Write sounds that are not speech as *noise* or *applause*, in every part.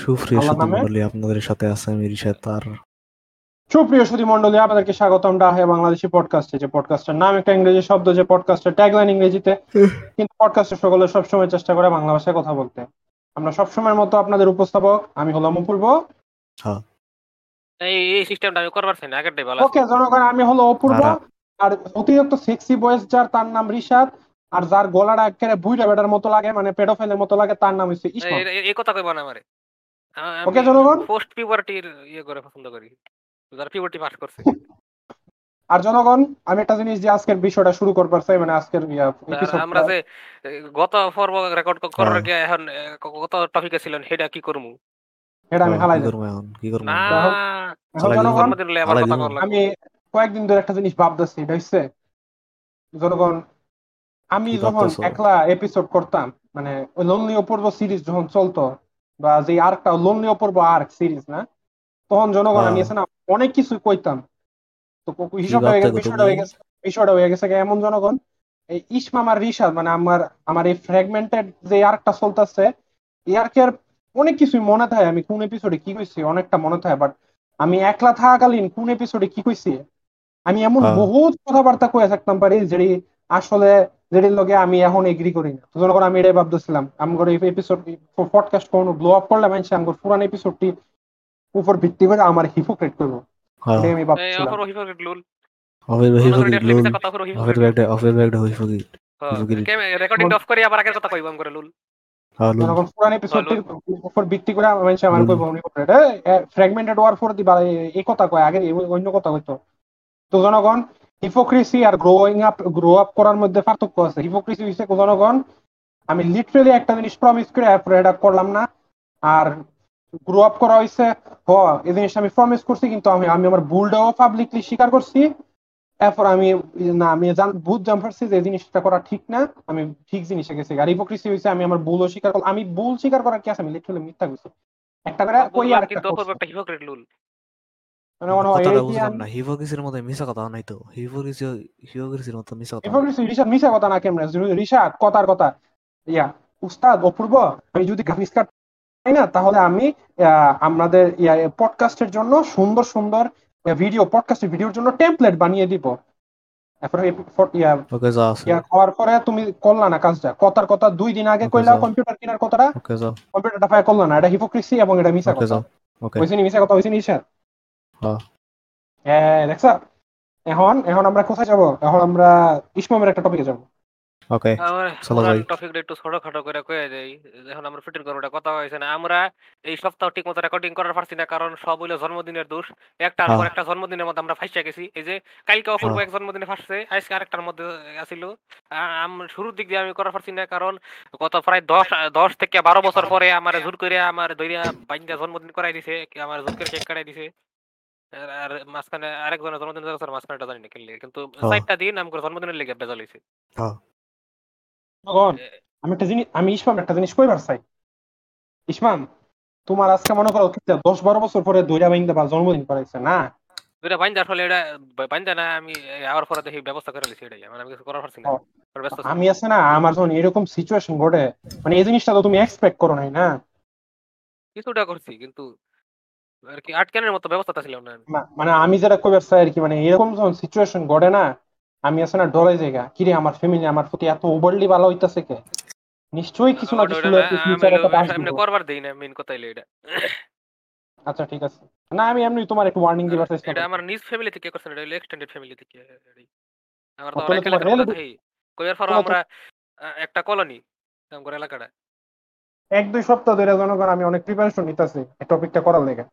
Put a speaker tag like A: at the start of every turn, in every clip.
A: সুপ্রিয় সুধী আপনাদের সাথে আছে আমি রিশাদ তার।
B: সুপ্রিয় সুধী মন্ডলী আপনাদেরকে স্বাগতম ডাহে বাংলাদেশি পডকাস্টে যে পডকাস্টের নাম একটা ইংরেজি শব্দ যে পডকাস্টের ট্যাগলাইন ইংরেজিতে। কিন্তু পডকাস্টের সকলে সবসময় চেষ্টা করে বাংলা ভাষায় কথা বলতে। আমরা সবসময়ের মতো আপনাদের উপস্থাপক আমি হলাম অপূর্ব
A: হ্যাঁ।
C: এই এই সিস্টেমটা আমি করবার চাই না আগেরটাই ভালো
B: ওকে জনগণ আমি হলো অপূর্ব।
A: আর-
B: আর অতিরিক্ত সেক্সি বয়েস যার তার নাম রিশাদ। আর যার গলাটা একেবারে বুইটা বেটার মতো লাগে মানে পেডোফাইলের মতো লাগে তার নাম হচ্ছে
C: এই কথা কইবা না আমারে।
B: ওকে জনগণ?
C: পোস্ট পিউবার্টির ইয়ে করে পছন্দ করি। যারা পিউবার্টি পাস করছে। *laughs*
B: আর জনগণ আমি একটা জিনিস যে আজকের বিষয়টা শুরু করবার চাই মানে আজকের
C: আমরা যে গত পর্ব রেকর্ড করার
A: হ্যাঁ।
C: আগে এখন কত টপিকে ছিলেন সেটা কি করমু
B: এটা আমি হালাই
A: কি
B: দেব।
A: এখন? কি করব
C: না
B: এখন? জনগণ। আমি কয়েকদিন ধরে একটা জিনিস ভাবতেছি এটা হচ্ছে জনগণ আমি যখন একলা এপিসোড করতাম মানে ওই লোনলি অপূর্ব সিরিজ যখন চলতো বা যে আর্কটা লোনলি অপূর্ব আর্ক সিরিজ না? তখন জনগণ আমি
A: হ্যাঁ।
B: আছে না অনেক কিছু কইতাম। তো হিসাবটা হয়ে গেছে বিষয়টা হয়ে গেছে বিষয়টা হয়ে গেছে এমন জনগণ। এই ইসমাম আর রিশাদ মানে আমার আমার এই ফ্র্যাগমেন্টেড যে আর্কটা চলতেছে এই আর্কের অনেক কিছুই মনে থাকে। আমি কোন এপিসোডে কি কইছি অনেকটা মনে থাকে বাট আমি একলা থাকাকালীন কোন এপিসোডে কি কইছি? আমি এমন
A: হ্যাঁ।
B: বহুত কথাবার্তা কয়ে থাকতাম পারি যেটি আসলে যেটির লগে আমি এখন এগ্রি করি না। তো যখন আমি এটাই ভাবতেছিলাম আমার এই এপিসোড পডকাস্ট কোনো গ্লো আপ করলে মানুষ আমার পুরান এপিসোডটি উপর ভিত্তি করে আমার হিপোক্রেট করব।
A: হ্যাঁ।
B: আমি ভাবছিলাম।
C: অপর হিপোক্রেট
A: অফের ভাই লোল। অফের ব্যাগটা অফের ব্যাগটা
C: হ্যাঁ,
A: হিপোক্রেট।
C: রেকর্ডিং অফ করে আবার আগের কথা কইবাম করে
A: হ্যাঁ লোল।
B: যখন পুরান এপিসোডটির উপর ভিত্তি করে মানুষ আমার
A: হুম।
B: কইবো hypocrite fragmented war for the এই কথা কয় আগে অন্য কথা কইতো। তো জনগণ হিপোক্রেসি আর গ্রোয়িং আপ গ্রো আপ করার মধ্যে পার্থক্য আছে। হিপোক্রেসি হচ্ছে জনগণ আমি লিটারেলি একটা জিনিস প্রমিস করে এটা করলাম না। আর গ্রো আপ করা হয়েছে হ এই জিনিসটা আমি প্রমিস করছি কিন্তু আমি আমি আমার ভুলটাও পাবলিকলি স্বীকার করছি। এরপর আমি না আমি জান বুঝ জান পারছি যে এই জিনিসটা করা ঠিক না আমি ঠিক জিনিসে গেছি। আর হিপোক্রেসি হয়েছে আমি আমার ভুলও স্বীকার করলাম। আমি ভুল স্বীকার করার কি আছে? আমি লিটারেলি মিথ্যা কইছি। একটা করে কই আর
C: একটা হিপোক্রেট লুল
B: মানে মনে হয় এই
A: বুঝলাম না হিপোক্রেসির মধ্যে মিছা কথা নাই তো হিপোক্রেসি হিপোক্রেসির মতো মিছা কথা নাই।
B: হিপোক্রেসি মিশা কথা না কেমনে রিশাদ কথার কথা ইয়া উস্তাদ অপূর্ব আমি যদি গ্রাফিক্স কার্ড পাই না তাহলে আমি আমাদের পডকাস্টের জন্য সুন্দর সুন্দর ভিডিও পডকাস্টের ভিডিওর জন্য টেমপ্লেট বানিয়ে দিব। হওয়ার পরে তুমি করলা না কাজটা। কথার কথা দুই দিন আগে কইলা কম্পিউটার কেনার কথাটা। কম্পিউটারটা পায় করলা না। এটা হিপোক্রেসি এবং এটা মিশা কথা। মিশা কথা হয়েছে নি রিশাদ
A: হ্যাঁ।
B: হ্যাঁ দেখছ এখন এখন আমরা কোথায় যাব? এখন আমরা ইসমামের একটা টপিকে যাব।
A: ওকে চলো যাই।
C: টপিকটা একটু ছোটখাটো করে কয়ে দেই। এখন আমরা ফিটিং কথা হয়েছে না। আমরা এই সপ্তাহ ঠিক মতো রেকর্ডিং করার পারছি না কারণ সব হইল জন্মদিনের দোষ। একটার পর
A: হ্যাঁ।
C: একটা জন্মদিনের মধ্যে আমরা ফাঁসিয়া গেছি। এই যে কালকে অপূর্ব
A: হ্যাঁ।
C: এক জন্মদিনে ফাঁসছে আজকে আরেকটার মধ্যে আসিল। শুরুর দিক দিয়ে আমি করার পারছি না কারণ গত প্রায় দশ দশ থেকে বারো বছর পরে আমার জোর করে আমার দইরা বাইন্দা জন্মদিন করাই দিছে আমার জোর করে কেক কাটাই দিছে। আর- আর মাঝখানে আরেকজনের জন্মদিন যাচ্ছে মাঝখানেটা জানি না খেললে কিন্তু
A: হ্যাঁ।
C: জন্মদিনের লেগে বেজাল
B: আমি একটা জিনিস আমি ইসমাম একটা জিনিস কইবার চাই। ইসমাম তোমার আজকে মনে করো দশ বারো বছর পরে দৈরা বাইন্দা বা জন্মদিন করাইছে না?
C: দুইটা এটা বাইন্দা না আমি আওয়ার পরে দেখি ব্যবস্থা করে লিছি এটাই মানে আমি কিছু করার পারছি না।
B: ও।
C: ওর ব্যস্ত
B: আমি আছে না আমার যখন এরকম সিচুয়েশন ঘটে মানে এই জিনিসটা তো তুমি এক্সপেক্ট করো নাই না?
C: কিছুটা করছি কিন্তু আর কি আটকানোর মতো ব্যবস্থা ছিল না।
B: মানে আমি যেটা কইবার চাই আর কি মানে এরকম যখন সিচুয়েশন ঘটে না আমি আছে না ডরাই জায়গা। কিরে আমার ফ্যামিলি আমার প্রতি এত ওভারলি ভালো হইতাছে কে? নিশ্চয়ই কিছু না কিছু
C: না, আমি
B: ফিউচারে একটা
C: এমনি
B: দিব।
C: করবার দেই না মেইন কথা হইল এটা।
B: আচ্ছা ঠিক আছে। না আমি এমনি তোমার একটু ওয়ার্নিং দিবার চেষ্টা
C: এটা আমার নিজ ফ্যামিলি থেকে করছেন এটা এক্সটেন্ডেড ফ্যামিলি থেকে আমার তো অনেক
B: relative-
C: থাকি কইয়ার পর আমরা একটা কলোনি আমার এলাকাটা।
B: এক দুই সপ্তাহ ধরে জনগণ আমি অনেক প্রিপারেশন নিতেছি এই টপিকটা করার লেগে।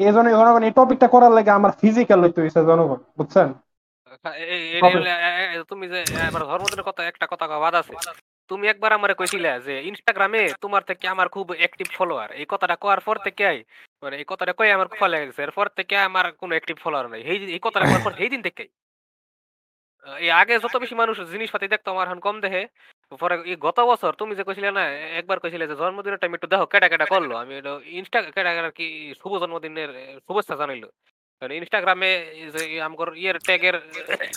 B: এই জন্য জনগণ এই টপিকটা করার লাগে আমার ফিজিক্যাল লইতে হইছে জনগণ বুঝছেন?
C: এ- তুমি যে আমার ধর্মদিনের কথা একটা কথা বাদ আছে। তুমি একবার আমারে কইছিলে যে ইনস্টাগ্রামে তোমার থেকে আমার খুব অ্যাক্টিভ ফলোয়ার এই কথাটা কওয়ার পর থেকে মানে এই কথাটা কই আমার খুব ভালো লেগেছে এরপর থেকে আমার কোনো অ্যাক্টিভ ফলোয়ার নাই। এই এই কথাটা কওয়ার পর সেই দিন থেকে এই আগে যত বেশি মানুষ জিনিসপাতি দেখতো আমার এখন কম দেখে। পরে এই গত বছর তুমি যে কইছিলে না একবার কইছিলে যে জন্মদিনের টাইম একটু দেখো কেটা কেটা করল। আমি ইনস্টা কেটা কেটা কি শুভ জন্মদিনের শুভেচ্ছা জানাইলো। মানে ইনস্টাগ্রামে যে আমগর ইয়ের ট্যাগের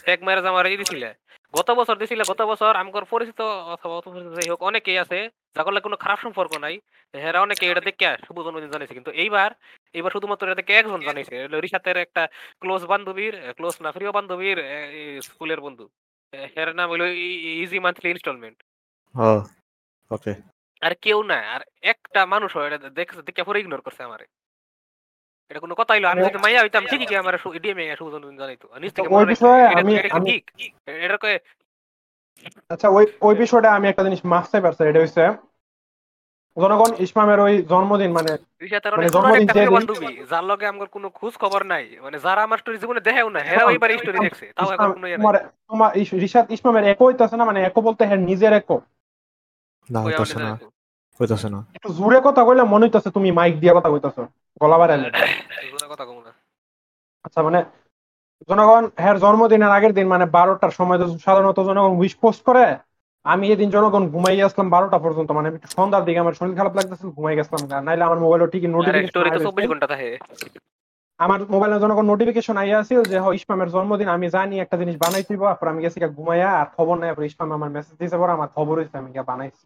C: ট্যাগ ম্যারেজ আমার ই দিছিলে। গত বছর দিছিলে গত বছর আমগর পরিচিত অথবা অপরিচিত যাই হোক অনেকেই আছে যাগুলো কোনো খারাপ সম্পর্ক নাই। হেরা অনেকে এটা দেখে শুভ জন্মদিন জানিয়েছে কিন্তু এইবার এইবার শুধুমাত্র এটা দেখে একজন জানিয়েছে হলো রিশাতের একটা ক্লোজ বান্ধবীর ক্লোজ না প্রিয় বান্ধবীর স্কুলের বন্ধু। এ, হের নাম হলো ইজি মান্থলি ইনস্টলমেন্ট
A: ওকে।
C: আর কেউ না আর একটা মানুষ হয় এটা দেখছে দেখে পরে ইগনোর করছে আমারে। এটা কোনো কথা হইল আমি যদি মাইয়া হইতাম ঠিকই কি আমার ডিএমএ জন্মদিন জানাইতো। নিজ থেকে মনে এটা-
B: আমি- আমি-
C: ঠিক? এটা কয়ে
B: আচ্ছা ওই ওই বিষয়টা আমি একটা জিনিস মাসতে পারছি এটা হচ্ছে জনগণ ইসমামের ওই জন্মদিন মানে মানে
C: যার লগে আমার কোনো খোঁজ খবর নাই। মানে যারা আমার স্টোরি জীবনে দেখেও না হেরাও এইবার স্টোরি দেখছে তাও এখন কোনো ইয়ে নাই
B: তোমার তোমার রিশাদ ইসমামের একো হইতাছে না মানে একো বলতে হ্যাঁ নিজের একো
A: না হইতাছে না। হইতাছে না।
B: একটু জোরে কথা কইলে মনে হইতাছে তুমি মাইক দিয়ে কথা কইতাছো গলা বাড়াইলে
C: জোরে কথা কম না।
B: আচ্ছা মানে জনগণ হ্যার জন্মদিনের আগের দিন মানে বারোটার সময় তো সাধারণত জনগণ উইশ পোস্ট করে আমি এদিন জনগণ ঘুমাই আসলাম বারোটা পর্যন্ত মানে সন্ধ্যার দিকে আমার শরীর খারাপ লাগতেছিল ঘুমাই গেছিলাম নাইলে আমার মোবাইলে ঠিকই নোটিফিকেশন আমার মোবাইলে জনগণ নোটিফিকেশন আইয়া আছিল যে হ ইসমামের জন্মদিন আমি জানি একটা জিনিস বানাই দিব তারপর আমি গেছি ঘুমাইয়া আর খবর নাই তারপর ইসমাম আমার মেসেজ দিয়েছে পর আমার খবর হয়েছে আমি গিয়া বানাইছি।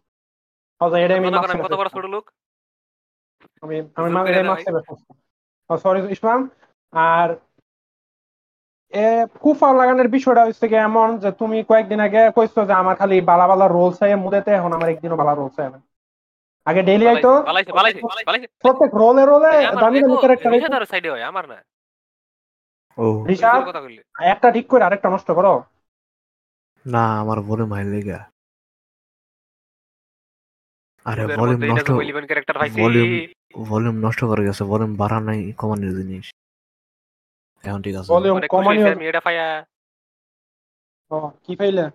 B: অথবা এটাই আমি
C: আমি কত বড় ছোট লোক?
B: আমি আমি মা- এটাই
C: দাও
B: সরি ইসমাম আর কুফা লাগানোর বিষয়টা হচ্ছে কি এমন যে তুমি কয়েকদিন আগে কইছো যে আমার খালি বালা বালা রোল চাই মুদেতে এখন আমার একদিনও বালা রোল চাই না। আগে ডেইলি আইতো প্রত্যেক রোলে রোলে দামি দামি ক্যারেক্টার
C: সাইডে হয় আমার না।
A: ও।
B: রিশাদ একটা ঠিক করে আরেকটা নষ্ট করো।
A: না আমার ভলিউম হাই লেগা। আরে ভলিউম নষ্ট ভলিউম ভলিউম নষ্ট করে গেছে ভলিউম বাড়া নাই কমানোর জিনিস। এখন ঠিক আছে
B: ভলিউম কমানি
C: হইছি আমি এটা পাইয়া
B: কি পাইলে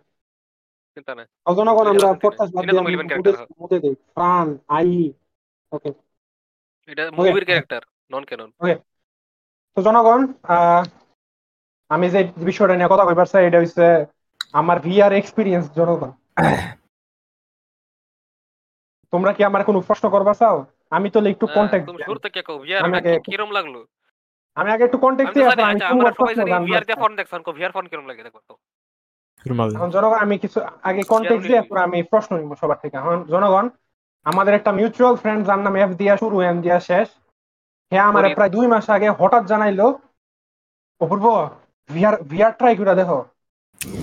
C: চিন্তা নাই
B: জনগণ আমরা
C: এটা তো
B: পডকাস্ট বাদ দিয়ে মুদে মুদে দেই। প্রাণ আই ওকে।
C: এটা মুভির ক্যারেক্টার নন ক্যানন ওকে
B: তো জনগণ আহ, আমি যে বিষয়টা নিয়ে কথা কইবার চাই এটা হচ্ছে আমার ভিআর এক্সপিরিয়েন্স জনগণ। তোমরা কি আমার কোনো প্রশ্ন করবা চাও? আমি তো একটু কন্ট্যাক্ট
C: তুমি শুরু থেকে কও? ভিআর
B: আগে-
C: কিরম লাগল?
B: আমি আগে একটু
C: তো
B: দিই
C: আচ্ছা আমরা সবাই জানি ভিআর দিয়ে ফোন দেখছেন কো ভিআর ফোন কিরম লাগে দেখো তো?
B: এখন জনগণ আমি কিছু আগে কন্টেক্ট দিয়ে তারপর আমি প্রশ্ন নিব সবার থেকে। এখন জনগণ আমাদের একটা মিউচুয়াল ফ্রেন্ড যার নাম এফ দিয়া শুরু এম দিয়া শেষ। হ্যাঁ আমার প্রায় দুই মাস আগে হঠাৎ জানাইলো অপূর্ব ভিআর ভিআর ট্রাই করে দেখো।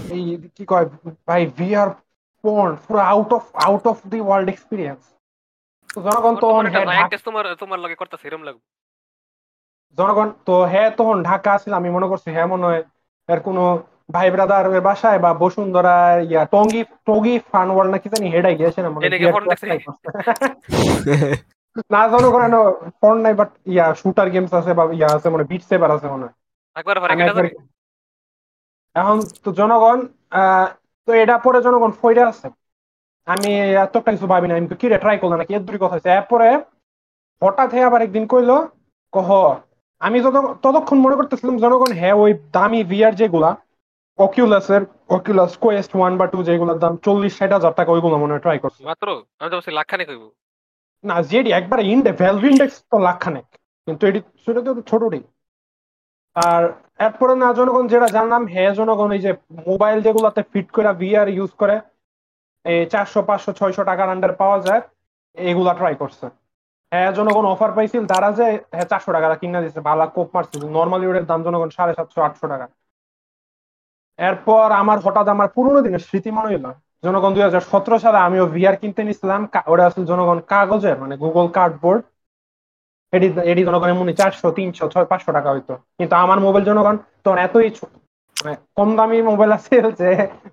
B: এই কি কয় ভাই ভিআর পর্ন পুরো out of out of the world experience জনগণ ঢাকা-
C: তোমার তোমার লগে করতেছে এরম লাগবে।
B: জনগণ তো হ্যাঁ তখন ঢাকা আসলে আমি মনে করছি হ্যাঁ মনে হয় এর কোনো ভাই ব্রাদার এর বাসায় বা বসুন্ধরা ইয়া টঙ্গি টঙ্গি ফান ওয়ার্ল্ড নাকি জানি হেডাই গিয়েছে না। *laughs* না জনগণ ফোন নাই বাট ইয়া শুটার গেমস আছে বা ইয়া আছে মানে বিট সেভার আছে মনে এখন তো জনগণ আহ, তো এটা পরে জনগণ ফইরা আছে। আমি এতটা কিছু ভাবি না আমি তো কিরে ট্রাই করলাম নাকি? এর দুই কথা হচ্ছে এরপরে হঠাৎ হয়ে আবার একদিন কইলো কহ আমি ততক্ষণ মনে করতেছিলাম জনগণ হ্যাঁ ওই দামি ভিআর যেগুলা অকিউলাসের অকিউলাস কোয়েস্ট ওয়ান বা টু যেগুলোর দাম চল্লিশ ষাট হাজার টাকা ওইগুলো মনে হয় ট্রাই করছে।
C: মাত্র? আমি তো
B: না জেডি একবার ইন্ডে ভ্যালভ ইন্ডেক্স তো লাখখানেক। কিন্তু এটি সেটা তো ছোটটি। আর এরপরে না জনগণ যেটা জানলাম হ্যাঁ জনগণ এই যে মোবাইল যেগুলোতে ফিট করে ভিআর ইউজ করে এই চারশো পাঁচশো ছয়শো টাকার আন্ডার পাওয়া যায় এগুলা ট্রাই করছে। হ্যাঁ জনগণ অফার পাইছিল, তারা যে হ্যাঁ চারশো টাকা কিনা দিচ্ছে ভালো কোপ মারছিল নর্মালি ওটার দাম জনগণ সাড়ে সাতশো, আটশো টাকা। এরপর আমার হঠাৎ আমার পুরোনো দিনের স্মৃতি মনে হইল, জনগণ দুই হাজার সতেরো সালে আমিও ভিআর কিনতে নিছিলাম, কা- ওটা আসলে জনগণ কাগজের মানে গুগল কার্ডবোর্ড এটি এটি জনগণের মনে চারশো, তিনশো, ছয়, পাঁচশো টাকা হইতো। কিন্তু আমার মোবাইল জনগণ তখন এতই মানে কম দামি মোবাইল আছে যে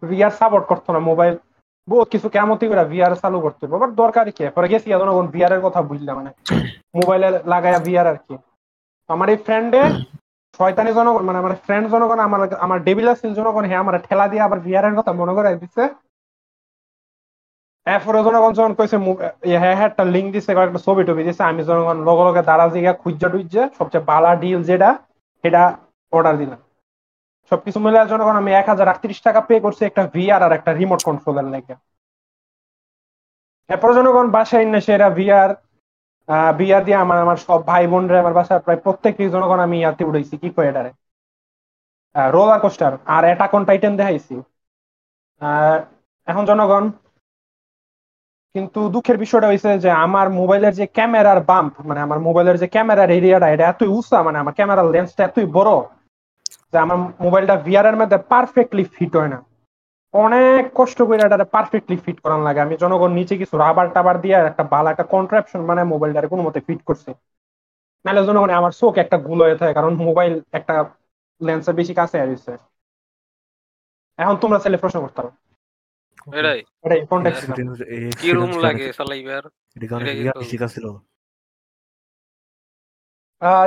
B: ভিআর সাপোর্ট করতো না মোবাইল বহুত কিছু কেমতি করে ভিআর চালু করতে বাট দরকার কি? পরে গেছি জনগণ ভিআর এর কথা বুঝলাম মানে মোবাইলে লাগায়া ভিআর আর কি। আমার এই ফ্রেন্ডে শয়তানি জনগণ মানে আমার ফ্রেন্ড জনগণ, আমার আমার ডেবিল আছিল জনগণ হ্যাঁ আমার ঠেলা দিয়ে আবার ভিআর এর কথা মনে করে দিচ্ছে এরপরে জনগণ যখন কইছে হ্যাঁ হ্যাঁ একটা লিঙ্ক দিছে, কয়েকটা ছবি টবি দিছে, আমি জনগণ লগে লগে দাঁড়া জিগা খুঁজা টুইজা, সবচেয়ে বালা ডিল যেটা, সেটা অর্ডার দিলাম। সবকিছু মিলে জনগণ আমি এক হাজার আটত্রিশ টাকা পে করছি একটা ভিআর আর একটা রিমোট কন্ট্রোলার লেগে। এরপর জনগণ বাসায় এনে সেরা ভিআর বিয়ার দিয়ে আমার আমার সব ভাই বোনরা আমার বাসায় প্রায় প্রত্যেকটি জনগণ আমি ইয়াতে উড়াইছি, কি কয় এটারে? রোলার কোস্টার আর অ্যাটাক অন টাইটেন দেখাইছি। এখন জনগণ, কিন্তু দুঃখের বিষয়টা হয়েছে যে আমার মোবাইলের যে ক্যামেরার বাম্প মানে আমার মোবাইলের যে ক্যামেরার এরিয়াটা এটা এতই উঁচা মানে আমার ক্যামেরার লেন্সটা এতই বড় যে আমার মোবাইলটা ভিআর এর মধ্যে পারফেক্টলি ফিট হয় না। অনেক কষ্ট করে এটা পারফেক্টলি ফিট করান লাগে। আমি জনগণ নিচে কিছু রাবার টাবার দিয়ে একটা ভালো একটা কন্ট্রাপশন মানে মোবাইলটারে কোনো মতে ফিট করছে। নাহলে জনগণ আমার চোখ একটা গুলো হয়ে থাকে কারণ মোবাইল একটা লেন্সের বেশি কাছে আসছে এখন তোমরা ছেলে প্রশ্ন করতে পারো।
C: এটাই।
B: এটাই কন্টেক্ট
C: কি রুম লাগে চালাইবার?
A: এটা কারণে। শিখাছিল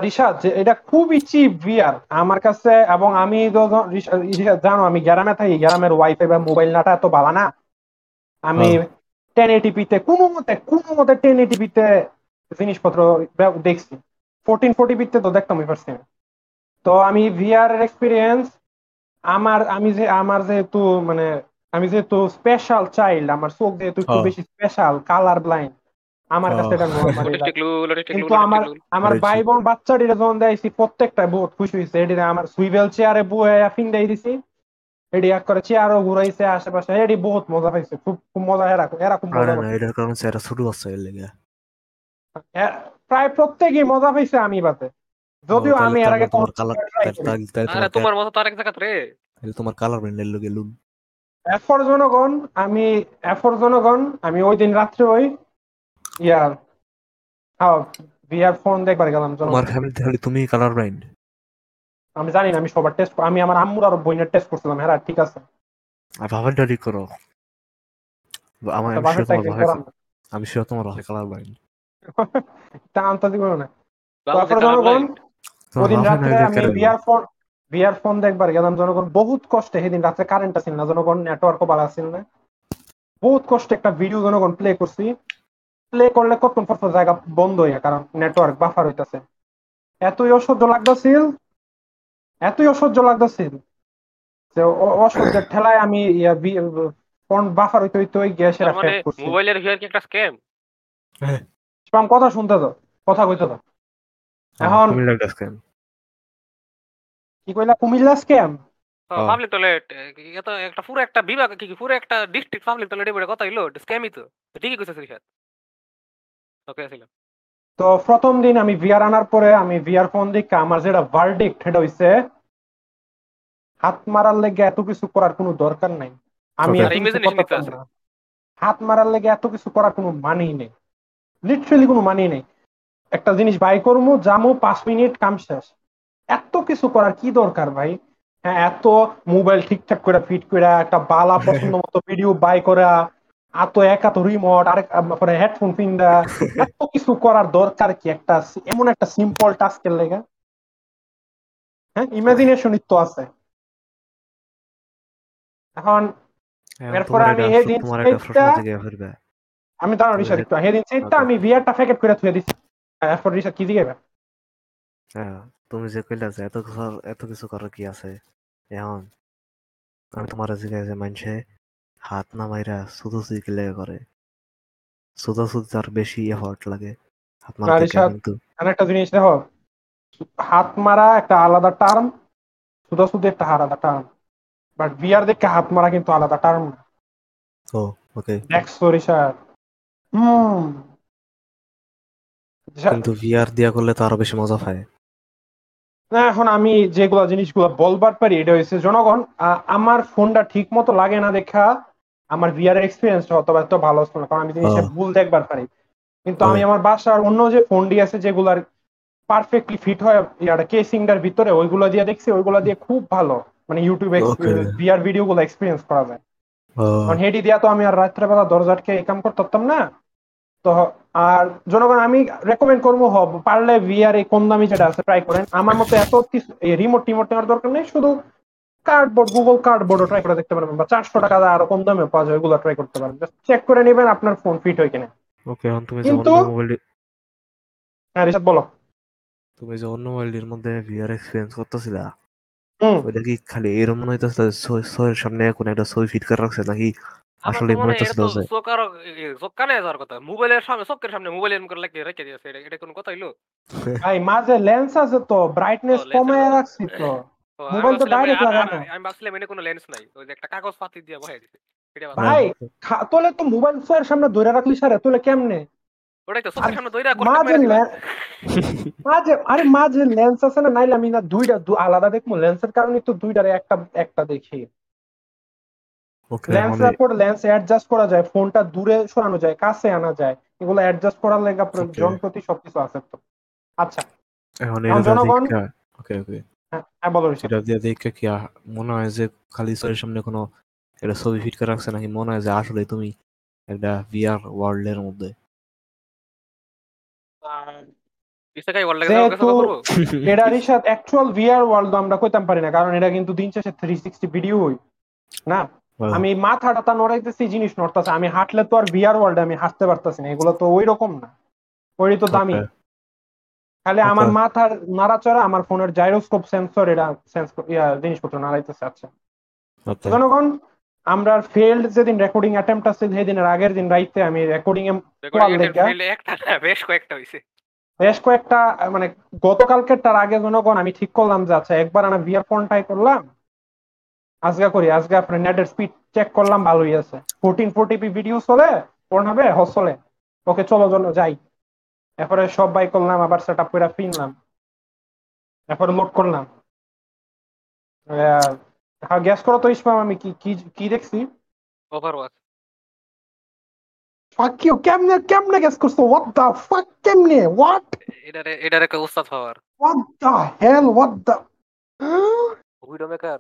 B: রিশাদ এটা খুবই চিপ ভিআর আমার কাছে এবং আমি তো- জানো আমি গ্রামে থাকি গ্রামের ওয়াইফাই বা মোবাইল ডাটা এত ভালো না আমি টেন এটিপিতে কোনো মতে কোনো মতে টেন এটিপিতে জিনিসপত্র দেখছি ফোরটিন ফোরটিপিতে তো দেখতামই পারছি না। তো আমি ভিআর এর এক্সপিরিয়েন্স আমার আমি যে আমার যেহেতু মানে আমি যেহেতু স্পেশাল চাইল্ড আমার চোখ যেহেতু একটু
A: হ্যাঁ।
B: বেশি স্পেশাল কালার ব্লাইন্ড আমার কাছে এটা নর্মালি কিন্তু আমার আমার ভাই বোন বাচ্চাটিরে যখন দেয়ছি প্রত্যেকটা বহুত খুশি হয়েছে এটি আমার সুইভেল চেয়ারে বয়ে ফিন্দাই দিছি। এটি এক করে চেয়ারও ঘুরাইছে আশেপাশে। এটি বহুত মজা পাইছে। খুব খুব মজা এরকম এরকম মজা
A: না এটার কারণে এটা ছোট বাচ্চা এর লেগে।
B: প্রায় প্রত্যেকই মজা পাইছে আমি বাতে যদিও আমি এর আগে
A: তোমার
C: মতো তো আরেক জায়গা রে।
A: তোমার কালার ব্র্যান্ডের লোকে লুন
B: এফর জনগণ আমি এফর জনগণ আমি ওই দিন রাত্রে ওই ফোন দেখবার গেলাম
A: ফ্যামিলি তাহলে তুমি কালার ব্র্যান্ড
B: আমি জানি না আমি সবার টেস্ট আমি আমার আম্মুর আর বইনের টেস্ট করছিলাম হ্যাঁ ঠিক আছে।
A: আর ডালি করো। আমার আমি
B: বাসার
A: তোমার ভাই আমি শিওর তোমার ভাই কালার ব্র্যান্ড
B: তা আনতে দিব না। জনগণ ওদিন রাত্রে আমি বিয়ার ফোন বিয়ার ফোন দেখবার গেলাম জনগণ বহুত কষ্টে। সেদিন রাত্রে কারেন্ট আছিল না জনগণ নেটওয়ার্কও ভালো আছিল না। বহুত কষ্টে একটা ভিডিও জনগণ প্লে করছি। প্লে করলে কতক্ষণ পর জায়গা বন্ধ হইয়া কারণ নেটওয়ার্ক বাফার হইতাছে এতই অসহ্য লাগতেছিল এতই অসহ্য লাগতেছিল যে অ- অসহ্যের ঠেলায় আমি ফোন বাফার হইতে হইতে ওই গ্যাসের
C: মানে মোবাইলের ভিআর কি একটা স্ক্যাম
B: পাম কথা শুনতে তো কথা কইতে তো এখন
A: লাগবে স্ক্যাম
B: কি কইলা কুমিল্লা স্ক্যাম
A: হ্যাঁ।
C: পাবলিক টয়লেট এত একটা পুরো একটা বিভাগ কি কি পুরো একটা ডিস্ট্রিক্ট পাবলিক টয়লেট বলে কথা হইল স্ক্যামই তো তো ঠিকই কইছিস ওকে ছিল
B: তো প্রথম দিন আমি ভিআর আনার পরে আমি ভিআর ফোন দেখে আমার যেটা ভার্ডিক্ট সেটা হইছে হাত মারার লেগে এত কিছু করার কোনো দরকার নাই। আমি। হাত মারার লেগে এত কিছু করার কোনো মানেই নেই। লিটারেলি কোনো মানেই নেই। একটা জিনিস বাই করব জামু পাঁচ মিনিট কাম শেষ। এত কিছু করার কি দরকার ভাই? হ্যাঁ এত মোবাইল ঠিকঠাক করে ফিট করে একটা বালা পছন্দ মতো ভিডিও বাই করা এত এক এত রিমোট আরেক পরে হেডফোন পিন্দা এত কিছু করার দরকার কি একটা এমন একটা সিম্পল টাস্কের লেগে? হ্যাঁ ইমাজিনেশনই তো আছে। এখন এরপরে আমি এই দিন
A: তোমার একটা
B: সেইটা-
A: প্রশ্ন থেকে ফিরবে
B: আমি দাঁড়ানো রিসার্চ একটু সেদিন সেটটা আমি ভিআরটা প্যাকেট করে থুয়ে দিচ্ছি এরপর রিসার্চ কি দিকে
A: হ্যাঁ তুমি যে কইলা যে এত কিছু এত কিছু করার কি আছে? এখন আমি তোমার জিজ্ঞাসা যে মানুষে হাত না মাইরা শুধু সুইকে লেগে করে শুধু শুধু তার বেশি এফর্ট লাগে। হাত মারা
B: আরে
A: থেকে
B: সাত-
A: কিন্তু।
B: একটা জিনিস দেখো হাত মারা একটা আলাদা টার্ম সুদা সুদে একটা আলাদা টার্ম। বাট বিয়ার দেখে হাত মারা কিন্তু আলাদা টার্ম
A: ও ওকে
B: দেখছ রিসার্চ হুম।
A: কিন্তু ভিআর দিয়া করলে তো আরও বেশি মজা পায়।
B: না এখন আমি যেগুলো জিনিসগুলো বলবার পারি এটা হচ্ছে জনগণ আমার ফোনটা ঠিক মতো লাগে না দেখা। আমার ভিআর এক্সপিরিয়েন্সটা হয়তো বা এত ভালো হচ্ছে না কারণ আমি জিনিসটা। ভুল দেখবার পারি কিন্তু আমি। আমার বাসার অন্য যে ফোনটি আছে যেগুলার পারফেক্টলি ফিট হয় ইয়ার কেসিংটার ভিতরে ওইগুলো দিয়ে দেখছি ওইগুলো দিয়ে খুব ভালো মানে ইউটিউবে. ভিআর ভিডিও গুলো এক্সপিরিয়েন্স করা যায় কারণ হেডি দিয়া তো আমি আর রাত্রেবেলা দরজা আটকে এই কাম করতে পারতাম না তো আর জনগণ আমি রেকমেন্ড করব হব পারলে ভিআর এই কম দামি যেটা আছে ট্রাই করেন আমার মতো এত কিছু রিমোট টিমোট নেওয়ার দরকার নেই শুধু কার্ডবোর্ড গুগল কার্ডবোর্ডও ট্রাই করে দেখতে পারবেন বা চারশো টাকা আরও কম দামে পাওয়া যায় ওইগুলো ট্রাই করতে পারেন চেক করে নেবেন আপনার ফোন ফিট হয় কিনা।
A: ওকে এখন তুমি যে
B: কিন্তু-
A: অন্য মোবাইল
B: হ্যাঁ রিসাদ বলো।
A: তুমি যে অন্য মোবাইলের মধ্যে ভিআর এক্সপিরিয়েন্স করতেছিলা
B: হুম।
A: ওইটা কি খালি এরকম মনে হইতেছিল ছয়ের সামনে কোন একটা ছবি ফিট করে রাখছে নাকি? আসলে
C: মনে তো
A: যে
C: চোখ আরও এ, চোখ কানে যাওয়ার কথা। মোবাইলের সামনে চোখের সামনে মোবাইল এরকম করে রেখে রেখে দিয়েছে। এটা কোনো কথা হইল
B: ভাই মাঝে লেন্স আছে তো ব্রাইটনেস কমায় রাখছি তো। মোবাইল তো
C: ভাবছিলাম
B: direct
C: আ-
B: লাগায়
C: আ-
B: না।
C: আমি ভাবছিলাম এনে কোনো লেন্স নাই। ওই যে একটা কাগজ পাতি দিয়ে বসাই দিছে
B: ভাই তোলে তো মোবাইল ফোনের সামনে ধরে রাখলি সারে তোলে কেমনে?
C: ওটাই তো চোখের সামনে দইরা *laughs*
B: মাঝে আরে মাঝে লেন্স আছে না নাইলে আমি না দুইটা দু- আলাদা দেখব। লেন্সের কারণে তো দুইটার একটা একটা দেখি।
A: ওকে
B: লেন্স
A: মানে
B: পর লেন্স অ্যাডজাস্ট করা যায় ফোনটা দূরে সরানো যায় কাছে আনা যায় এগুলো অ্যাডজাস্ট করার লেগে. যন্ত্রপাতি সবকিছু আছে তো। আচ্ছা।
A: এখন
B: জনগণ-
A: ওকে ওকে
B: হ্যাঁ হ্যাঁ, বলো।
A: এটা দিয়ে দেখে কি মনে হয় যে খালি সামনে কোনো এটা ছবি ফিট করে রাখছে নাকি? মনে হয় যে আসলে তুমি একটা ভিআর ওয়ার্ল্ডের মধ্যে।
C: ওয়ার্ল্ড
B: অ্যাকচুয়াল ভিআর আমরা কইতাম পারি না কারণ এটা কিন্তু দিন শেষে থ্রি সিক্সটি ভিডিও না? আমি নড়াইতেছি জিনিস নড়তাছে আমি হাঁটলে তো আর ভিআর ওয়ার্ল্ডে আমি হাঁটতে পারতাছি না এগুলো তো ওই রকম না ওই তো দামি। খালি আমার মাথার নাড়াচড়া আমার ফোনের জাইরোস্কোপ সেন্সর এটা সেন্স জিনিসপত্র নাড়াইতেছে আচ্ছা। জনগণ আমরা ফেল্ড যেদিন রেকর্ডিং অ্যাটেম্পট আছে সেদিনের আগের দিন রাইতে আমি রেকর্ডিং এ
C: বেশ কয়েকটা হইছে।
B: বেশ কয়েকটা মানে গতকালকের তার আগে জনগণ আমি ঠিক করলাম যে আচ্ছা একবার আমি ভিআর ফোন ট্রাই করলাম। আজকে করি আজকে আপনার নেটের স্পিড চেক করলাম ভালোই আছে। ফোরটিন ফোরটি পি ভিডিও চলে ফোন হবে হস চলে ওকে চলো জন্য যাই। এরপরে সব বাই করলাম আবার সেট আপ করে ফিনলাম এরপরে লোড করলাম। হ্যাঁ গ্যাস করো তো ইসমাম আমি কি কি কি দেখছি?
C: ওভারওয়াচ
B: Fuck you, কেমনে কেমনে গ্যাস করছ? What the fuck কেমনে? What?
C: এটারে এটারে একটা উস্তাদ হওয়ার।
B: What the hell what the
C: video maker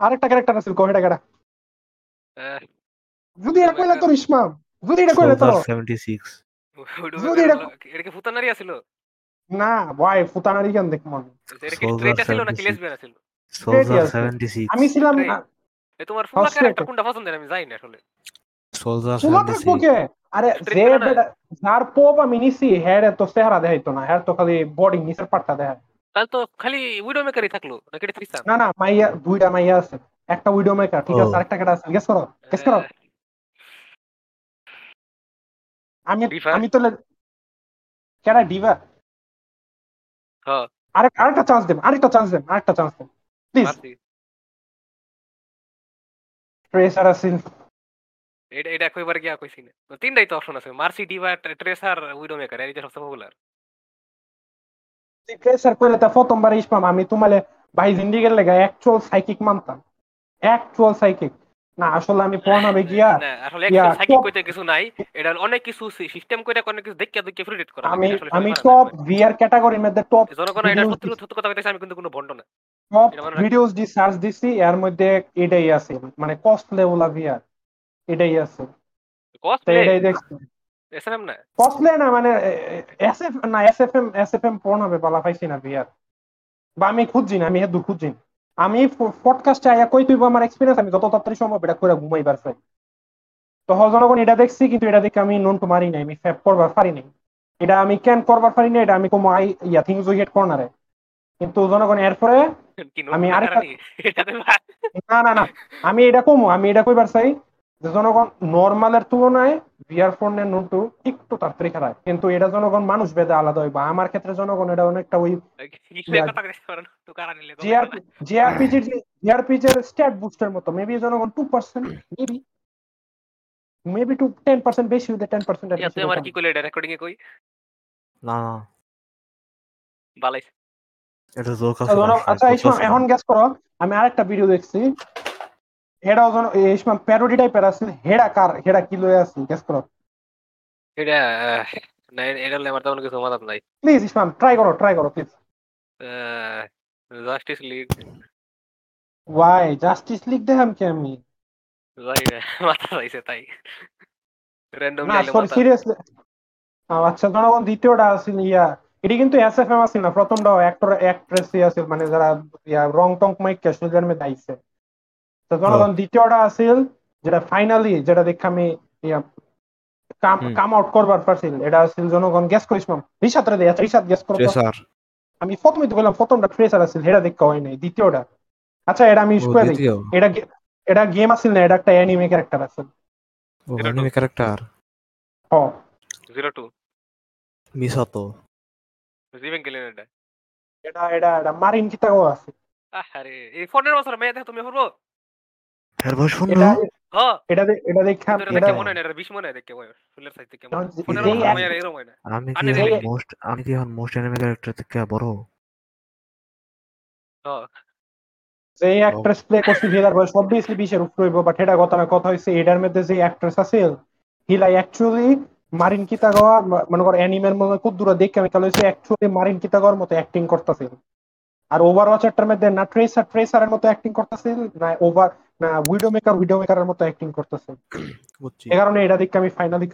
B: আরেকটা ক্যারেক্টার আছে কহিটা কেডা যদি এটা কইলে তোর ইসমাম যদি এটা কইলে তোর
A: 76
B: যদি এটা-
C: এটা কি ফুতানারি আছিল?
B: না ভাই ফুতানারি কেন দেখ
C: এটা কি স্ট্রেট ছিল নাকি লেসবিয়ান ছিল
A: Soldier
B: আছে।
A: 76
B: আমি ছিলাম
C: Straight. তোমার ফুলা ক্যারেক্টার কোনটা পছন্দের আমি জানি না আসলে।
A: Soldier
B: চুলা
A: 76
B: থাকব কে? আরে যে
C: ছিল না?
B: বেটা যার পোপ আমি নিছি হেড তো চেহারা দেখাইতো না। হেড তো খালি বডি নিচের পাটটা দেখায়।
C: তাহলে তো খালি উইডো মেকারই থাকল নাকি এটা
B: না না মাইয়া দুইটা মাইয়া আছে। একটা উইডো মেকার ঠিক আছে। আরেকটা আছে। গেস করো গেস করো। আমি আমি তো কেডা ডিভা
C: হ্যাঁ
B: আরেক আরেকটা চান্স দেন আরেকটা চান্স দেন আরেকটা চান্স দেন প্লিজ ট্রেসার
C: এটা এটা কইবার গিয়া কইছি না। তিনটাই তো অপশন আছে। Mercy Diva Tracer Widowmaker এই যে সবচেয়ে পপুলার
B: ট্রেসার কইলে তা প্রথমবার ইসমাম আমি তোমালে ভাই জিন্দিগির লেগা অ্যাকচুয়াল সাইকিক মানতাম। অ্যাকচুয়াল সাইকিক না আসলে আমি গিয়া
C: না আসলে সাইকিক কইতে কিছু নাই। এটা অনেক কিছু সিস্টেম কইরা অনেক কিছু দেখিয়া দেখিয়া ফ্রিডেট করা
B: আমি আমি টপ ভিআর ক্যাটাগরির মধ্যে টপ
C: জনগণ এটা সত্যি সত্যি কথা কইতেছে আমি কিন্তু কোনো ভন্ড না।
B: টপ ভিডিওস দি সার্চ দিছি এর মধ্যে এটাই আছে মানে কস্ট লেভেল ভিআর এটাই আছে।
C: কস্ট
B: এটাই দেখছি।
C: এসএমএম না?
B: কস্টলে না মানে এসএফ না এসএফএম এসএফএম পড়াবে বলা পাইছি না ভিআর বা আমি খুঁজছি না আমি হেদু খুঁজছি। না। আমি পডকাস্টে আয়া কই তুইব আমার এক্সপিরিয়েন্স আমি যত তাড়াতাড়ি সম্ভব এটা করে ঘুমাইবার চাই তো জনগণ এটা দেখছি কিন্তু এটা দেখে আমি নন টু মারি নাই আমি ফ্যাপ করবার পারি নাই। এটা আমি ক্যান করবার পারি নাই এটা আমি কোনো I yeah things we get কর্নারে কিন্তু জনগণ এরপরে আমি আরেকটা- না না না আমি এটা কমু আমি এটা কইবার চাই। যে জনগণ নর্মালের তুলনায় ভিআর ফোনের নোটু একটু তাড়াতাড়ি খারাপ। কিন্তু এটা জনগণ মানুষ ভেদে আলাদা হইবা। আমার ক্ষেত্রে জনগণ এটা অনেকটা ওই? জিআরপিজির জিআরপিজির স্ট্যাট বুস্টের মতো মেবি জনগণ two percent maybe maybe two ten percent বেশি হইতে টেন পার্সেন্ট
C: আমার কি কইলে এটা রেকর্ডিং এ কই?
A: না না।
C: বালাই।
A: এটা তোর কাছে
B: আচ্ছা এখন গেস করো আমি আরেকটা ভিডিও দেখছি। হেডা ওজন ইসমাম প্যারোডি টাইপের আছে। হেডা কার? হেডা কি লয়ে আছে? গেস করো।
C: এটা না এটা হলে আমার তেমন কিছু নাই।
B: প্লিজ ইসমাম ট্রাই করো ট্রাই করো please
C: justice league
B: why justice league দেখাম কি আমি?
C: যাই না, মাথা পাইছে তাই। র্যান্ডম
B: না সরি সিরিয়াসলি আচ্ছা জনগণ দ্বিতীয়টা আছিল ইয়া। এটি কিন্তু এসএফএম আছিল না প্রথমটা অ্যাক্টর অ্যাক্ট্রেস আছিল মানে যারা ইয়া রং টং মাইক ক্যাশুয়াল মে দাইছে জনগণ দ্বিতীয়টা আছিল যেটা ফাইনালি যেটা দেখে আমি কাম আউট করবার পারছিল। এটা আছিল জনগণ গেস করিস মাম। রিসাত রে দেয়া রিসাত গেস করো আমি প্রথমে তো বললাম প্রথমটা ট্রেসার আছিল হেডা দেখা হয় নাই দ্বিতীয়টা আচ্ছা এটা আমি
A: ও
B: স্কোয়ার দিই। এটা এটা গেম আছিল না এটা একটা অ্যানিমে ক্যারেক্টার আছে
A: ও অ্যানিমে ক্যারেক্টার
B: হ।
C: জিরো টু
A: মিসাতো
C: জিভেন গেলেন এটা।
B: এটা এটা এটা মারিন কিতাও আছে
C: আরে এই ফোনের বছর মেয়ে দেখো তুমি হব
A: এর বয়স
B: এটা
C: হ্যাঁ।
B: এটা এটা দেখা
C: এটা
B: এটা
C: হয় এটা বিশ মনে হয় বয়স। ফুলের সাইজ থেকে এরকম হয়। না।
A: আমি কি
C: আনে
A: এখন
C: দিলে।
A: মোস্ট আমি কি এখন মোস্ট অ্যানিমে ক্যারেক্টার থেকে বড়?
C: হ্যাঁ।
B: যে অ্যাক্ট্রেস প্লে করছে হেলার বয়স অবভিয়াসলি বিশের উপরে হইব বাট এটা কথা না কথা হইছে এটার মধ্যে যে অ্যাক্ট্রেস আছে হিলাই অ্যাকচুয়ালি মারিন কিতাগোয়া ম- মনে কর অ্যানিমের মধ্যে খুব দূরে দেখে আমি অ্যাকচুয়ালি মারিন কিতাগোয়ার মতো অ্যাক্টিং করতেছে। আর ওভারওয়াচারটার মধ্যে না ট্রেসার ট্রেসারের মতো অ্যাক্টিং করতেছে না ওভার না উইডো মেকার উইডো মেকারের মতো অ্যাক্টিং করতেছে। এ কারণে এটা দেখে আমি ফাইনালি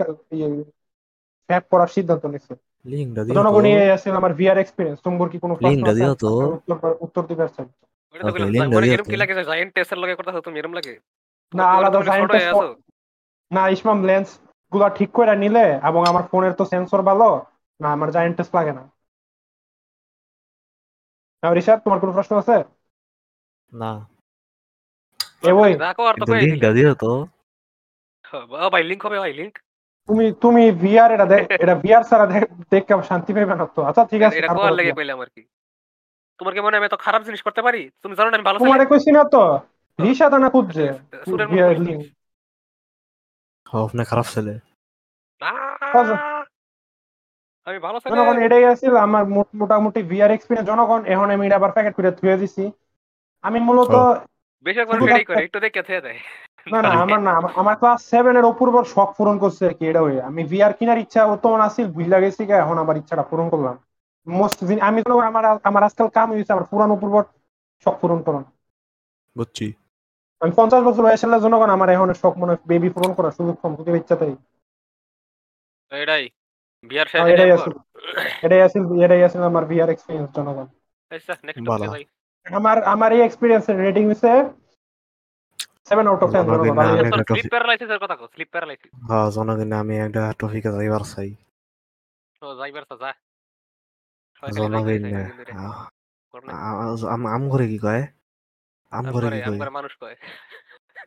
B: ফ্যাক করার সিদ্ধান্ত নিচ্ছি
A: লিঙ্কটা দিও
B: জনগণ এই আছে আমার ভিআর এক্সপিরিয়েন্স তোমার কি কোনো আছে?
A: দিও তো।
B: উত্তর দিবে
C: মানে কি লাগে? জায়ান্ট টেস্টের লগে করতেছো তুমি এরকম লাগে?
B: না আলাদা
C: আছো।
B: না ইসমাম লেন্সগুলা ঠিক করে নিলে এবং আমার ফোনের তো সেন্সর ভালো না আমার জায়েন্ট টেস্ট লাগে না। না, রিশাদ তোমার কোনো প্রশ্ন আছে?
A: না।
B: এ ওই
C: রাখো আর তো কই।
A: লিঙ্কটা দিও তো।
C: ভাই লিংক হবে ভাই লিংক
B: তুমি তুমি ভিআর এটা দেখ এটা ভিআর দেখ- শান্তি পাইবে না তো। আচ্ছা ঠিক আছে
C: এটা কোয়ার লেগে কইলাম আর কি। তোমার কি মনে আমি তো খারাপ জিনিস করতে পারি? তুমি জানো না আমি ভালো ছেলে
B: তোমারে কইছি না তো। রিশাদ আনা খুঁজছে।
C: সুরের মতো
B: VR
C: বলিস।
A: হ্যাঁ, খারাপ ছেলে।
C: না। আমি ভালো
B: জনগণ এটাই আছিল আমার মোট- মোটামুটি ভিআর এক্সপিরিয়েন্স জনগণ এখন আমি এটা আবার প্যাকেট করে থুয়ে দিছি। আমি মূলত শুধু
C: এটাই করে একটু দেখে থেয়ে দেয়।
B: না না আমার না আমার- ক্লাস সেভেন এর অপূর্বর শখ পূরণ করছে কি এটা হয়ে। আমি ভিআর কেনার ইচ্ছা আছিল ভুইলা গেছি গা, এখন আমার ইচ্ছাটা পূরণ করলাম। মোস্ট আমি তো আমার আমার আজকাল কাম হয়েছে আমার পুরান অপূর্বর শখ পূরণ করুন
A: বুঝছি।
B: আমি পঞ্চাশ বছর বয়সের জনগণ আমার এখন শখ মনে বেবি পূরণ করার সুযোগ কম খুবই ইচ্ছাতেই
C: এটাই।
B: হ্যাঁ,
C: শেষ
B: এটাই আছিল এটাই আছিল এটাই আছিল আমার ভিআর এক্সপিরিয়েন্স জনগণ
C: আচ্ছা নেক্সট ভাই
B: আমার আমার এই এক্সপিরিয়েন্স রেটিং হচ্ছে সেভেন আউট অফ টেন
A: ভালো দিন,
B: জনগণ
A: আমি
B: আমি-
A: একটা
C: স্লিপ
A: টপিক
C: কথা কও স্লিপ প্যারালাইসিস
A: হ্যাঁ জনগণে আমি একটা টপিকে যাইবার চাই
C: যাইবার যা
A: জনগণ আম আম করে কি কয় আম করে কি কয়
C: মানুষ কয়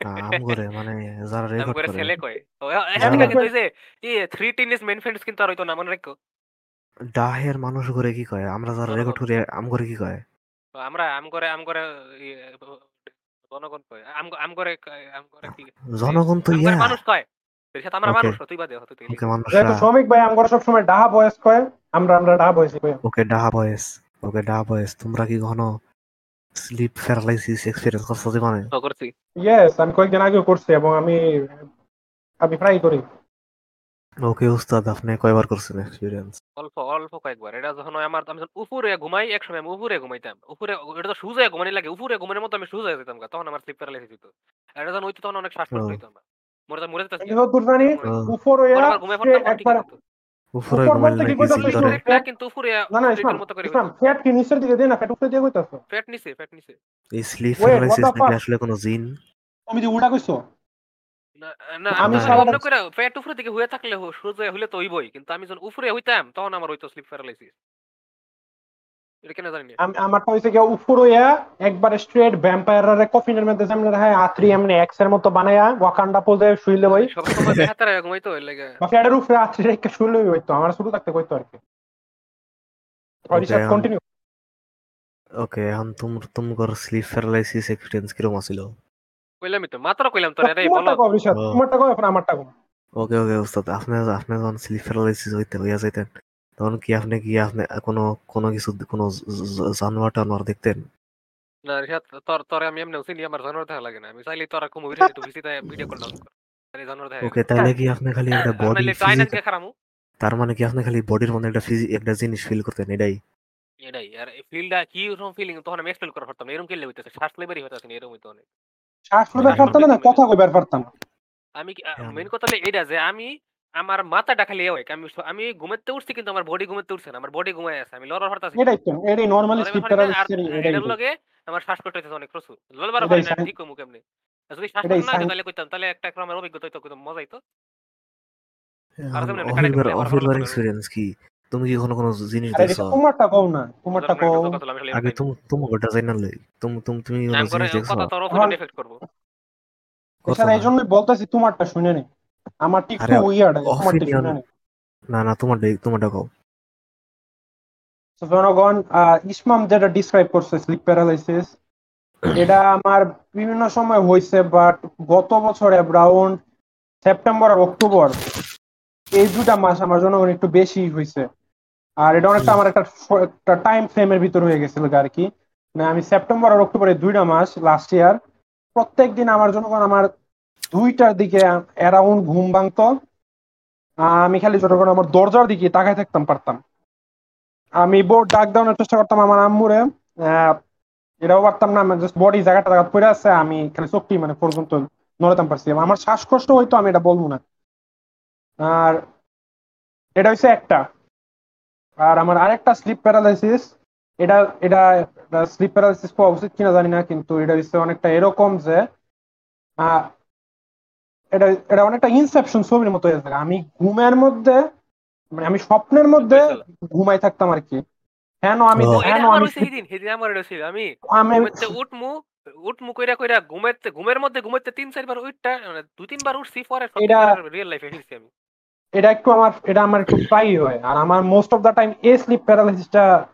A: আম করে মানে যারা রেকর্ড করে
C: ছেলে কয় হ্যাঁ কিন্তু ওই যে মেন ফ্রেন্ডস কিন্তু আর হইতো না মনে রাখো?
A: ডাহের মানুষ করে কি কয়? আমরা যারা রেকর্ড করি আম করে কি কয়?
C: আমরা আম করে আম করে জনগণ কয়। আম আম করে আম করে কি
A: জনগণ তো ইয়া।
C: মানুষ কয়। এর সাথে আমরা মানুষ তুই বাদে তুই
A: ওকে
B: ডাহা বয়স কয় আমরা আমরা ডাহা বয়সে কই।
A: ওকে ডাহা বয়েস ওকে ডাহা বয়েস তোমরা কি কখনো স্লিপ প্যারালাইসিস এক্সপেরিয়েন্স করছ জীবনে?
C: তো করছি।
B: ইয়েস আমি কয়েকদিন আগেও করছি এবং আমি আমি প্রায় করি।
A: ওকে উস্তাদ আপনি কয়বার করছেন এক্সপেরিয়েন্স
C: অল্প অল্প কয়েকবার। এটা যখন হয় আমার আমি যখন উপরে ঘুমাই এক সময় আমি উপরে ঘুমাইতাম। উপরে এটা তো সুজ ঘুমানি লাগে উপরে ঘুমানোর মতো আমি সুজ যেতাম তখন আমার স্লিপ প্যারালাইসিস হতো এটা যখন হইতো তখন অনেক শ্বাসকষ্ট। হইতো আমার। মরে মরে যেতাম
B: উপর হইয়া
C: ঘুমে
B: সে
C: পড়তাম
A: উপরে
B: উপর
A: ঘুমাইলে
B: বলতে কি
A: নাকি
B: কইতাছো
A: জিন
B: ইসমাম?
A: ধরে?
C: পেটটা কিন্তু উপরে
B: না না ইসলাম ইসলাম ফ্যাট কি নিচের দিকে দিয়ে না ফ্যাট উপরে দিয়ে কইতাছো।
C: ফ্যাট নিছে ফ্যাট নিছে
A: এই স্লিপ প্যারালাইসিস নাকি আসলে কোনো জিন?
B: তুমি যে উল্টা কইছো?
C: না না
B: আমি
C: আমি করে পেট উপরে দিকে হয়ে থাকলে সূর্য হলে তো হইবই কিন্তু আমি যখন উপরে হইতাম তখন আমার হইতো স্লিপ প্যারালাইসিস এটা কেন জানি না।
B: আমি আমারটা হইছে কি উপর হইয়া একবার স্ট্রেট ভ্যাম্পায়ারের কফিনের মধ্যে যেমন আত্রি এমনি এক্সের মতো বানায়া ওয়াকান্ডা পোজে শুইলে হই
C: সব সময় হাতারে ঘুমাইতো এর লাগে।
B: বা ফ্যাটের উপরে আত্রি রেখে শুইলে হইতো আমার শুরু থাকতে কইতো আর কি।
A: Okay,
B: কন্টিনিউ
A: ওকে এখন তুম স্লিপ প্যারালাইসিস এক্সপেরিয়েন্স কীরকম আছিল?
C: কইলামই তো মাত্র কইলাম তো এটাই বলো।
B: তোমারটা কও রিসার্চ
A: ও।
B: তোমারটা কও এখন আমারটা কও।
A: ওকে ওকে উস্তাদ আপনি আপনি যখন স্লিপ প্যারালাইসিস হইতে হইয়া যাইতেন তখন কি আপনি কি আপনি কোনো কোনো কিছু কোনো জানোয়ার টানোয়ার দেখতেন?
C: না রিহাত তোর তোর আমি এমনি চিনি আমার জানোয়ার দেখা লাগে না। আমি চাইলে তোর কোন ভিডিও একটু ভিসিতে ভিডিও কল ডাউন কর। আরে জানোয়ার দেখা
A: ওকে তাইলে কি আপনি খালি একটা বডি
C: নাইলে টাইনান কে খারামু?
A: তার মানে কি আপনি খালি বডির মধ্যে একটা ফিজি একটা জিনিস ফিল করতেন এটাই?
C: এটাই আর ফিলটা কি রকম ফিলিং তখন আমি এক্সপ্লেন করা পারতাম এরকম কেলে হইতাছে শ্বাস লেবারই হইতাছে না এরকম হইতো অনেক।
B: শ্বাস লইবার পারতাম না কথা কইবার পারতাম।
C: আমি
A: হ্যাঁ।
C: মেন কথা হলো এটা যে আমি আমার মাথাটা খালি হয় আমি আমি ঘুমাতে উঠছি কিন্তু আমার বডি ঘুমাতে উঠছে না আমার বডি ঘুমায় আছে আমি লড়ার পারতাছি
B: এটাই তো এটাই নরমালি প্যারালাইসিস এটাই
C: এটার লগে আমার শ্বাসকষ্ট হইতেছে অনেক প্রচুর। লড়বার পারি না ঠিক কমু কেমনে? যদি শ্বাস না তাহলে কইতাম তাহলে একটা আমার অভিজ্ঞতা হইতো কইতাম মজা হইতো করে, ভালো
A: এক্সপেরিয়েন্স কি? তুমি কি কোনো কোনো জিনিস দেখছ?
B: তোমারটা কও না তোমারটা কও।
A: আগে তুমি তুমি না লই। তুমি তুমি তুমি কোনো জিনিস দেখছ?
C: কথা তোর
B: আমার-
C: এফেক্ট করব।
A: করছ
B: এছাড়া
A: না?
B: জন্যই বলতেছি তোমারটা শুনে নি। আমার ঠিক
A: আরে,
B: খুব উইয়ার্ড না
A: না তোমারটা তোমারটা কও
B: তো জনগণ আহ, ইসমাম যেটা ডিসক্রাইব করছে স্লিপ প্যারালাইসিস এটা আমার বিভিন্ন সময় হয়েছে বাট গত বছর অ্যারাউন্ড সেপ্টেম্বর আর অক্টোবর এই দুটা মাস আমার জনগণ একটু বেশি হয়েছে। আর এটা অনেকটা আমার একটা একটা টাইম ফ্রেমের ভিতর হয়ে গেছিল আর কি। মানে আমি সেপ্টেম্বর আর অক্টোবরে দুইটা মাস লাস্ট ইয়ার প্রত্যেক দিন আমার জনগণ আমার দুইটার দিকে অ্যারাউন্ড ঘুম ভাঙতো। আমি খালি যতক্ষণ আমার দরজার দিকে তাকায় থাকতাম, পারতাম। আমি বোর্ড ডাক দেওয়ানোর চেষ্টা করতাম আমার আম্মুরে। এটাও পারতাম না জাস্ট বডি জায়গাটা জায়গা পড়ে আছে, আমি খালি চোখটি মানে পর্যন্ত নড়াতাম পারছি আমার শ্বাসকষ্ট হইতো, আমি এটা বলব না। আর এটা হচ্ছে একটা। আর আমার আরেকটা স্লিপ প্যারালাইসিস এটা এটা স্লিপ প্যারালাইসিস পাওয়া উচিত কিনা জানি না, কিন্তু এটা হচ্ছে অনেকটা এরকম যে এটা এটা অনেকটা ইনসেপশন ছবির মতো হয়ে থাকে। আমি ঘুমের মধ্যে মানে আমি স্বপ্নের মধ্যে ঘুমাই থাকতাম আর কি। কেন আমি কেন আমি
C: সেদিন সেদিন আমার এটা হইছিল আমি
B: আমি
C: উঠমু উঠমু কইরা কইরা ঘুমেতে ঘুমের মধ্যে ঘুমেতে তিন চারবার উঠটা মানে দুই তিনবার উঠছি পরে
B: এটা-
C: রিয়েল লাইফে ফিরছি আমি।
B: এটা একটু আমার এটা আমার একটু প্রায়ই হয়। আর আমার মোস্ট অফ দা টাইম এই স্লিপ প্যারালাইসিসটা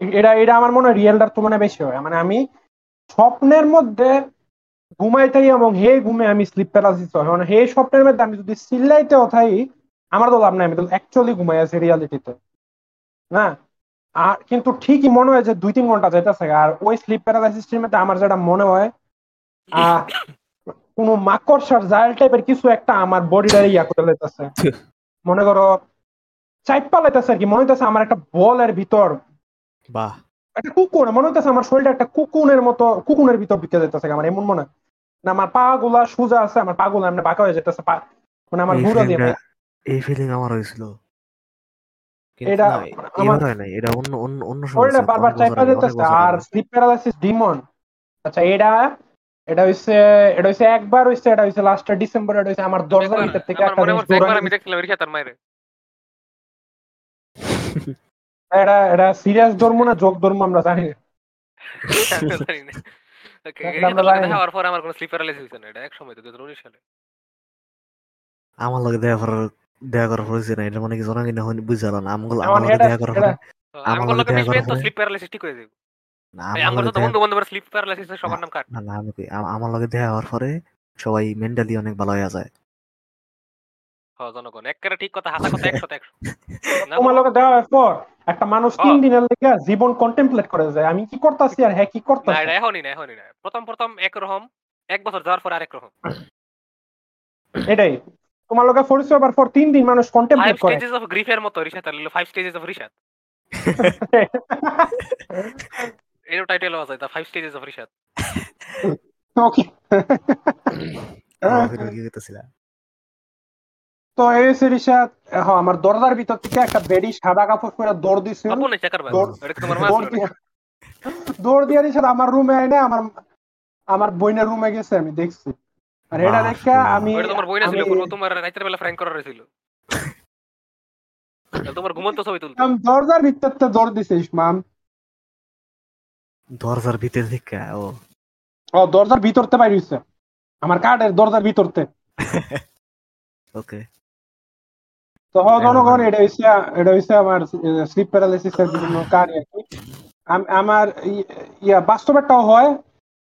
B: এটা এটা আমার মনে হয় রিয়েলটার তুলনায় বেশি হয়। মানে আমি স্বপ্নের মধ্যে ঘুমাই থাকি এবং হে ঘুমে আমি স্লিপ প্যারালাইসিস হয়। মানে হে স্বপ্নের মধ্যে আমি যদি চিল্লাইতেও থাকি আমার তো লাভ নাই আমি তো অ্যাকচুয়ালি ঘুমাই আছি রিয়ালিটিতে না? আর কিন্তু ঠিকই মনে হয় যে দুই তিন ঘণ্টা যাইতেছে। আর ওই স্লিপ প্যারালাইসিসের মধ্যে আমার যেটা মনে হয় আহ কোন মাকড়সার জাল টাইপের কিছু একটা আমার বডিটারে ইয়া করে লেতেছে মনে করো চাইপা লেতেছে আর কি। মনে হইতেছে আমার একটা বলের ভিতর
A: বাহ।
B: একটা কুকুর। মনে হইতেছে আমার শরীরটা একটা কুকুনের মতো কুকুনের ভিতর ঢুকে যেতেছে আমার এমন মনে হয়। না আমার পা গুলা সোজা আছে আমার পা গুলা এমনি বাঁকা হয়ে যেতেছে পা মানে আমার ঘুরা দিয়ে
A: এই ফিলিং আমার হয়েছিল। কিন্তু
B: এটা
A: না,
B: আমার-
A: হয় নাই এটা অন্য অন্য অন্য
B: বারবার চাইপা যেতেছে আর স্লিপ প্যারালাইসিস ডিমন আচ্ছা এটা এটা হইছে এটা হইছে একবার হইছে এটা হইছে লাস্ট ডিসেম্বর এটা হইছে আমার দরজার ভিতর থেকে একটা
C: একবার আমি মায়ের?
B: এটা এটা সিরিয়াস ধর্ম না যোগ ধর্ম আমরা জানি না। *laughs*
C: জানি না।
B: আমরা
C: লগে
B: না।
C: দেখা হওয়ার পর আমার কোনো স্লিপ প্যারালাইসিস হইছে না এটা এক সময় তো 2019 সালে।
A: আমার লগে দেখা করার দেখা করার হয়েছে না এটা মানে কি জনা কিনা বুঝতে পারলাম না। আমগুলো আমার লগে
B: এটা-
A: করার
B: এটা-
A: আমার
C: আমার
A: লগে
C: লগে
A: করার পরে-
C: স্লিপ প্যারালাইসিস ঠিক হয়ে যাবে
A: না আমার
C: আমার তো
A: দেখা-
C: বন্ধু বান্ধবের স্লিপ প্যারালাইসিস সবার নাম কাট
A: না না আমি আমার লগে দেখা হওয়ার পরে সবাই মেন্টালি অনেক ভালো হয়ে যায়।
C: হ্যাঁ জনগণ একেবারে ঠিক কথা হাসা কথা একশো। *laughs* একশো
B: তোমার
C: বলো?
B: লোকে দেওয়া হওয়ার পর? একটা মানুষ তিন। দিনের লেগে জীবন কন্টেম্পলেট করে যায় আমি কি করতেছি আর হ্যাঁ কি
C: না
B: করতেছি
C: এটা এখনই না এখনই না। প্রথম প্রথম একরকম এক বছর যাওয়ার পর আরেক রকম।
B: এটাই। তোমার লোকে পরিচয় হবার পর তিন দিন মানুষ
C: ফাইভ
B: কন্টেম্পলেট করে।
C: স্টেজেস অফ গ্রিফের মতো রিসাত আর ফাইভ স্টেজেস অফ রিসাত এর টাইটেল আছে the five stages of Risat
B: okay তো এই সিরিজটা হ্যাঁ আমার দরজার ভিতর থেকে একটা বেডি সাদা কাপড় পরে দৌড়
C: চাকার
B: দৌড়- দিয়া দিছিল আমার রুমে আইনে আমার আমার বইনের রুমে গেছে আমি দেখছি। আর এটা দেখে আমি
C: তোমার বইনা ছিল তোমার রাতের বেলা ফ্র্যাঙ্ক করার ছিল। তোমার ঘুমন্ত ছবি তুলতো।
B: আমি দরজার ভিতর থেকে দৌড় দিছে ইসমাম
A: দরজার ভিতর থেকে ও।
B: ও দরজার ভিতরতে বাইরে হইছে। আমার কার্ডের দরজার ভিতরতে। *laughs*
A: ওকে
B: তো জনগণ
A: হ্যাঁ।
B: এটা হইছে এটা হইছে আমার স্লিপ প্যারালাইসিস এর বিভিন্ন কারণ আর কি। আমার ইয়া বাস্তবেরটাও হয়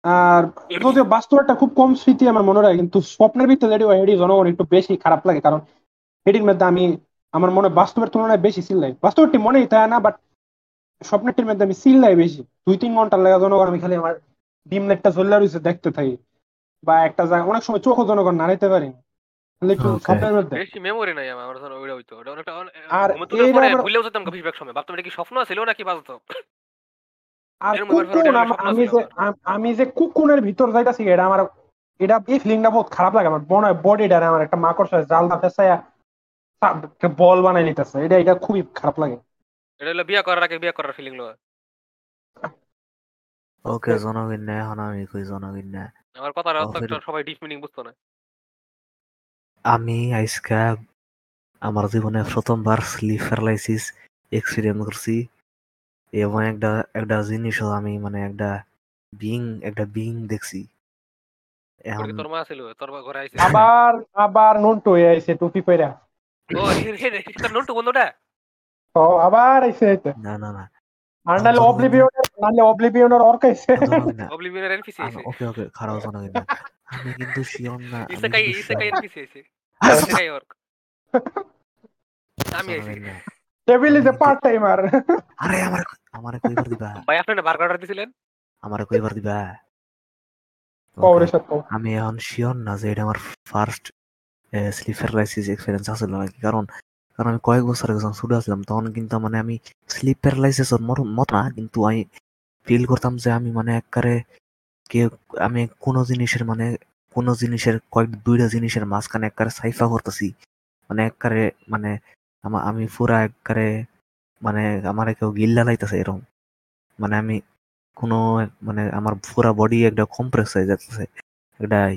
B: আর যদিও বাস্তবেরটা খুব কম স্মৃতি আমার মনে হয় কিন্তু স্বপ্নের ভিতরে যেটি হয় এটি জনগণ একটু বেশি খারাপ লাগে কারণ এটির মধ্যে আমি আমার মনে বাস্তবের তুলনায় বেশি চিল্লাই বাস্তবটি মনেই থাকে না বাট স্বপ্নেরটির মধ্যে আমি চিল্লাই বেশি। দুই তিন ঘণ্টা লাগে জনগণ আমি খালি আমার ডিম লাইটটা জ্বললে রয়েছে দেখতে থাকি। বা একটা জায়গা অনেক সময় চোখও জনগণ নাড়াইতে পারি না।
C: বেশি মেমোরি নাই আমার আমার ওইটা হইতো। ওটা অনেকটা
B: আর
C: ঘুমে তুলে
B: এইটা
C: পরে
B: আবার-
C: ভুলেও যেতাম বেশিরভাগ সময়। ভাবতাম এটা কি স্বপ্ন ছিল নাকি বাস্তব?
B: আর কুকুন
C: ফেরত
B: আম- যে আমি যে কুকুনের ভিতর যাইতাছি এটা আমার এটা এই ফিলিংটা বহুত খারাপ লাগে আমার। মনে হয় বডিটা আমার একটা মাকড়সা জালটা ফেসাইয়া সা- একটা বল বানাই নিতেছে। এটা এটা খুবই খারাপ লাগে।
C: এটা হলো বিয়া করার আগে বিয়া করার ফিলিং লো
A: ওকে জনগণ না এখন আমি কই জনগণ না
C: আমার
A: ফেরত।
C: সবাই ডিপ মিনিং বুঝতো না।
A: আমি আজকে আমার জীবনে প্রথমবার স্লিপ প্যারালাইসিস এক্সপিরিয়েন্স করছি এবং একটা একটা জিনিসও আমি মানে একটা বিং একটা বিং দেখছি। এখন
C: তোর মা ছিল তোর ঘরে আইছে?
B: আবার আবার নন্টু হয়ে আইছে টুপি পইরা।
C: ও রে রে, তোর নন্টু বন্ধুটা?
B: ও আবার আইছে
A: না না না।
B: আর নাহলে
A: জনগণ-
B: অবলিভিয়ন নাহলে অবলিভিয়নের অর্কাইছে
A: জনগণ না
C: অবলিভিয়নের এনপিসি আইছে
A: ওকে ওকে খারাপ জনগণ না আমি কিন্তু শিওর না আমি
C: ইসেকাই
A: কিন্তু
C: ইসেকাই
A: sure-
C: এনপিসি আইছে
A: আরে
C: ইসেকাই ওর আমি আইছি
A: জনগণ না।
B: টেবিল ইজ এ
A: আমি
B: পার্ট টাইমার
A: আরে আমার আমারে কইবার দিবা
C: ভাই আপনি না বার্গার অর্ডার দিছিলেন
A: আমারে কইবার দিবা
B: ওরে
A: Okay,
B: সত্য
A: আমি এখন শিওর না যে এটা আমার ফার্স্ট স্লিপার লাইসিস এক্সপিরিয়েন্স আসলে নাকি কারণ কারণ আমি কয়েক বছর যখন শুরু আসলাম তখন কিন্তু মানে আমি স্লিপ প্যারালাইসিস মত না, কিন্তু আমি ফিল করতাম যে আমি মানে একবারে কে আমি কোনো জিনিসের মানে কোনো জিনিসের কয়েক দুইটা জিনিসের মাঝখানে একবারে সাইফা করতেছি। মানে একবারে মানে আমা- পুরা একবারে মানে আমার কেউ গিল্লা লাইতেছে এরকম। মানে আমি কোনো মানে আমার পুরা বডি একটা কম্প্রেস হয়ে যাচ্ছে একটা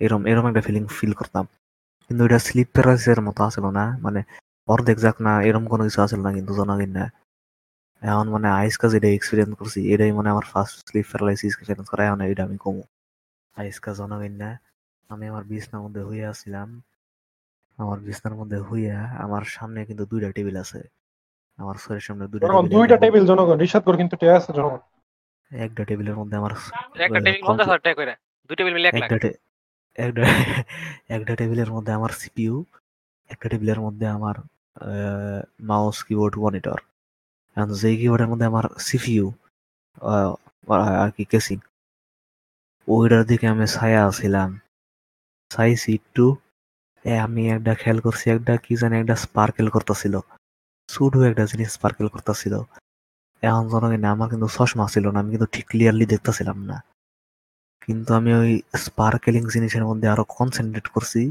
A: এরম এরম একটা ফিলিং ফিল করতাম। কিন্তু এটা স্লিপ প্যারালাইসিসের মতো আসলো না মানে অর্ধেক যাক না এরম কোনো কিছু আসলো না কিন্তু জানাগিন না। এখন মানে আইসকা যেটা এক্সপিরিয়েন্স করছি এটাই মানে আমার ফার্স্ট স্লিপ প্যারালাইসিস এক্সপিরিয়েন্স করা এখন এটা আমি কমু। আইসকা জানাগিন না আমি আমার বিছনার মধ্যে হইয়া আসছিলাম আমার বিছনার মধ্যে হইয়া আমার সামনে কিন্তু দুইটা টেবিল আছে। আমার শরীরের সামনে দুইটা টেবিল
B: দুইটা টেবিল জনগণ রিশাদ করে কিন্তু টিয়া আছে জনগণ।
A: একটা টেবিলের মধ্যে আমার
C: একটা টেবিল
A: কম্পিউ-
C: পঞ্চাশ হাজার টাকা করে দুই টেবিল মিলে এক লাখ।
A: একটা একটা টেবিলের মধ্যে আমার সিপিইউ একটা টেবিলের মধ্যে আমার মাউস কিবোর্ড মনিটর যেই কিবোর্ডের মধ্যে আমার সিপিইউ আর কি কেসিং ওইটার দিকে আমি ছায়া আছিলাম। চাইছি একটু আমি একটা খেয়াল করছি, একটা কি জানি একটা স্পার্কেল করতেছিল। শুধু একটা জিনিস স্পার্কেল করতেছিল। এখন জনগণ আমার কিন্তু চশমা ছিল না, আমি কিন্তু ঠিক ক্লিয়ারলি দেখতেছিলাম না। কিন্তু আমি ওই স্পার্কেলিং জিনিসের মধ্যে আরও কনসেন্ট্রেট করছি।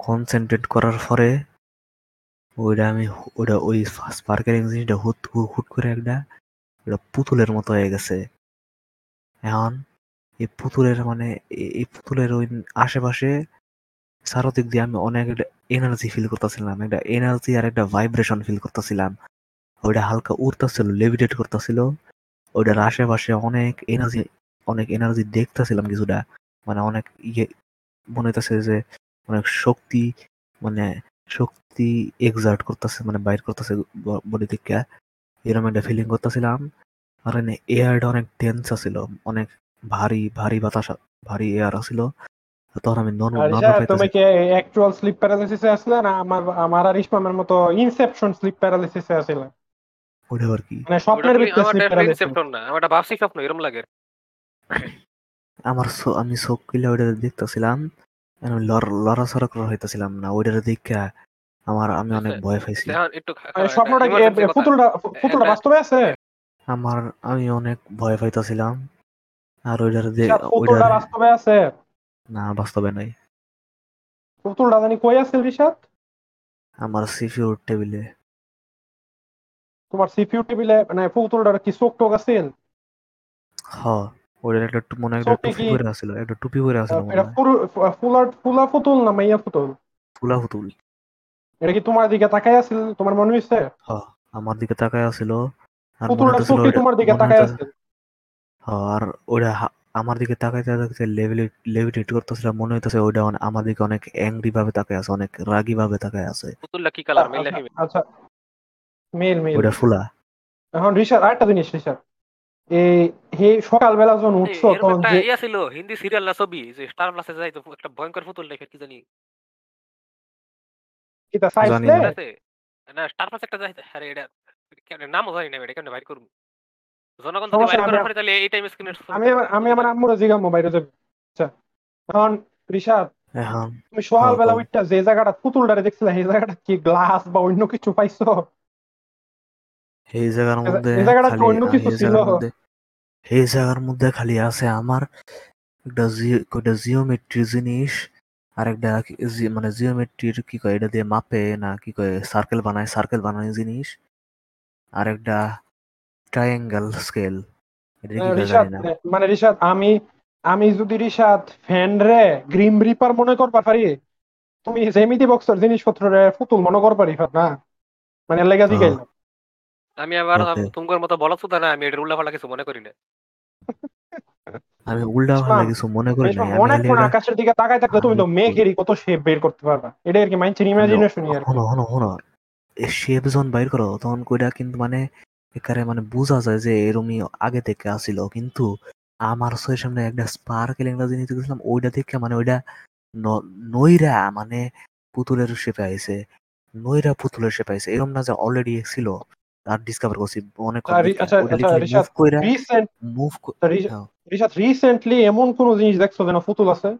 A: কনসেন্ট্রেট করার পরে ওইটা আমি ওইটা ওই স্পার্কেলিং জিনিসটা হুট হুট করে একটা ওটা পুতুলের মতো হয়ে গেছে। এখন এই পুতুলের মানে এই পুতুলের ওই আশেপাশে চারদিক দিয়ে আমি অনেক একটা এনার্জি ফিল করতেছিলাম, একটা এনার্জি আর একটা ভাইব্রেশন ফিল করতেছিলাম। ওইটা হালকা উড়তেছিল লেভিটেট করতেছিল। ওইটার আশেপাশে অনেক এনার্জি অনেক এনার্জি দেখতেছিলাম কিছুটা। মানে অনেক ইয়ে মনে হইতেছে যে অনেক শক্তি মানে শক্তি এক্সার্ট করতেছে মানে বাইর করতেছে বডি থেকে। এরকম একটা ফিলিং করতেছিলাম। আর এয়ারটা অনেক টেন্স আছিল অনেক ভারী ভারী বাতাস ভারী এয়ার আছিল। তখন আমি
B: আর
A: নন
B: রিশাদ তুমি কি অ্যাকচুয়াল স্লিপ প্যারালাইসিসে আসলে না আমার আমার আর ইসমামের মতো ইনসেপশন স্লিপ প্যারালাইসিসে আসলে?
A: ওটা আবার কি?
B: মানে স্বপ্নের ভিতরে স্লিপ প্যারালাইসিস
C: না আমারটা বাসি স্বপ্ন এরকম লাগে।
A: আমার আমি চোখ কিলে ওইটা দেখতেছিলাম আমি লড় লড়াচড়া করা হইতেছিলাম না ওইটার দিকে আমার আমি অনেক
C: আচ্ছা,
A: ভয় পাইছি
B: মানে স্বপ্নটা। পুতুলটা পুতুলটা বাস্তবে আছে?
A: আমার আমি অনেক ভয় পাইতেছিলাম আর ওইটার
B: পুতুলটা বাস্তবে আছে?
A: না বাস্তবে নাই।
B: পুতুলটা জানি কই আছে রিশাদ?
A: আমার সিপিউর টেবিলে।
B: তোমার সিপিইউ টেবিলে মানে পুতুলটার কি চোখ টোক আছে
A: হ। একটা মনে হয় একটা টুপি করে আছিল একটা টুপি করে আছিল মনে হয়।
B: পুরো ফুলা ফুলা পুতুল না মাইয়া পুতুল?
A: ফুলা ফুতুল
B: এটা কি তোমার দিকে তাকাই আছিল? তোমার মনে হইছে?
A: হ আমার দিকে তাকায় আছিল আর মনে
B: চোখে তোমার দিকে তাকাই
A: হইতেছে-
B: আছিল।
A: আর আমার দিকে তাকাইতে লেভিটেট করতেছিল মনে হইতেছে ওইটা আমার দিকে অনেক অ্যাংরি ভাবে তাকায় আছে অনেক রাগী ভাবে তাকায় আছে।
C: পুতুলটা কি কালার মেল
B: আচ্ছা,
C: নাকি
B: আচ্ছা মেল মেল
A: ওইটা ফুলা।
B: এখন রিশাদ আরেকটা জিনিস রিশাদ। এই হে সকালবেলা যখন উঠছো তখন যে
C: ইয়া ছিল হিন্দি সিরিয়াল না ছবি যে স্টার প্লাসে যাই তো একটা ভয়ঙ্কর পুতুল দেখে কি জানি।
B: সাইজ
A: না।
C: স্টার প্লাস একটা যাই আরে এটা কেমনে নামও জানি না এটা কেমনে বাইর করব? জনগণ যদি বাইর করার পরে তাহলে এই টাইম স্ক্রিনের
B: আমি আমি আমার আম্মুরে জিগামো বাইরে যাবে। আচ্ছা। এখন রিশাদ
A: এখন
B: তুমি সকালবেলা উঠটা যে জায়গাটা পুতুলটারে দেখছিলে সেই জায়গাটা কি গ্লাস বা অন্য কিছু পাইছো?
A: এই জায়গার মধ্যে এই জায়গার মধ্যে খালি আছে আমার একটা জিওমেট্রি জিনিস আর একটা মানে জিওমেট্রির কি কয় এটা দিয়ে মাপে না কি কয় সার্কেল বানায় সার্কেল বানায় জিনিস। আর একটা ট্রায়াঙ্গেল স্কেল
B: মানে রিশাদ আমি আমি যদি রিশাদ ফ্যান রে গ্রিম রিপার মনে করবা পারি তুমি জেমিতি বক্সের জিনিসপত্র রে পুতুল মনে করবা রিফাত না। মানে লেগা দিকে।
C: আমি আবার. তোমার মতো বলা সুদা না আমি এটা উল্লাপাল্লা কিছু মনে করি না।
A: আমি উল্টা কিছু মনে করি আমি
B: অনেক
A: খালি
B: কোন
A: এটা
B: আকাশের দিকে তাকায় থাকলে তুমি তো মেঘেরই কত শেপ বের করতে পারবা। এটা আর কি মাইন্ডসের ইমাজিনেশনই আর কি
A: হনো হনো হনো শেপ যখন বাইর করো তখন কইরা কিন্তু মানে একারে মানে বোঝা যায় যে এরমই আগে থেকে আসিল। কিন্তু আমার চোখের সামনে একটা স্পার্কেল একটা জিনিস দেখছিলাম ওইটা দেখে মানে ওইটা ন- নইরা মানে পুতুলের শেপে আইছে। নইরা পুতুলের শেপে আইছে। এরম না যে অলরেডি ছিল। আর ডিসকভার করছি অনেক
B: আচ্ছা, আচ্ছা, আচ্ছা,
A: মুভ হ্যাঁ।
B: রিসেন্টলি এমন কোন জিনিস দেখছ যেন ফুতুল আছে?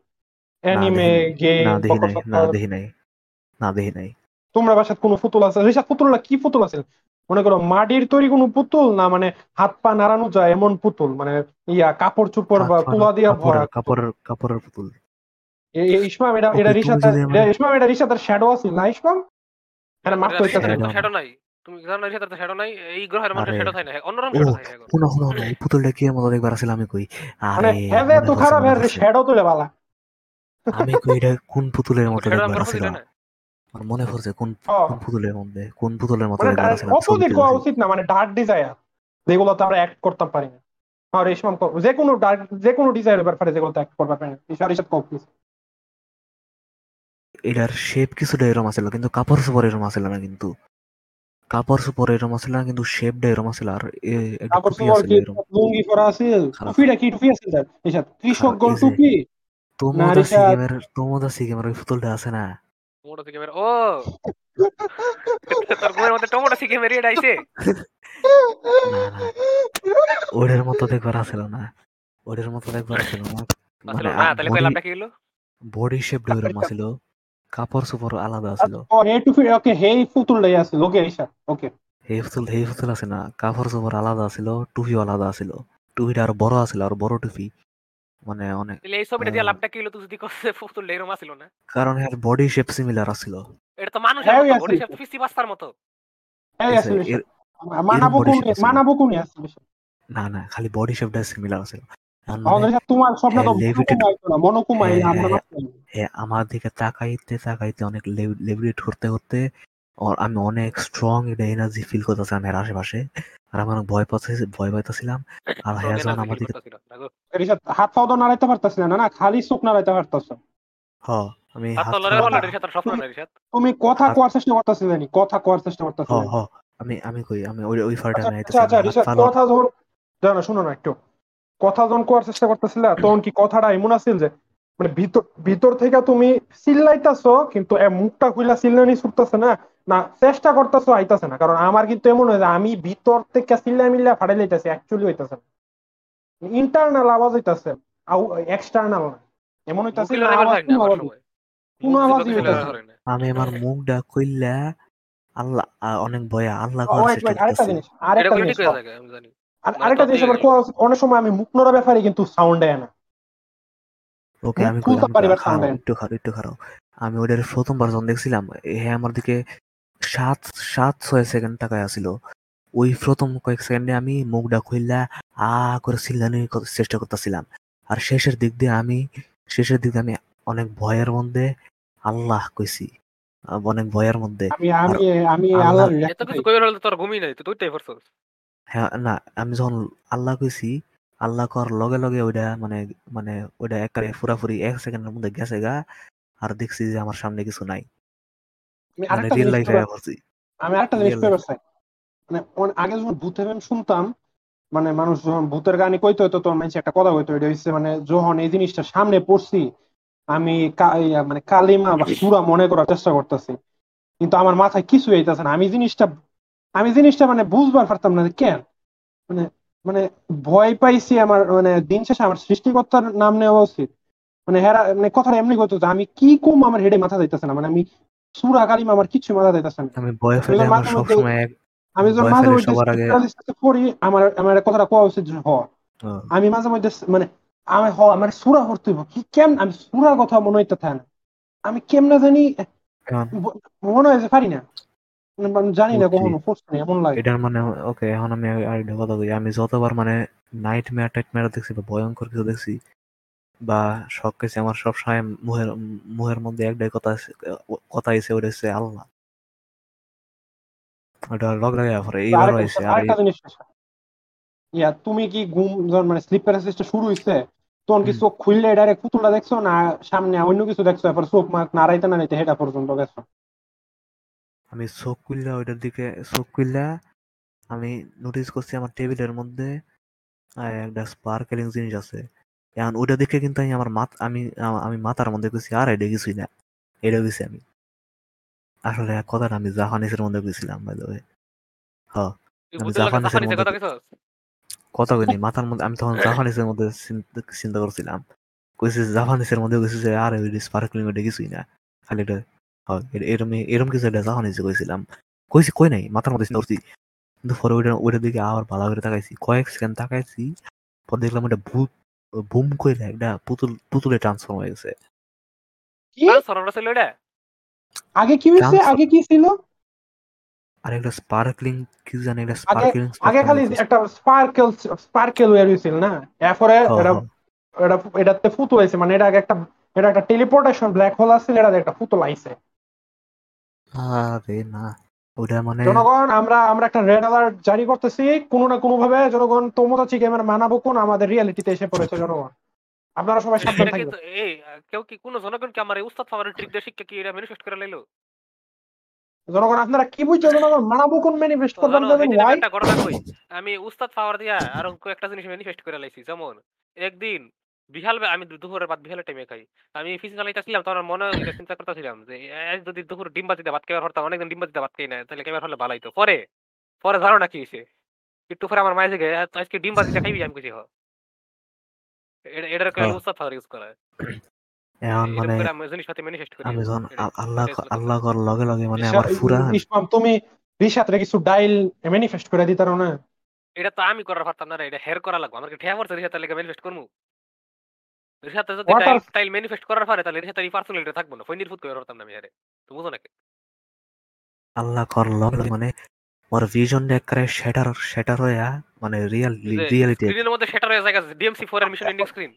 B: অ্যানিমে গেম
A: না দেখি নাই। না দেখি নাই।
B: তোমরা বাসাত কোনো পুতুল আছে? রিশাদ পুতুলটা কি পুতুল আছে? মনে করো মাটির তৈরি কোনো পুতুল না মানে হাত পা নাড়ানো যায় এমন পুতুল? মানে ইয়া কাপড় চোপড় বা তুলা দিয়া ভরা
A: কাপড়ের কাপড়ের পুতুল।
B: ইসমাম এটা এটা রিশাদ ইসমাম এটা রিশাদের শ্যাডো আছে না ইসমাম এটা- হইতাছে।
C: শ্যাডো নাই। তুমি জানো না রিসাতে শ্যাডো নাই এই গ্রহের মধ্যে
A: আরে।
C: থাকে না অন্যরকম
A: ও
C: থাকে
A: শুনো শুনো শুনো, এই পুতুলটা কি মতো একবার আসলে আমি কই? আরে
B: হেভে তো
A: পড়ছে,
B: খারাপ হ্যাঁ শ্যাডো তুলে বালা।
A: আমি কই এটা কোন পুতুলের মতো *laughs* একবার
C: আমার
A: আসছিল
C: বুঝলে না
A: আমার মনে পড়ছে কোন কোন পুতুলের মধ্যে কোন পুতুলের মতো
B: মানে
A: একবার আসছিল
B: অপোজিট করা উচিত না মানে ডার্ক ডিজায়ার যেগুলোতে আমরা অ্যাক্ট করতে পারি না। আর ইসমাম কও, যে কোনো ডার্ক যে কোনো ডিজায়ার ব্যাপারে যেগুলোতে অ্যাক্ট করতে পারি না। ইশার ইশাদ কও
A: এটার শেপ কিছুটা এরম আছিল কিন্তু কাপড় চোপড় এরম আছিল না কিন্তু। কাপড় চোপড় এরম আছিল না কিন্তু শেপটা এরম আছিল আর
B: কাপড়
A: আছিল
B: কি লুঙ্গি পরা আছে
A: খারাপ।
B: টুপিটা কি টুপি আছে তার? ইশাদ কৃষক গোল টুপি?
A: তোমোদা
B: রিশাদ।
A: সিগেমের তোমোদা সিগেমের ওই পুতুলটা আছে না?
C: টমেটো থেকে মেরে ও! তোর ঘুমের মধ্যে টমেটো থেকে মেরে এটা আইছে
A: ওদের মতো দেখবার আছিল না। ওদের মতো দেখবার আছিল না।
C: আসলে
A: মানে
C: না তাহলে কই লাভটা কি হলো
A: বডি শেপটা ওইরকম আছিল। কাপড় চোপড় আলাদা আছিল।
B: ও এই টুপি ওকে হেই পুতুলটাই আছে ওকে ইশাদ ওকে
A: এই ফুতুল এই ফুতুল আছে না কাপড় চোপড় আলাদা আছিল টুপিও আলাদা আছিল। টুপিটা আর বড় আছিল আর বড় টুপি। মানে অনেক
C: তাহলে এই ছবিটা দিয়ে। লাভটা কি হলো তুই যদি কসে ফুতুল এরকম আছিল না?
A: কারণ এর বডি শেপ সিমিলার আছিল।
C: এটা তো মানুষের মতো বডি শেপ পিসি বাস্তার মতো।
B: মানাবো কোন
A: আছে।
B: মানাবো কোন আছে
A: না না খালি বডি শেপটা সিমিলার আছিল। আর
B: আমাদের ইশাদ, তোমার স্বপ্ন তো
A: হ্যাঁ,
B: মনোকুমাই না
A: হ্যাঁ,
B: আমরা
A: হ্যাঁ, আমার দিকে তাকাইতে তাকাইতে অনেক লেভিটেট করতে করতে আমি অনেক স্ট্রং এটা এনার্জি ফিল করতেছিলাম এর আশেপাশে। আর আমি অনেক ভয় পাচ্ছি ভয় পাইতেছিলাম। আর হ্যাঁ যখন আমার দিকে
B: হাত পাও তো নাড়াইতে পারতাছি না না খালি চোখ নাড়াইতে পারতাছ।
A: হ আমি
B: তুমি কথা কোয়ার চেষ্টা করতেছি জানি কথা কোয়ার চেষ্টা করতেছি
A: হ হ আমি আমি কই আমি ওই ওই ফারটা
B: আচ্ছা আচ্ছা আচ্ছা কথা যখন জানো শোনো না একটু। কথা যখন কোয়ার চেষ্টা করতেছিলে তখন কি কথাটা এমন আছিল যে মানে ভিতর ভিতর থেকে তুমি চিল্লাইতাছো কিন্তু এ মুখটা খুইলা চিল্লানি ছুটতেছে না না চেষ্টা করতেছো আইতাছে না। কারণ আমার কিন্তু এমন হয় যে আমি ভিতর থেকে চিল্লা মিল্লা ফাটাই লাইতাছি অ্যাকচুয়ালি হইতাছে না। ইন্টারনাল আওয়াজ হইতাছে এক্সটার্নাল না। এমন হইতাছে কোনো আওয়াজই হইতাছে।
A: আমি আমার মুখটা কইলা আল্লাহ অনেক ভয়ে আল্লাহ করার
B: আরেকটা জিনিস আরেকটা জিনিস আর
C: মানে
B: আরেকটা জিনিস আবার অনেক সময় আমি মুখ নড়া ব্যাপারে কিন্তু সাউন্ড দেয় না।
A: ওকে আমি
B: খুলতে
A: আমি একটু খারাপ একটু খারাপ। আমি ওদের প্রথমবার যখন দেখছিলাম হ্যাঁ আমার দিকে সাত সাত ছয় সেকেন্ড টাকায় আসিল। ওই প্রথম কয়েক সেকেন্ডে আমি মুখটা খুললা আ করে চিল্লানির চেষ্টা করতেছিলাম। আর শেষের দিক দিয়ে আমি শেষের দিক দিয়ে আমি অনেক ভয়ের মধ্যে আল্লাহ কইছি অনেক ভয়ের মধ্যে।
B: আমি আমি আমি
A: আল্লাহ-
C: এত কিছু কইবার হলে তোর ঘুমই নাই তুই তুইটাই
A: হ্যাঁ না আমি যখন আল্লাহ কইছি আল্লাহ কর লগে লগে ওইটা মানে মানে ওইটা একেবারে পুরাপুরি এক সেকেন্ডের মধ্যে গেছে গা আর দেখছি যে আমার সামনে কিছু নাই।
B: আমি
A: মানে
B: আরেকটা
A: রিয়েল
B: জিনিস
A: লাইফে
B: আমি আরেকটা জিনিস মানে অন- আগে যখন ভূতের গান শুনতাম মানে মানুষ যখন ভূতের গানই কইতো হতো তখন মানুষ একটা কথা কইতো এটা হচ্ছে মানে যখন এই জিনিসটা সামনে পড়ছি আমি কা- ইয়া মানে কালিমা বা সুরা মনে করার চেষ্টা করতেছি। কিন্তু আমার মাথায় কিছু আইতাছে না। আমি জিনিসটা আমি জিনিসটা মানে বুঝবার পারতাম না কেন? মানে মানে ভয় পাইছি আমার মানে দিন শেষে আমার সৃষ্টিকর্তার নাম নেওয়া উচিত। মানে হেরা মানে কথাটা এমনি করতো আমি কি কম আমার হেডে মাথা যাইতেছে না। মানে আমি সুরা কালিমা আমার কিছু মাথা যাইতেছে না।
A: আমি ভয়
B: তো
A: আমার সবসময়
B: আমি যখন মাঝে মধ্যে পড়ি আমার আমার কথাটা কোয়া উচিত যে হ। আমি মাঝে মধ্যে মানে আমি হ আমার সুরা পড়তে কি কেম আমি সুরার কথা মনে হইতে থাকে না। আমি কেমনে জানি মনে হয় যে পারি না। আমি জানি না কখনো এমন লাগে।
A: এটার মানে ওকে এখন আমি আরেকটা কথা কই আমি যতবার মানে নাইট মেয়ার টাইট মেয়ার দেখছি বা ভয়ঙ্কর কিছু দেখছি বা শখ কিছু আমার সবসময় মুহের মুহের মধ্যে একটাই কথা কথা এসে ওটা হচ্ছে আল্লাহ। ওটা লগ লাগে পরে এইবার হয়েছে। আর
B: ইয়া তুমি কি ঘুম মানে স্লিপ প্যারালাইসিসটা শুরু হইছে তখন কি চোখ খুললে ডাইরেক্ট পুতুলটা দেখছ না সামনে অন্য কিছু দেখছ এরপর চোখ মাখ নাড়াইতে নাড়াইতে হেটা পর্যন্ত গেছো?
A: আমি চোখ খুললা ওইটার দিকে চোখ খুললা। আমি নোটিস করছি আমার টেবিলের মধ্যে একটা স্পার্কেলিং জিনিস আছে। এখন ওইটা দেখে কিন্তু আমি আমার মাথা আমি আমি মাথার মধ্যে গেছি আর এটা কিছুই না। এটা গেছি আমি। আসলে এক কথাটা আমি জাপানিসের মধ্যে গেছিলাম বাই দ্য হ্যাঁ
C: তুই
A: আমি জাপানিসের মধ্যে
C: কথা
A: কইনি মাথার মধ্যে আমি তখন জাপানিসের মধ্যে চিন্তা করছিলাম। কইছি জাপানিসের মধ্যে কইছি যে আরে ওই স্পার্কলিং ওটা কিছুই না। খালি এটা হয়। এরম এরম কিছু একটা কইছিলাম। কইছি কই নাই? মাথার মধ্যে করছি কিন্তু পরে ওইটা ওইটার দিকে আবার ভালো করে তাকাইছি। কয়েক সেকেন্ড তাকাইছি পর দেখলাম এটা ভূত বুম কইলে একটা পুতুল পুতুলে ট্রান্সফর্ম হয়ে গেছে।
C: ছিল এটা?
B: আগে কি
A: Transfer-
B: আগে কি ছিল?
A: আর একটা স্পার্কলিং কি জানি একটা স্পার্কলিং
B: আগে খালি একটা স্পার্কেল স্পার্কেল ওয়ার হয়েছিল না? এরপরে এটা এটা এটাতে ফুতুল আইছে মানে এটা আগে একটা এটা একটা টেলিপোর্টেশন ব্ল্যাক হোল আছে এটাতে একটা ফুতুল আইছে
A: আরে না ওটা মানে
B: জনগণ আমরা আমরা একটা রেড অ্যালার্ট জারি করতেছি। কোনো না কোনো ভাবে জনগণ তোমোদাচি গেমের মানাবো কোন আমাদের রিয়েলিটিতে এসে পড়েছে জনগণ। আপনারা সবাই সাবধান থাকবেন।
C: এই কেউ কি কোন জনগণ কি আমার এই উস্তাদ পাওয়ার ট্রিক দিয়ে শিক্ষা কি এটা ম্যানিফেস্ট করে লাইলো?
B: জনগণ আপনারা কি বুঝছ জনগণ মানাবো কোন ম্যানিফেস্ট করবেন
C: জানো,
B: জানেন
C: একটা ঘটনা কই? আমি উস্তাদ পাওয়ার দিয়া আর একটা জিনিস ম্যানিফেস্ট করে লাইছি যেমন একদিন বিহাল আমি দুপুরের ভাত বিহালের টাইমে খাই। আমি ফিজিক্যাল ছিলাম তখন মনে এটা চিন্তা করতেছিলাম যে আজ যদি দুপুর ডিম বাজিতে ভাত খাবার হরতাম অনেকদিন ডিম বাজিতে ভাত খাই না তাহলে কেবার হলে ভালো হইতো পরে? পরে জানো না কি হয়েছে একটু পরে আমার মায়ের থেকে আজকে ডিম বাজিতে খাইবি আমি কিছু এটা এটার করে
A: হ্যাঁ।
C: উস্তাদ পাওয়ার ইউজ করা
A: এখন মানে
C: আমি
A: যখন আল্লাহ আল্লাহ করার লগে লগে মানে আমার পুরা
B: ইসমাম তুমি রিশাত্রে কিছু ডাইল ম্যানিফেস্ট করে দিতারো না?
C: এটা তো আমি করার পারতাম না এটা হের করা লাগবে। আমার কি ঠেয়া পড়ছে রিসাতে লেগে ম্যানিফেস্ট করব রিসাতে যদি
B: What
C: ডাইল ম্যানিফেস্ট করার পারে তাহলে রিসাতে এই পার্সোনালিটি থাকব না। ফইনির ফুট করে পারতাম না আমি আরে। তুমি বুঝো নাকি?
A: আল্লাহ করার লগে লগে মানে আমার ভিশন একবারে শ্যাটার শ্যাটার হইয়া মানে রিয়েল রিয়েলিটি
C: স্ক্রিনের মধ্যে সেটার হয়ে জায়গা ডিএমসি 4 এর মিশন এন্ডিং স্ক্রিন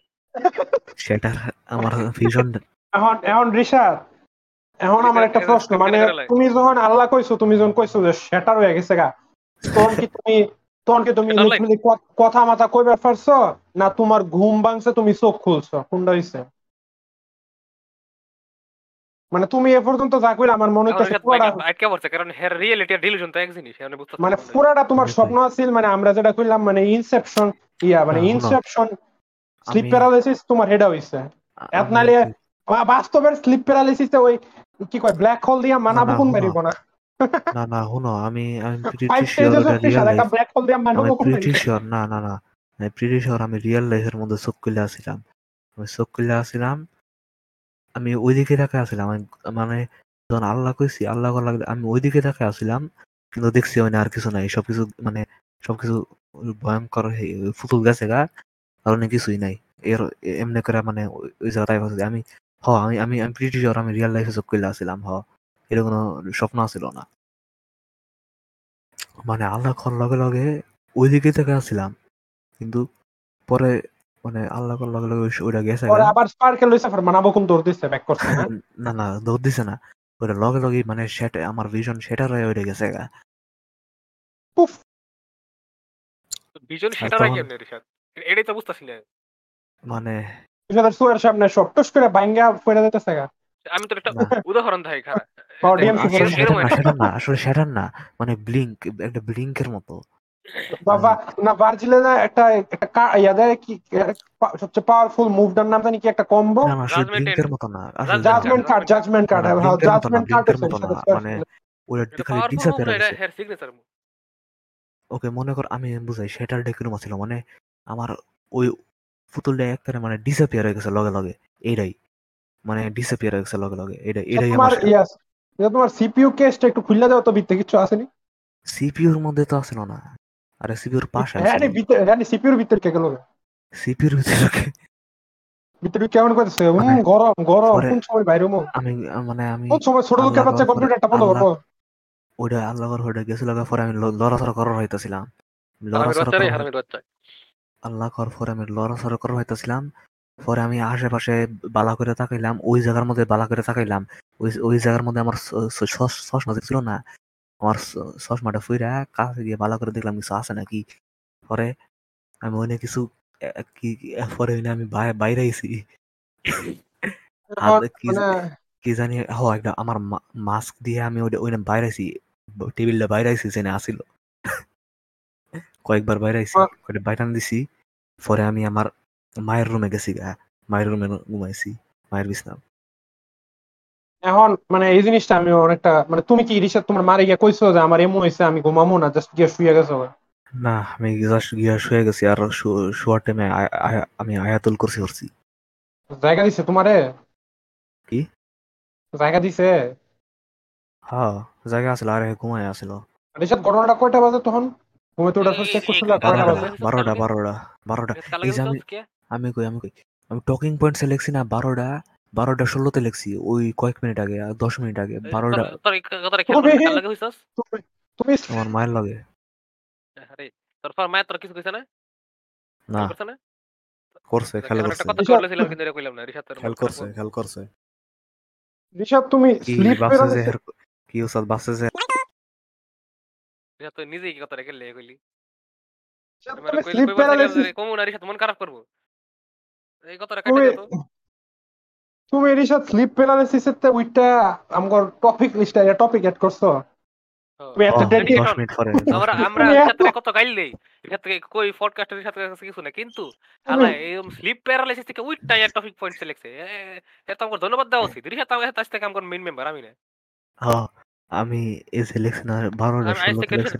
A: শ্যাটার আমার ভিশন
B: এখন এখন রিশাদ এখন আমার একটা
C: এটা-
B: প্রশ্ন মানে তুমি যখন আল্লাহ কইছো তুমি যখন কইছো যে শ্যাটার হয়ে গেছে গা তখন কি তুমি তুমি কথা মাথা কইবার পারছ? না তোমার ঘুম ভাঙছে তুমি চোখ খুলছো? কোনটা হইছে? মানে তুমি এ পর্যন্ত যা কইলে আমার মনে হইতেছে পুরাটা
C: আটকে পড়ছে কারণ হের রিয়েলিটি আর ডিলিউশন তো এক জিনিস আমি বুঝতে
B: মানে পুরাটা তোমার স্বপ্ন আছিল মানে আমরা যেটা কইলাম মানে ইনসেপশন ইয়া মানে ইনসেপশন স্লিপ প্যারালাইসিস তোমার হেডা হইছে। এত নালে বাস্তবের স্লিপ প্যারালাইসিসে ওই কি কয় ব্ল্যাক হোল দিয়া মানাবো কোন বেরিব না?
A: না না শুনো আমি আমি প্রিটি শিওর রিয়েল আমি প্রিটি শিওর না না না আমি প্রিটি শিওর আমি রিয়েল লাইফের মধ্যে চোখ খুলে আসছিলাম। আমি চোখ খুলে আসছিলাম আমি ওইদিকে তাকে আসছিলাম মানে যখন আল্লাহ কইছি আল্লাহ করা লাগলে আমি ওইদিকে তাকে আসছিলাম কিন্তু দেখছি মানে আর কিছু নাই সবকিছু মানে সবকিছু ভয়ঙ্কর ফুতুল গেছে গা কারণে কিছুই নাই। এর এমনি করে মানে ওই- ওই জায়গাটায় আমি হ আমি আমি আমি প্রিটি শিওর আমি রিয়েল লাইফে চোখ খুলে আসছিলাম হ। এটা কোনো স্বপ্ন ছিল না। মানে আল্লাহ করার লগে লগে ওইদিকে থেকে আসছিলাম। কিন্তু পরে মানে আল্লাহ করার লগে লগে ওইটা গেছে
B: আবার স্পার্কেল হইছে ফর মানাবো কোন দৌড় দিছে ব্যাক করছে *laughs* না?
A: না দৌড় দিছে না। ওইটা লগে লগে মানে সেট আমার ভিশন সেটার হয়ে ওইটা গেছে গা।
B: উফ!
C: ভিজন সেটা রাখি আপনি রিসাদ এটাই তো বুঝতেছি
A: মানে
B: সুয়ের সামনে সব টুস করে বাইঙ্গা পড়ে দিতেছে গা।
C: আমি তো একটা
A: না।
C: উদাহরণ দেখাই খারাপ *laughs*
A: আসলে
B: এরকম-
A: না আসলে সেটা না মানে ব্লিঙ্ক একটা ব্লিঙ্কের মতো।
B: বাবা না ভার্জিলে একটা একটা কা- ইয়াদে কি সবচেয়ে পাওয়ারফুল মুভটার নাম জানি কি একটা কম্বো
A: ব্লিঙ্কের মতো না
B: জাজমেন্ট কার্ড জাজমেন্ট কার্ড হ্যাঁ জাজমেন্ট কার্ড
A: Blink-এর মতো না, মানে
C: এটা
A: খালি হয়েছে ওকে মনে কর আমি বুঝাই সেটার ডেকুরুম ছিল মানে আমার ওই পুতুলটা একবারে মানে ডিসঅ্যাপিয়ার হয়ে গেছে লগে লগে এইটাই। মানে ডিসঅ্যাপিয়ার হয়ে গেছে লগে লগে। এইটাই এটাই
B: তোমার
A: আমার
B: ইয়াস এটা তোমার সিপিইউ কেসটা একটু খুললা দাও তো ভিতরে কিছু আসেনি।
A: সিপিইউর মধ্যে তো আসলো না। আরে সিপিইউর পাশে
B: হ্যাঁ রে, ভিতরে হ্যাঁ সিপিইউর ভিতরে কে গেল
A: সিপিইউর ভিতরে
B: ভিতরে কেমন করতেছে? হুম
A: মানে
B: গরম গরম। কোন সময় বাইরে মো?
A: আমি মানে আমি
B: কোন সময় ছোট লোকের
A: আল্লাহ
B: বাচ্চা
A: করে-
B: কম্পিউটারটা বন্ধ
A: আল্লাহ- ওইটা আল্লাহর ওইটা গেছিল পরে আমি লড়াচড়া করার হইতেছিলাম। লড়াচড়া আল্লাহ করার পরে আমি লড়াচড়া করার হইতেছিলাম। পরে আমি আশেপাশে বালা করে তাকাইলাম ওই জায়গার মধ্যে বালা করে তাকাইলাম। ওই ওই জায়গার মধ্যে আমার চশমা ছিল না। আমার চশমাটা ফুইরা কাছে গিয়ে বালা করে দেখলাম কিছু আছে নাকি। পরে আমি ওইনে কিছু কি পরে হইলে আমি বাইরে আইছি। কি
B: মানে
A: কি জানি হ একটা আমার মাস্ক দিয়ে আমি ওই ওই বাইরে আইছি। টেবিলটা বাইরে আইছি জেনে আসিল কয়েকবার বাইরে আইছি বাইরে দিছি। পরে আমি আমার মায়ের রুমে গেছি গা। মায়ের রুমে ঘুমাইছি মায়ের বিছনা।
B: এখন মানে এই জিনিসটা আমি অনেকটা মানে তুমি কি রিসাদ তোমার মারে গিয়ে কইছো যে আমার এমন হয়েছে আমি ঘুমামো না জাস্ট গিয়ে শুয়ে গেছো
A: না আমি জাস্ট গিয়া শুয়ে গেছি আর শোয়ার টাইমে আমি আয়াতুল
B: জায়গা দিছে তোমারে?
A: কি?
B: জায়গা দিছে?
A: হ্যাঁ জায়গা আসলো আর ঘুমায় আসলো
B: রিসাদ ঘটনাটা কয়টা বাজে তখন? ঘুমে তো
C: এই-
B: চেক করছিল
C: এই-
B: কয়টা
A: বারোটা
B: বাজে।
C: বাজে?
A: বারোটা বারোটা বারোটা।
C: কাল
A: এই যে আমি আমি কই আমি কই। আমি টকিং পয়েন্টসে লিখছি না বারোটা বারোটা ষোলোতে লিখছি ওই কয়েক মিনিট আগে আর দশ মিনিট আগে বারোটা আমার মায়ের লগে।
C: আরে তোর পর মায়ের তোর কিছু কইছে না?
A: না।
C: করছে না?
A: করছে
C: কথা
B: রিশাদ-
C: বলেছিলাম কিন্তু কইলাম না রিশাদ তোর
A: খেয়াল করছে খেয়াল করছে।
B: রিসাদ তুমি
A: কি
B: স্লিপ
A: বাসে যে কি উস্তাদ বাসে যে।
C: রিশাদ তুই নিজেই কি খেললে? কইলি আমার কইলে
B: স্লিপ প্যারালাইসিস
C: যে কমু না রিশাদ মন খারাপ করব? এই কথাটা
B: তুমি
C: কেটে দে তো।
B: তুমি রিসাদ স্লিপ প্যারালাইসিস এর উইটা আমগর টপিক লিস্ট এর টপিক এড করছ। তুমি এত
C: আমরা আমরা থেকে কত গাইলেই রিশাদ থেকে কই পডকাস্টের থেকে কাছে কিছু না কিন্তু আল্লাহ এই স্লিপ প্যারালাইসিস থেকে উইটটা এর টপিক পয়েন্ট সিলেক্টে এত আমার ধন্যবাদ দেওয়া উচিত। রিশাদ আমার কাছ থেকে আমার মেইন মেম্বার আমি না।
A: হ্যাঁ আমি এই যে লিখছি না বারোটা লিখছি
C: রিশাদ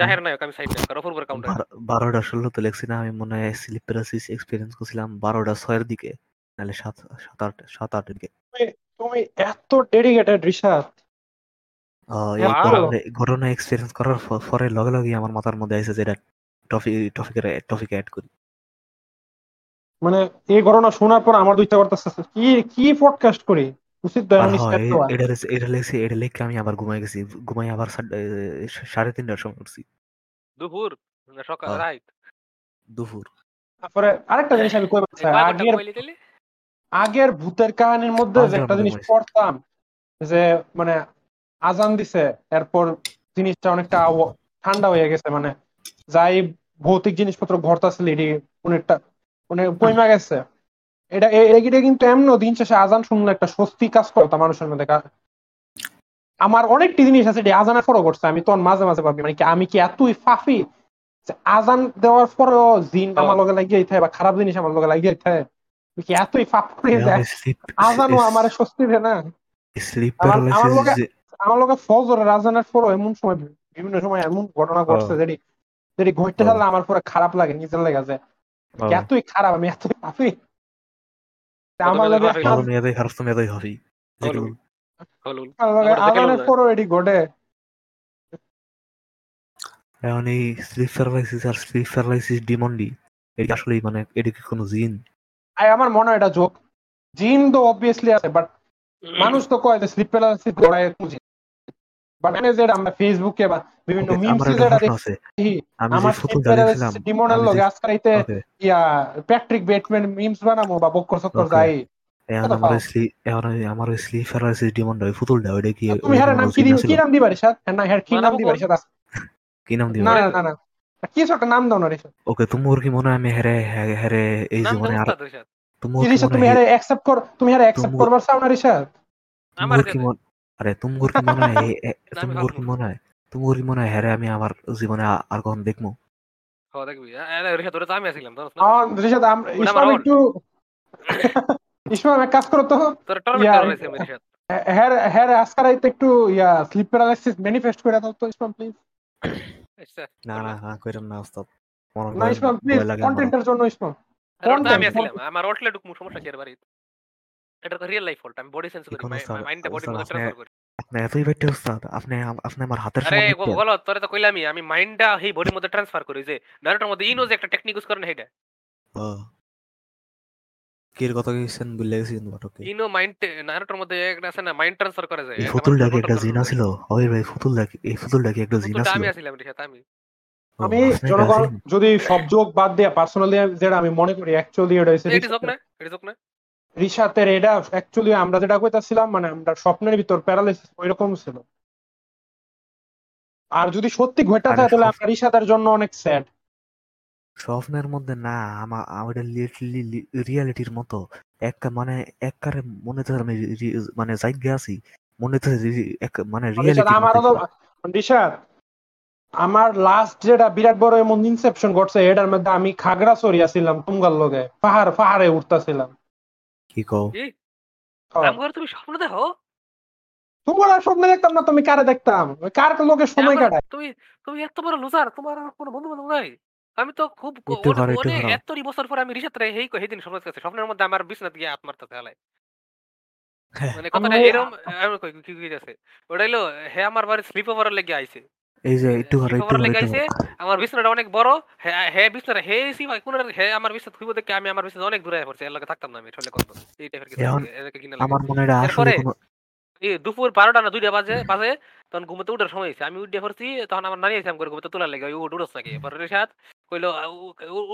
A: না। বারোটা ষোলোতে লিখছি না আমি মনে হয় স্লিপ প্যারালাইসিস এক্সপিরিয়েন্স করছিলাম বারোটা ছয়ের দিকে নাহলে সাত সাত আট সাত আটের দিকে।
B: তুমি এত ডেডিকেটেড রিসাদ
A: এই ঘটনা- ঘটনা এক্সপিরিয়েন্স করার পরে লগে লগে আমার মাথার মধ্যে আইছে যে এটা টপিক টপিকের টপিকে অ্যাড করি।
B: মানে এই ঘটনা শোনার পর আমার দুইটা করতেছে কি কি পডকাস্ট করি? উচিত
A: এটা এটা লেখছি এটা আমি আবার ঘুমাই গেছি ঘুমাই আবার সাড়ে তিনটার সময় উঠছি।
C: দুপুর? সকাল।
A: দুপুর।
B: তারপরে আরেকটা জিনিস আমি কই আগের আগের ভূতের কাহিনীর মধ্যে যে একটা জিনিস পড়তাম যে মানে আজান দিছে এরপর জিনিসটা অনেকটা ঠান্ডা হয়ে গেছে মানে যাই ভৌতিক জিনিসপত্র ঘরতাছিল এটি অনেকটা মানে কইমা গেছে। এটা এটা কিন্তু এমন দিন শেষে আজান শুনলে একটা স্বস্তি কাজ করতো মানুষের মধ্যে কা- আমার অনেকটি জিনিস আছে এটি আজানের পরও করছে আমি তখন মাঝে মাঝে ভাবি মানে কি আমি কি এতই ফাফি যে আজান দেওয়ার পরেও জিন আমার লগে লাগিয়ে থাকে বা খারাপ জিনিস আমার লগে লাগিয়ে থাকে কি এতই ফাফ করে যায় আজানও আমার স্বস্তি দেয় না? আমার- লগে- আমার লোকে ফজরের আজানের পরও এমন সময় বিভিন্ন সময় এমন ঘটনা ঘটছে যেটি যেটি ঘটতে
A: ও।
B: থাকলে আমার পরে খারাপ লাগে নিজের লেগে যে এতই খারাপ আমি এতই পাপি তা আমার লগে
A: হবি?
B: পরও এটি ঘটে।
A: এখন এই স্লিপ প্যারালাইসিস আর স্লিপ প্যারালাইসিস ডিমন্ডি এটা আসলে মানে এটা কি কোনো জিন?
B: আই আমার মনে হয় এটা জোক জিন তো অবভিয়াসলি আছে বাট মানুষ তো কয় যে স্লিপ প্যারালাইসিস গড়ায় খুঁজে বাট আমি যেটা আমরা ফেসবুকে বা বিভিন্ন মিমসে যেটা দেখি
A: আমি
B: আমার ডিমনের লগে
A: যে-
B: ইয়া প্যাট্রিক বেটম্যান মিমস বানামো বা বক্কর চক্কর যাই।
A: এখন আমার এখন কি
B: তুমি হ্যাঁ নাম কি নাম দিবা রিশাদ? হ্যাঁ না হ্যাঁ কি
C: মানে
B: নাম দিবা। রিশাদ?
A: কি নাম দিবা?
B: না না না না। কি একটা নাম দাও না রিশাদ।
A: ওকে কি মনে হয় আমি হেরে হে- হেরে এই জীবনে আর মনে
B: তুমি
A: হয়
B: অ্যাকসেপ্ট কর তুমি আরে অ্যাকসেপ্ট
A: তুমি-
B: করবার চাও না রিশাদ?
C: আমার
A: কি মনে আরে তোমার কি মনে হয়
C: না,
A: কি মনে হয় তোমার কি মনে হয় হ্যাঁ আমি আমার জীবনে আর কখন দেখব।
C: হ্যাঁ
B: কাজ করো তো। হ্যাঁ হ্যাঁ আজকাল একটু ইয়া স্লিপ প্যারালাইসিস ম্যানিফেস্ট করে দাও তো ইসমাম প্লিজ
C: আচ্ছা।
A: না না না কইরাম না ওস্তাদ।
B: না ইসমাম প্লিজ
A: ভয় লাগে আমার।
B: কন্টেন্টের জন্য ইসমাম
C: আরে ওটা তো আমি
B: content,
C: আমার ওটলে ঢুকমু সমস্যা কি এটা তো রিয়েল লাইফ ফল্ট আমি বডি সেন্স করি মাইন্ডটা
A: স্যার
C: মধ্যে ট্রান্সফার করি
A: আপনি এতই বেটে ওস্তাদ আপনি আপনি আমার হাতের
C: আরে বলো তোরে তো কইলামই আমি মাইন্ডটা এই বডির মধ্যে ট্রান্সফার করি যে নারুটোর মধ্যে ইনো যে একটা টেকনিক ইউজ করে না
A: ও। কির কথা কইছেন গেছি কিন্তু
C: ইনো মাইন্ড নারুটোর মধ্যে একটা আছে না মাইন্ড ট্রান্সফার করে যায়
A: এই
C: একটা
A: ফুতুলটা একটা জিন
C: করে।
A: ওই ভাই ফুতুলটা কি এই ফুতুলটা কি একটা জিন আছিল
C: আমি আছিলাম রিশাদ আমি
B: আমি জনগণ যদি সব যোগ বাদ দিয়ে পার্সোনালি যেটা আমি মনে করি অ্যাকচুয়ালি এটা হচ্ছে
C: এটি যোগ না এটি যোগ না
B: রিশাতের এটা অ্যাকচুয়ালি আমরা যেটা কইতাছিলাম মানে আমরা স্বপ্নের ভিতর প্যারালাইসিস ওইরকম ছিল। আর যদি সত্যি ঘটা থাকে তাহলে আমরা রিশাতের জন্য অনেক স্যাড
A: স্বপ্নের মধ্যে না আমার ওটা লিটারলি রিয়ালিটির মতো। মানে একবারে মনে তো আমি মানে জায়গা আছি। মনে তো এক- মানে
B: রিশাদ
A: রিয়ালিটির
B: আমারও তো রিশাদ আমার লাস্ট যেটা বিরাট বড় এমন ইনসেপশন ঘটছে এটার মধ্যে আমি খাগড়া আছিলাম তুমগার লগে পাহাড় পাহাড়ে উঠতাছিলাম।
A: কি কও
B: হ্যাঁ।
C: আমগর তুমি স্বপ্ন দেখো?
B: তোমার আর স্বপ্নে দেখতাম না তুমি কারে দেখতাম? কার লোকে সময় কাটায়?
C: তুমি তুমি এত বড় লুজার তোমার আর কোনো বন্ধু বান্ধব নাই? আমি তো খুব অনেক-। এতটি বছর পর আমি রিসাত হেই হেই দিন স্বপ্ন দেখতেছি। স্বপ্নের মধ্যে আমার বিছনাত গিয়ে হাত মারতে হেলাই
A: হ্যাঁ।
C: মানে কথাটা এরকম আমি কই কি কি আছে ওটা হইল হে আমার বাড়ি স্লিপ ওভারের লেগে আইছে।
A: এই যে একটু ঘরে একটু ঘরে।
C: আমার বিছনাটা অনেক বড়। হে বিছনাটা হে সি ভাই কোন হে আমার বিছনা খুইব দেখে আমি আমার বিছনা অনেক দূরে পড়ছি এর লগে থাকতাম না আমি কত? এই টাইপের কিছু
A: আমার মনে হয় আসলে
C: দুপুর বারোটা না দুইটা বাজে বাজে তখন ঘুমোতে উঠার সময় হয়েছে আমি উঠে পড়ছি তখন আমার নানি আছে করে ঘুমোতে তোলার লেগে। ওই উঠ উঠস নাকি? রেশাদ কইলো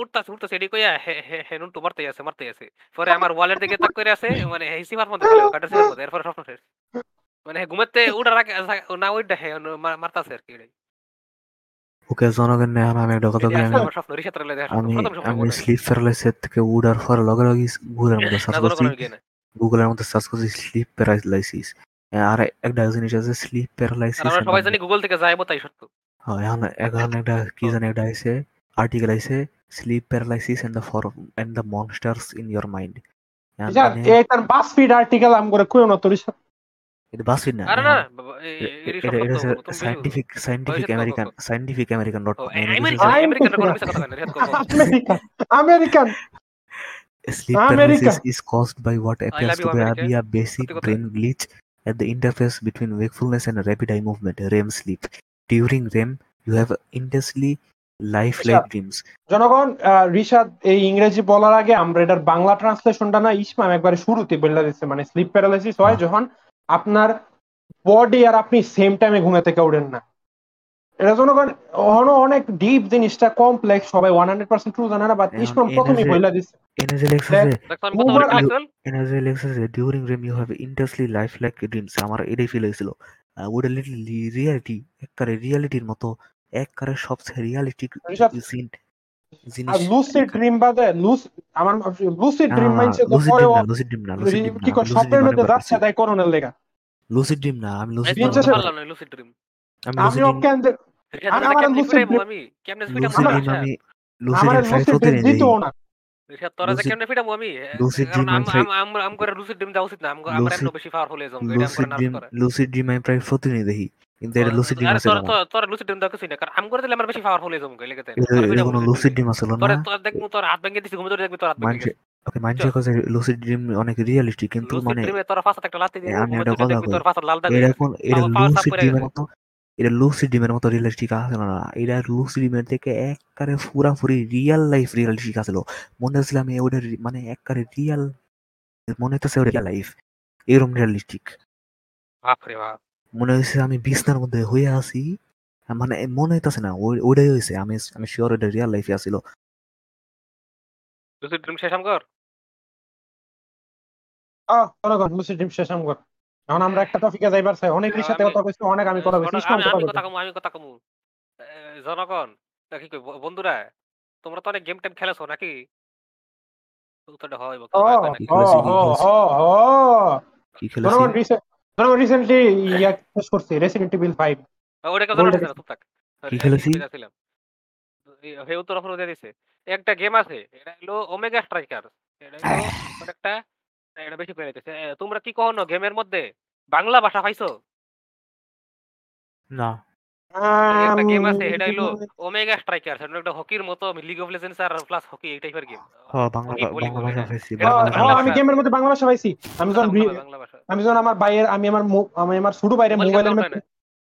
C: উঠতাছে উঠতাছে এটি কইয়া হে হে নুনটু মারতে আছে মারতে আছে। পরে আমার ওয়ালের দিকে তাক করে আছে মানে হে সিমার মধ্যে এরপরে স্বপ্ন মানে ঘুমাতে উঠার আগে না ওইটা হে মারতাছে আর কি
A: ওকে জনগণ নেই আমি একটা কথা বলি আমি আমি আমি স্লিপ প্যারালাইসিস থেকে উড়ার পর লগে লগে গুগলের মধ্যে সার্চ করছি গুগলের মধ্যে সার্চ করছি স্লিপ প্যারালাইসিস আর একটা জিনিস আছে স্লিপ প্যারালাইসিস
C: আমরা সবাই জানি গুগল থেকে যাইবো তাই সত্য।
A: হ্যাঁ এখন এখন একটা *laughs* কি জানি একটা আছে আর্টিকেল আছে sleep paralysis and the for and the monsters in your mind
B: এই তার বাসফিড আর্টিকেল আম করে কইও না তো রিশাদ
A: এটা না
C: আরে না
A: American. American dot
C: American American.
B: American
A: Sleep is caused by what appears
C: love
A: to be a, basic brain glitch at the interface between wakefulness and rapid eye movement, REM sleep. During REM, you have intensely lifelike
B: আচ্ছা।
A: dreams.
B: জনগণ আহ, রিশাদ এই ইংরেজি বলার আগে আমরা এটার বাংলা ট্রান্সলেশনটা না ইসমাম একবারে শুরুতে বলে দিচ্ছে মানে স্লিপ প্যারালাইসিস হ্যাঁ। যখন আপনার বডি আর আপনি সেম টাইমে ঘুমে থেকে উঠেন না। এটা জনগণ অহনো অনেক ডিপ জিনিসটা কমপ্লেক্স সবাই ওয়ান হান্ড্রেড পার্সেন্ট ট্রু জানে না বাট
A: এনে
B: প্রথমেই বলে দিচ্ছে
A: during REM you have intensely lifelike dreams. আমার এটাই ফিল হয়েছিল। ওটা লিটলি রিয়ালিটি একবারে রিয়ালিটির মতো একবারে সবচেয়ে রিয়ালিটি সিন
B: আর লুসিড ড্রিম বাদে লুস আমার লুসিড ড্রিম মাইন্ডসে তো পরে
A: ড্রিম
B: ও
A: না লুসিড ড্রিম না লুসিড ড্রিম
B: কি কর স্বপ্নের মধ্যে যাচ্ছে তাই করোনার লেগা।
A: লুসিড ড্রিম না আমি লুসিড
C: না
A: লুসিড ড্রিম
C: কেমনে?
A: লুসিড ড্রিম ট্রাই করতে
B: না।
C: তোরা যে কেমনে আমি? কারণ আম-
A: আমি
C: করে dream দেওয়া উচিত না। আম- আমরা এমন বেশি powerful এটা আম
A: লুসিড ড্রিম
C: করে।
A: লুসিড ড্রিম প্রায় প্রতিদিনই দেখি কিন্তু এটা লুসিড ড্রিম আছে
C: তোরা- dream দেওয়া কিছুই না। কারণ আম করে দিলে আমরা বেশি
A: এটা
C: তোরা
A: এটা
C: ফিরাইবো
A: কোনো লুসিড। ড্রিম আছে না
C: তোরে- তোর দেখব তোর হাত ভেঙে দিছি, ঘুমে ধরে দেখবি তোর হাত ভেঙে
A: ওকে মানছে কাছে লুসিড ড্রিম অনেক রিয়েলিস্টিক কিন্তু মানে
C: তোরা ফাঁসাতে একটা দিবি,
A: এ, আমি কথা কই।
C: তোর লাল দাগ
A: এটা কোন লুসিড। মতো এটা লুসিড ড্রিমের মতো রিয়েলিস্টিক আছে না। এটা লুসিড ড্রিমের থেকে একবারে পুরাপুরি রিয়েল লাইফ রিয়েলিস্টিক আছিল মনে হচ্ছিল আমি ওটা মানে একবারে রিয়েল মনে হইতেছে ওটা লাইফ এরকম রিয়েলিস্টিক
C: বাপরে বাপ।
A: মনে হয়েছে আমি বিছনার মধ্যে হয়ে আছি। মানে মনে হইতাছে না ওই- ওইটাই হয়েছে আমি আমি শিওর ওটা রিয়েল লাইফে আছিল
C: lucid dream শেষ আম কর।
B: আহ জনগণ লুসিড ড্রিম শেষ আমগর এখন আমরা একটা টপিকে যাইবার চাই। অনেকের সাথে কথা কইছি অনেক আমি কথা কইছি
C: আমি-
B: কথা
C: কমু আমি কথা কমু। জনগণ তা কি কই বন্ধুরা তোমরা তো অনেক গেম টেম খেলেছো নাকি? উত্তরটা হয় হয়
A: কি খেলেছি?
B: জনগণ রিসেন্ট জনগণ রিসেন্টলি ইয়া শেষ করছি রেসিডেন্ট ইভিল 5
C: ওটা কথা না চুপ থাক।
A: কি খেলেছি?
C: হে উত্তর অফার দিয়ে দিছে। একটা গেম আছে এটা হলো ওমেগা স্ট্রাইকার এটা হলো একটা এটা বেশি করে দিতেছে তোমরা কি কখনো গেমের মধ্যে বাংলা ভাষা পাইছো
A: না।
C: একটা গেম আছে এটা হলো ওমেগা স্ট্রাইকার সেটা একটা হকির মতো লিগ অফ লেজেন্ডস আর প্লাস হকি এই টাইপের গেম
A: হ্যাঁ বাংলা
C: কি বলি
A: বাংলা
C: বলে
A: ভাষা পাইছি
B: আমি গেমের মধ্যে বাংলা ভাষা পাইছি আমি যখন রি-
C: বাংলা ভাষা।
B: আমি যখন আমার আমি আমার মো- আমি আমার ছোট ভাইয়ের মোবাইলের মধ্যে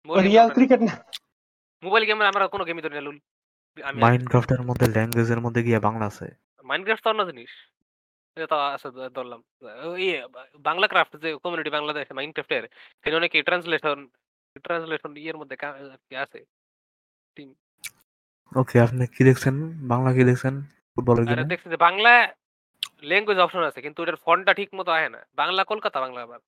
C: মোবাইল
B: রিয়াল ক্রিকেট না।
C: মোবাইল গেমে আমরা কোনো গেমই ধরি না লুল।
A: মাইনক্রাফটের মধ্যে ল্যাঙ্গুয়েজের মধ্যে গিয়ে বাংলা আছে।
C: মাইনক্রাফট তো অন্য জিনিস। তো ধরলাম। ইয়ে বাংলা ক্রাফট যে কমিউনিটি বাংলাদেশ মাইনক্রাফটের সেখানে অনেক ট্রান্সলেশন ট্রান্সলেশন ইয়ের মধ্যে কা- কি আছে?
A: ওকে আপনি কি দেখছেন? বাংলা কি দেখছেন? ফুটবলের
C: আরে
A: গেমে
C: দেখছি যে বাংলা ল্যাঙ্গুয়েজ অপশন আছে কিন্তু এটার ফন্টটা ঠিক মতো আসে না। বাংলা কলকাতা বাংলা আবার।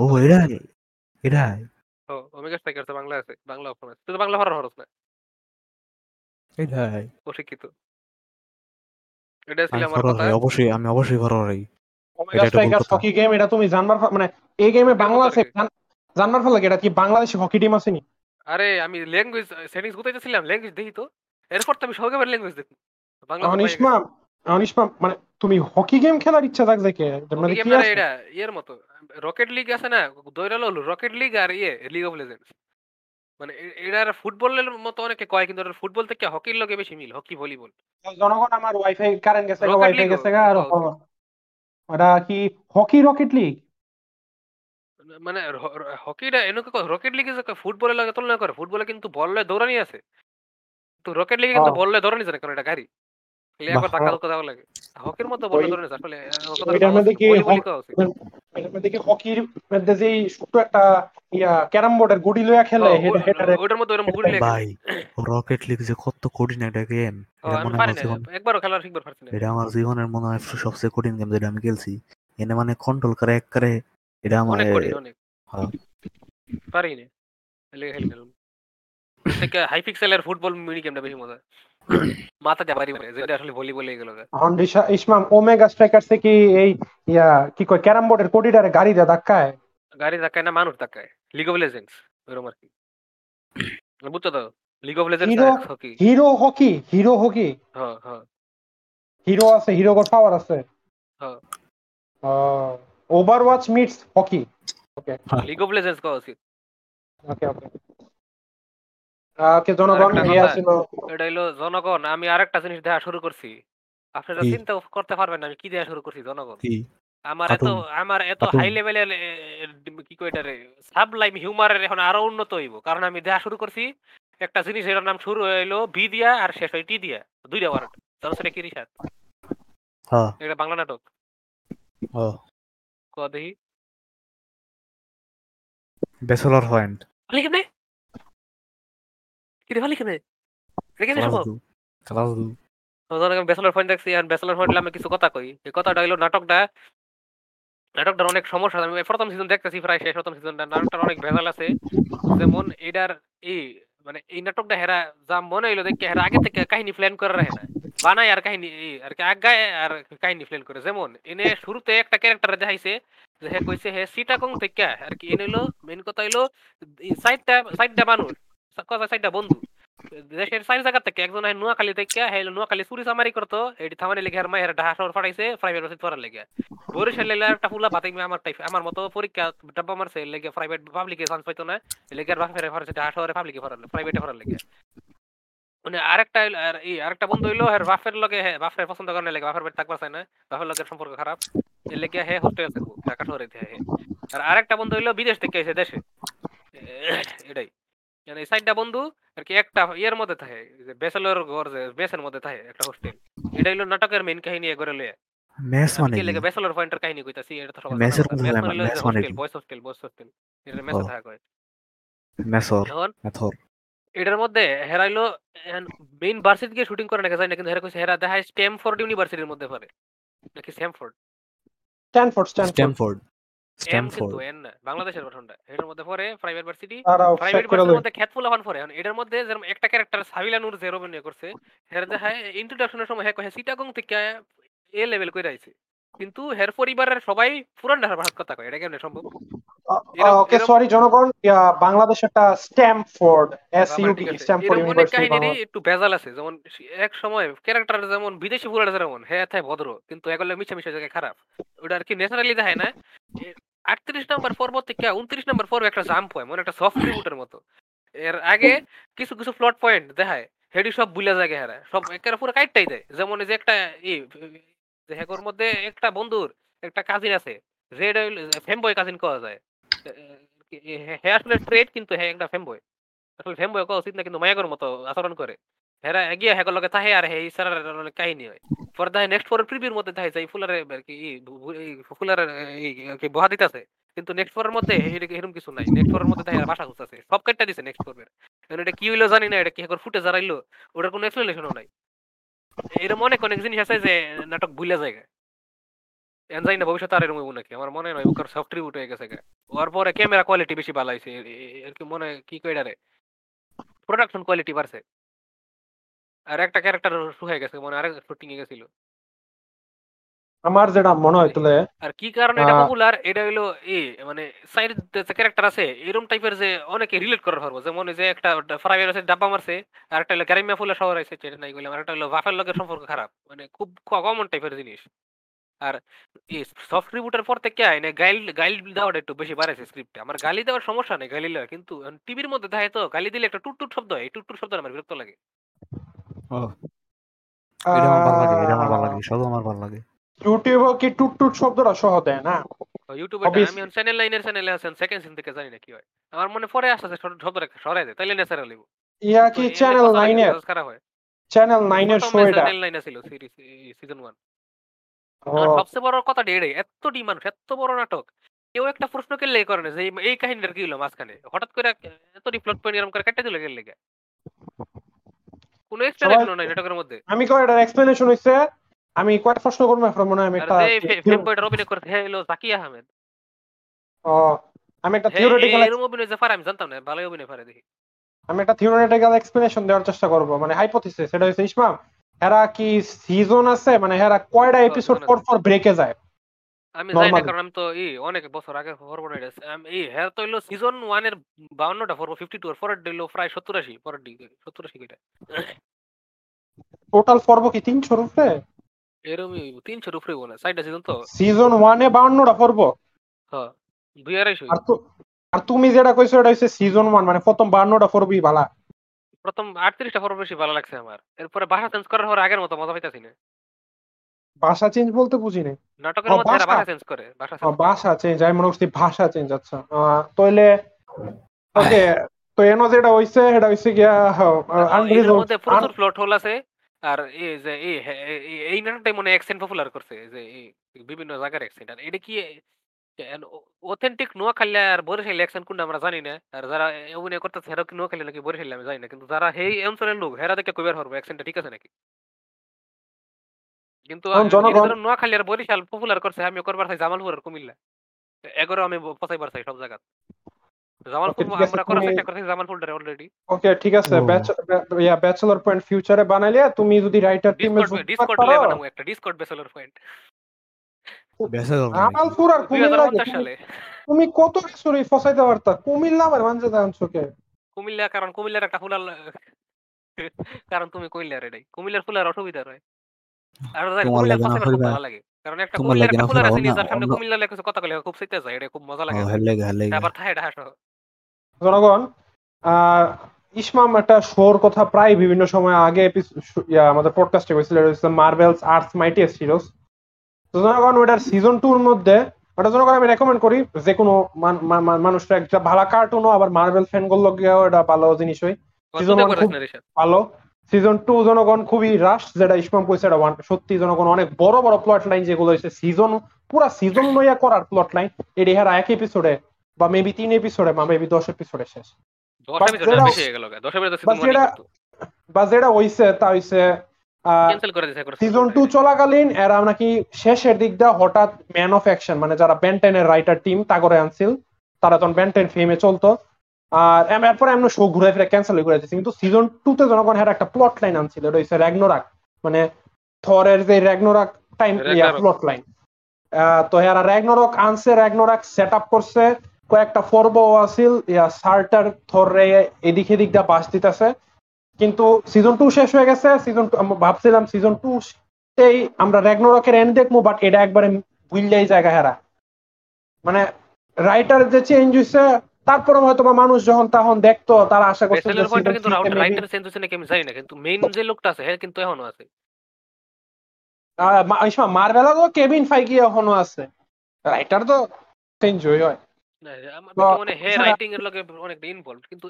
A: ও এটাই
C: ও ওমেগা স্ট্রাইকার বাংলা আছে বাংলা অপশন আছে। তুই তো বাংলা হরর হরস না। অশিক্ষিত। এটা ছিল
A: আমি
C: আমার
A: ফরওয়ার্ড
C: কথা।
A: হই অবশ্যই আমি অবশ্যই ফরওয়ার্ড হই।
B: ওমেগা স্ট্রাইকার্স হকি গেম এটা তুমি জানবার মানে এই গেমে বাংলা আছে জানবার ফলে এটা কি বাংলাদেশি হকি টিম আছে নি?
C: আরে আমি ল্যাঙ্গুয়েজ সেটিংস গুতাইতেছিলাম ল্যাঙ্গুয়েজ দেখি তো। এরপর তো আমি সবাই ল্যাঙ্গুয়েজ দেখি। বাংলা
B: অনিসমা অনিসমা মানে তুমি হকি গেম খেলার ইচ্ছা থাকছে কে মানে কি
C: মানে
B: আছে?
C: এটা ইয়ের মতো। রকেট লিগ আছে না দৈরালো রকেট লিগ আর ইয়ে লিগ অফ লেজেন্ডস মানে এ- এটার ফুটবলের মতো অনেকে কয় কিন্তু এটার ফুটবল থেকে হকির লগে বেশি মিল হকি ভলিবল
B: জনগণ আমার ওয়াইফাই কারেন্ট গেছে ওয়াইফাই গেছে আর। ওটা কি হকি রকেট লিগ
C: মানে হকিটা এনেকে রকেট লিগে ফুটবলের লাগে তুলনা করে ফুটবলে কিন্তু বললে দৌড়ানি আছে তো রকেট লিগে কিন্তু। বললে দৌড়ানি জানে কারণ এটা গাড়ি ধাক্কা ধাক্কা দেওয়া লাগে। হকির মতো বললে
B: ওই-
C: আসলে আহ,
B: মধ্যে কি
C: ভলিবলই
B: হক-
C: কওয়া উচিত।
B: এটার মধ্যে কি হকির মধ্যে যে ছোট্ট একটা ইয়া ক্যারাম বোর্ডের গুডি লইয়া খেলে
C: ও,
B: হেড
C: ও-
B: হেডারে?
C: ওইটার মধ্যে ওরকম গুলি
A: ভাই রকেট লিগ যে কত কঠিন একটা গেম এটা
C: আমি
A: মনে হয়
C: একবারও খেলা শিখবার পারছি না।
A: এটা আমার জীবনের মনে হয় সবচেয়ে কঠিন গেম যেটা আমি খেলছি। এনে মানে কন্ট্রোল করে এক করে এটা আমার
C: অনেক
A: হ্যাঁ।
C: পারি না হাই পিক্সেলের ফুটবল মিনি গেমটা বেশি মজা? মাথা দিয়ে বাড়ি মারে যেটা আসলে ভলিবল হয়ে গেল
B: এখন ইসমাম ওমেগা স্ট্রাইকার্স কি এই ইয়া কি কয় ক্যারাম বোর্ডের কোডিটারে গাড়ি দিয়ে ধাক্কায়?
C: গাড়ি ধাক্কায় না মানুষ ধাক্কায়। লিগ অফ লেজেন্ডস ওইরকম আর কি। বুঝছ তো? League of legends hockey
B: hero hockey hero hockey.
C: হ্যাঁ হ্যাঁ।
B: হিরো আছে হিরো গোর পাওয়ার আছে।
C: হ্যাঁ।
B: Overwatch meets hockey
C: league of legends কওয়া উচিত
B: ওকে ওকে ওকে জনগণ
C: আরেকটা
B: এই
C: এটা হলো জনগণ আমি আরেকটা জিনিস দেখা শুরু করছি। আপনারা চিন্তা করতে পারবেন না আমি কি দেওয়া শুরু করছি জনগণ? আমার এত আমার এত হাই লেভেলের কি কই এটারে সাবলাইম হিউমারের এখন আরও উন্নত হইব। কারণ আমি দেখা শুরু করছি একটা জিনিস এটার নাম শুরু হইল বি দিয়া আর শেষ হয় টি দিয়া দুইটা ওয়ার্ড সেটা কি রিসাদ
A: হ্যাঁ।
C: এটা বাংলা নাটক?
A: ও
C: ক দেখি।
A: ব্যাচেলর পয়েন্ট
C: ভালি কেমনে কি রে ভালি কেমনে এটা কেমনে সম্ভব
A: দু ক্লাস দু
C: আমি ব্যাচেলর পয়েন্ট দেখছি আর ব্যাচেলর পয়েন্ট আমি কিছু কথা কই এই কথাটা হইল নাটকটা নাটকটার অনেক সমস্যা আমি প্রথম সিজন দেখতেছি প্রায় শেষ প্রথম সিজনটা নাটকটার অনেক ভেজাল আছে। যেমন এটার এই মানে এই নাটকটা হেরা যা মনে হইল দেখে হেরা আগে থেকে কাহিনী প্ল্যান করে রাখে না। বানায় আর কাহিনী আর কি আগায় আর কাহিনী প্ল্যান করে। যেমন এনে শুরুতে একটা ক্যারেক্টার দেখাইছে যে হে কইছে হে সিটাকং থেকে আর কি। এনে হইল মেন কথা হইল সাইডটা সাইডটা মানুষ। সাইডটা বন্ধু দেশের জায়গা থেকে একজন হয় নোয়াখালী থেকে হে হইল নোয়াখালী করতো এটি লেগে মায়ের ঢাকা শহর ফাটাইছে প্রাইভেট পড়ার লেগে বরিশাল লেগে একটা ফুলা আমার টাইপ আমার মতো পরীক্ষা ডাব্বা মারছে লেগে প্রাইভেট পাবলিকে চান্স পাইতো না লেগে ঢাকা শহরে পাবলিকে প্রাইভেটে লেগে মানে আরেকটা আরেকটা বন্ধু হইল হ্যাঁ বাপের লগে হ্যাঁ পছন্দ করে লেগে বাপের বাড়ি থাকবা চায় না সম্পর্ক খারাপ এর লেগে হ্যাঁ হোস্টেলে থাকব ঢাকা শহরে হ্যাঁ আর আরেকটা বন্ধু হইল বিদেশ থেকে এসে দেশে এটাই মানে সাইডটা বন্ধু আর কি একটা ইয়ের মধ্যে থাকে যে বেসেলের ঘর যে বেসের মধ্যে থাকে একটা হোস্টেল এটা হইল নাটকের মেইন কাহিনী এগরে লয়ে
A: ম্যাচ মানে
C: কি? লেগে ব্যাচেলর পয়েন্টের কাহিনী কইতাছি এটা তো
A: মেসের।
C: মেস মানে
A: মেস মানে?
C: হোস্টেল
A: কি?
C: বয়েজ হোস্টেল এটা মেসে
A: ও।
C: কয়।
A: মেসর মেথর
C: এটার মধ্যে হেরাইলো মেইন ভার্সিটি গিয়ে শুটিং করে নাকি জানি না কিন্তু হেরা কইছে হেরা দেখায় স্ট্যামফোর্ড ইউনিভার্সিটির মধ্যে পড়ে। নাকি Stamford
B: Stanford Stanford
A: Stamford
C: M কিন্তু এন না বাংলাদেশের গঠনটা এটার মধ্যে পরে প্রাইভেট ভার্সিটি
B: তারাও
C: প্রাইভেট ভার্সিটির মধ্যে খ্যাত ফুলাফান পড়ে এখন এটার মধ্যে যেরকম একটা ক্যারেক্টার সাবিলা নূর জেরো করছে হের দেখায় ইন্ট্রোডাকশনের সময় হ্যাঁ কয় সিটাগং থেকে এ লেভেল কইরা আইছে। কিন্তু হের পরিবারের সবাই পুরান ঢাকার ভাষার কথা কয় এটা কেমনে সম্ভব?
B: ওকে সরি জনগণ বাংলাদেশ একটা স্ট্যামফোর্ড এস
C: ঠিক আছে।
B: স্ট্যামফোর্ড ইউনিভার্সিটি
C: একটু ভেজাল আছে যেমন এক সময় ক্যারেক্টার যেমন বিদেশি পুরাটা যেমন হ্যাঁ থাকে ভদ্র কিন্তু এগুলো মিছা মিশা জায়গায় খারাপ। ওটা আর কি ন্যাচারালি দেখায় না। আটত্রিশ নম্বর পর্ব থেকে উনত্রিশ নম্বর পর্ব একটা জাম্প হয় মানে একটা সফট রিবুটের মতো। এর আগে কিছু কিছু প্লট পয়েন্ট দেখায় হেডি সব বুলা জায়গায় হারা সব একেবারে পুরো কাইটটাই দেয়। যেমন এই যে একটা যে হ্যাকর মধ্যে একটা বন্ধুর একটা কাজিন আছে। রেড ফেমবয় কাজিন কওয়া যায়। হ্যাঁ আসলে স্ট্রেট কিন্তু হ্যাঁ একটা ফেমবয় আসলে ফেমবয় কওয়া উচিত না, কিন্তু মায়াগর মতো আচরণ করে। হেরা এগিয়ে হ্যাকর লগে তাহে আর হে ইসারার কাহিনী হয়। পরে তাহে নেক্সট পরের প্রিভিউর মধ্যে তাহে যাই ফুলারে আর কি ফুলারে কি বহা দিতেছে কিন্তু নেক্সট পরের মধ্যে এর- এরকম কিছু নাই। নেক্সট পরের মধ্যে তাহে ভাষা খুঁজতেছে। সব কাটটা দিছে নেক্সট পর্বের এটা কি হইল জানি না, এটা কি হ্যাকর ফুটে জারাইলো ওটার কোনো এক্সপ্লেনেশনও নাই। এরকম অনেক অনেক জিনিস আছে যে নাটক ভুলে যায় এখন জানি না ভবিষ্যতে আর এরকম নাকি? আমার মনে হয় ওকার সফট রিবুট হয়ে গেছে। ওর পরে ক্যামেরা কোয়ালিটি বেশি ভালো হয়েছে আর কি মনে কি কই রে? প্রোডাকশন কোয়ালিটি বাড়ছে। আর একটা ক্যারেক্টার হয়ে গেছে, মনে আরেক শুটিং এ গেছিল।
B: আমার যেটা মনে হয় তাহলে
C: আর কি কারণে এটা পপুলার এটা হলো এ মানে সাইড যে ক্যারেক্টার আছে এরকম টাইপের যে অনেকে রিলেট করার পারব যেমন যে একটা ফ্রাইভের আছে ডাব্বা মারছে আর একটা হলো গ্যারিমিয়া ফুলের শহর আছে সেটা নাই বললাম আর একটা হলো বাফের লগের সম্পর্ক খারাপ। মানে খুব কমন টাইপের জিনিস। আর এই সফট রিবুটের পর থেকে আইনে গাইল গাইল দেওয়াটা একটু বেশি বাড়াইছে স্ক্রিপ্টে আমার গালি দেওয়ার সমস্যা নেই গালি দেওয়া কিন্তু টিভির মধ্যে থাকে তো গালি দিলে একটা টুট টুট শব্দ হয় এই টুট টুট শব্দ আমার বিরক্ত লাগে।
A: ও এটা আমার ভালো লাগে এটা আমার ভালো লাগে সব আমার ভালো লাগে।
B: ইউটিউবে কি টুট টুট শব্দটা সহ দেয় না?
C: ইউটিউবে আমি চ্যানেল লাইনের চ্যানেলে আছেন সেকেন্ড সিন থেকে জানি না কি হয়। আমার মনে পরে আসছে শব্দটা সরাই দেয় তাইলে ন্যাচারাল লিব
B: ইয়া কি চ্যানেল
C: হয়।
B: চ্যানেল নাইনের শো এটা।
C: চ্যানেল লাইনে ছিল সিরিজ সিজন 1 আর সবচেয়ে বড় কথা এটাই এত ডি মানুষ এত বড় নাটক। কেউ একটা প্রশ্ন কেলে করে না যে এই- কাহিনীটার কি হলো মাঝখানে? হঠাৎ করে এত রিফ্লেক্ট পয়েন্ট এরকম করে কেটে দিল গেলে লেগে? কোনো এক্সপ্লেনেশন নাই নাটকের মধ্যে।
B: আমি কয় এটার এক্সপ্লেনেশন হইছে? আমি কয়েকটা প্রশ্ন করব এখন? মনে হয় আমি একটা
C: অভিনয় করতে হলো জাকি আহমেদ।
B: ও, আমি একটা থিওরিটিক্যাল
C: এরকম অভিনয় যে আমি জানতাম না ভালোই অভিনয় পারে দেখি।
B: আমি একটা থিওরিটিক্যাল এক্সপ্লেনেশন দেওয়ার চেষ্টা করব মানে হাইপোথিসিস সেটা হচ্ছে ইসমাম এরা কি সিজন আছে? মানে এরা কয়টা এপিসোড পর পর ব্রেকে যায়?
C: আমি জানি না কারণ আমি তো এই অনেক বছর আগে ফরওয়ার্ড হয়ে এই তো হইল সিজন ওয়ানের বাউন্নটা ফোর ফিফটি টু পরের হইল প্রায় সত্তর আশি পরের দিকে সত্তর আশি কিটা
B: টোটাল পর্ব কি তিনশোর
C: এরকমই তিনশোর উপরে বলে সাইডটা সিজন তো?
B: সিজন ওয়ানে বাউন্নটা পর্ব
C: হ্যাঁ দুই আড়াইশো
B: আর তো আর তুমি যেটা কইছো এটা হচ্ছে সিজন ওয়ান মানে প্রথম বাউন্নটা পর্বই ভালা।
C: প্রথম আটত্রিশটা পর্ব বেশি ভালো লাগছে আমার। এরপরে ভাষা চেঞ্জ করার পর আগের মতো মজা পাইতাছি না।
B: ভাষা চেঞ্জ বলতে বুঝি নাই
C: নাটকের মধ্যে এরা
B: ভাষা?
C: চেঞ্জ করে ভাষা
B: ও, ভাষা চেঞ্জ আমি মনে করছি ভাষা চেঞ্জ আচ্ছা। তাইলে ওকে তো এনো যেটা হইছে এটা হইছে গিয়া
C: আর এর
B: আনরিজলভ
C: মধ্যে প্রচুর প্লট হোল আছে। আর এই যে এই হ্যাঁ, এই- এই- এই নাটকটাই মনে অ্যাকসেন্ট পপুলার করছে যে এই বিভিন্ন জায়গার অ্যাকসেন্ট আর এটা কি অথেন্টিক নোয়াখালী আর বরিশাল অ্যাকসেন্ট কোনটা আমরা জানি না। আর যারা অভিনয় করতেছে হেরা কি নোয়াখালী নাকি বরিশাল আমি জানি না। কিন্তু যারা এই অঞ্চলের লোক হেরা দেখে কইবার পারব অ্যাকসেন্টটা ঠিক আছে নাকি? কিন্তু
B: এখন জনগণ-
C: জনগণ নোয়াখালী আর বরিশাল পপুলার করছে আমি করবার চাই জামালপুর আর কুমিল্লা। এগারো আমি পচাইবার চাই সব জায়গা জামালপুর
B: ঠিক আছে,
C: আমরা করার চেষ্টা করছি জামালপুরটা অলরেডি
B: ওকে ঠিক আছে
A: ও।
B: ব্যাচেলর পয়েন্ট ফিউচারে বানাইলে তুমি যদি রাইটার টিমে
C: ডিসকর্ড ডিসকর্ড লেভেল একটা ডিসকর্ড বেসেলর পয়েন্ট
B: জামালপুর আর কুমিল্লা
C: হাজার পঞ্চাশ সালে।
B: তুমি কত কিছু ফসাইতে পারতা? কুমিল্লা আমার মানছে জানছো কে
C: কুমিল্লা কারণ কুমিল্লার একটা ফুলার কারণ তুমি কুমিল্লার ফুলার অসুবিধা রয়। আর কুমিল্লার? ভালো লাগে। কারণ একটা কুমিল্লার ফুলার আছে সামনে কুমিল্লা কথা কলে খুব শিখতে যায় এটা খুব মজা লাগে। আবার
B: জনগণ আহ, ইসমাম একটা শোর কথা প্রায় বিভিন্ন সময় আগে আমাদের পডকাস্টে হয়েছিল মার্বেলস আর্টস মাইটিএস হিরোস তো জনগণ ওটার সিজন টুর মধ্যে ওটা জনগণ আমি রেকমেন্ড করি যে কোনো মান- মানুষটা একটা ভালো কার্টুনও আবার মার্বেল ফ্যানগুলো এটা ভালো জিনিস হয় Season
C: কত
B: one
C: করেছ
B: খুব-
C: না রিশাদ
B: ভালো। সিজন টু জনগণ খুবই রাশ যেটা ইসমাম কইছে এটা one- সত্যি জনগণ অনেক বড় বড় প্লট লাইন যেগুলো হয়েছে সিজন পুরা সিজন লইয়া করার প্লট লাইন এটি হেরা এক এপিসোডে বা মেবি তিন এপিসোডে বা মেবি দশ এপিসোডে শেষ।
C: হয়ে
B: বা যেটা হইছে তা হইছে সিজন টু চলাকালীন এরা নাকি শেষের দিক দিয়ে হঠাৎ ম্যান অফ অ্যাকশন মানে যারা ব্যান্টেনের রাইটার টিম তা করে আনছিল তারা তখন ব্যান্টেন ফেমে চলতো আর এম- এরপরে এমন শো ঘুরে ফিরে ক্যান্সেল করে দিচ্ছে কিন্তু সিজন টু তে জনগণ হ্যাঁ একটা প্লট লাইন আনছিল এটা হচ্ছে র্যাগনোরাক মানে থরের যে র্যাগনোরাক টাইম প্লট লাইন তো এরা র্যাগনোরক আনছে র্যাগনোরাক সেট আপ করছে কয়েকটা পর্ব আছিল ইয়া সার্টার থরে এদিক এদিক দিয়ে বাস দিতেছে। কিন্তু সিজন টু শেষ হয়ে গেছে সিজন টু ভাবছিলাম সিজন টু এই আমরা র্যাগনোরকের এন্ড দেখব বাট এটা একবারে ভুললেই জায়গা হেরা। মানে রাইটার যে চেঞ্জ হয়েছে তারপরে হয়তো বা মানুষ যখন তখন দেখতো তারা আশা করছে
C: কিন্তু রাইটার চেঞ্জ হচ্ছে নাকি আমি জানি না কিন্তু মেইন যে লোকটা আছে হ্যাঁ কিন্তু এখনও আছে।
B: মার্বেলারও কেবিন ফাইকি এখনও আছে। রাইটার তো চেঞ্জ হয়।
C: না, আমার
B: তো
C: দেখে রাইটিং এর লগে অনেকটা ইনভলভ কিন্তু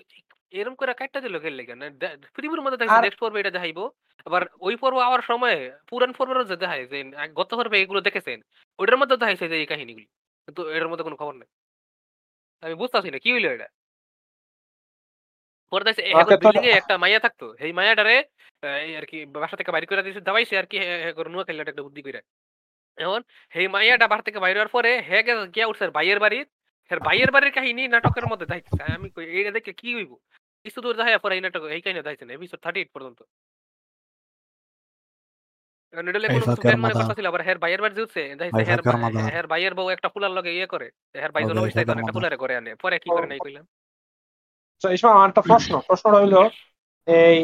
C: এরকম করে কাটটা দিল গেল লেগে? না পৃথিবীর মধ্যে দেখছি নেক্সট পর্বে এটা দেখাইবো। আবার ওই পর্ব আওয়ার সময় পুরান পর্বের যে দেখায় যে গত পর্বে এগুলো দেখেছেন ওইটার মধ্যে দেখাইছে যে এই কাহিনীগুলি। কিন্তু এটার মধ্যে কোনো খবর নেই। আমি বুঝতেছি না কি হইল এটা? পরে দেখছি বিল্ডিং এ একটা মাইয়া থাকতো। এই মায়াটারে আর কি বাসা থেকে বাইরে করে দিয়েছে দাবাইছে আর কি নুয়া খেললে একটা বুদ্ধি করে এখন সেই মাইয়াটা বাসা থেকে বাইরে হওয়ার পরে হে গিয়া উঠছে ভাইয়ের বাড়ি। এর ভাইয়ের বাড়ির কাহিনী নাটকের মধ্যে আমি কই এইটা দেখে কি হইব? কিছু দূর দেখা পরে এই নাটক এই কাহিনী দেখাইছে না এপিসোড থার্টি এইট পর্যন্ত নিডলে
A: এই
C: কোনো কিছু
A: ফাঁকের
C: প্ল্যান আবার হের ভাইয়ের বাড়ি যাচ্ছে দেখছে হের হের ভাইয়ের বউ একটা ফুলার লগে ইয়ে করে হের ভাই একটা ফুলারে করে আনে পরে কি করে নাই কইলাম।
B: তো এই আমার একটা প্রশ্ন প্রশ্নটা হইল এই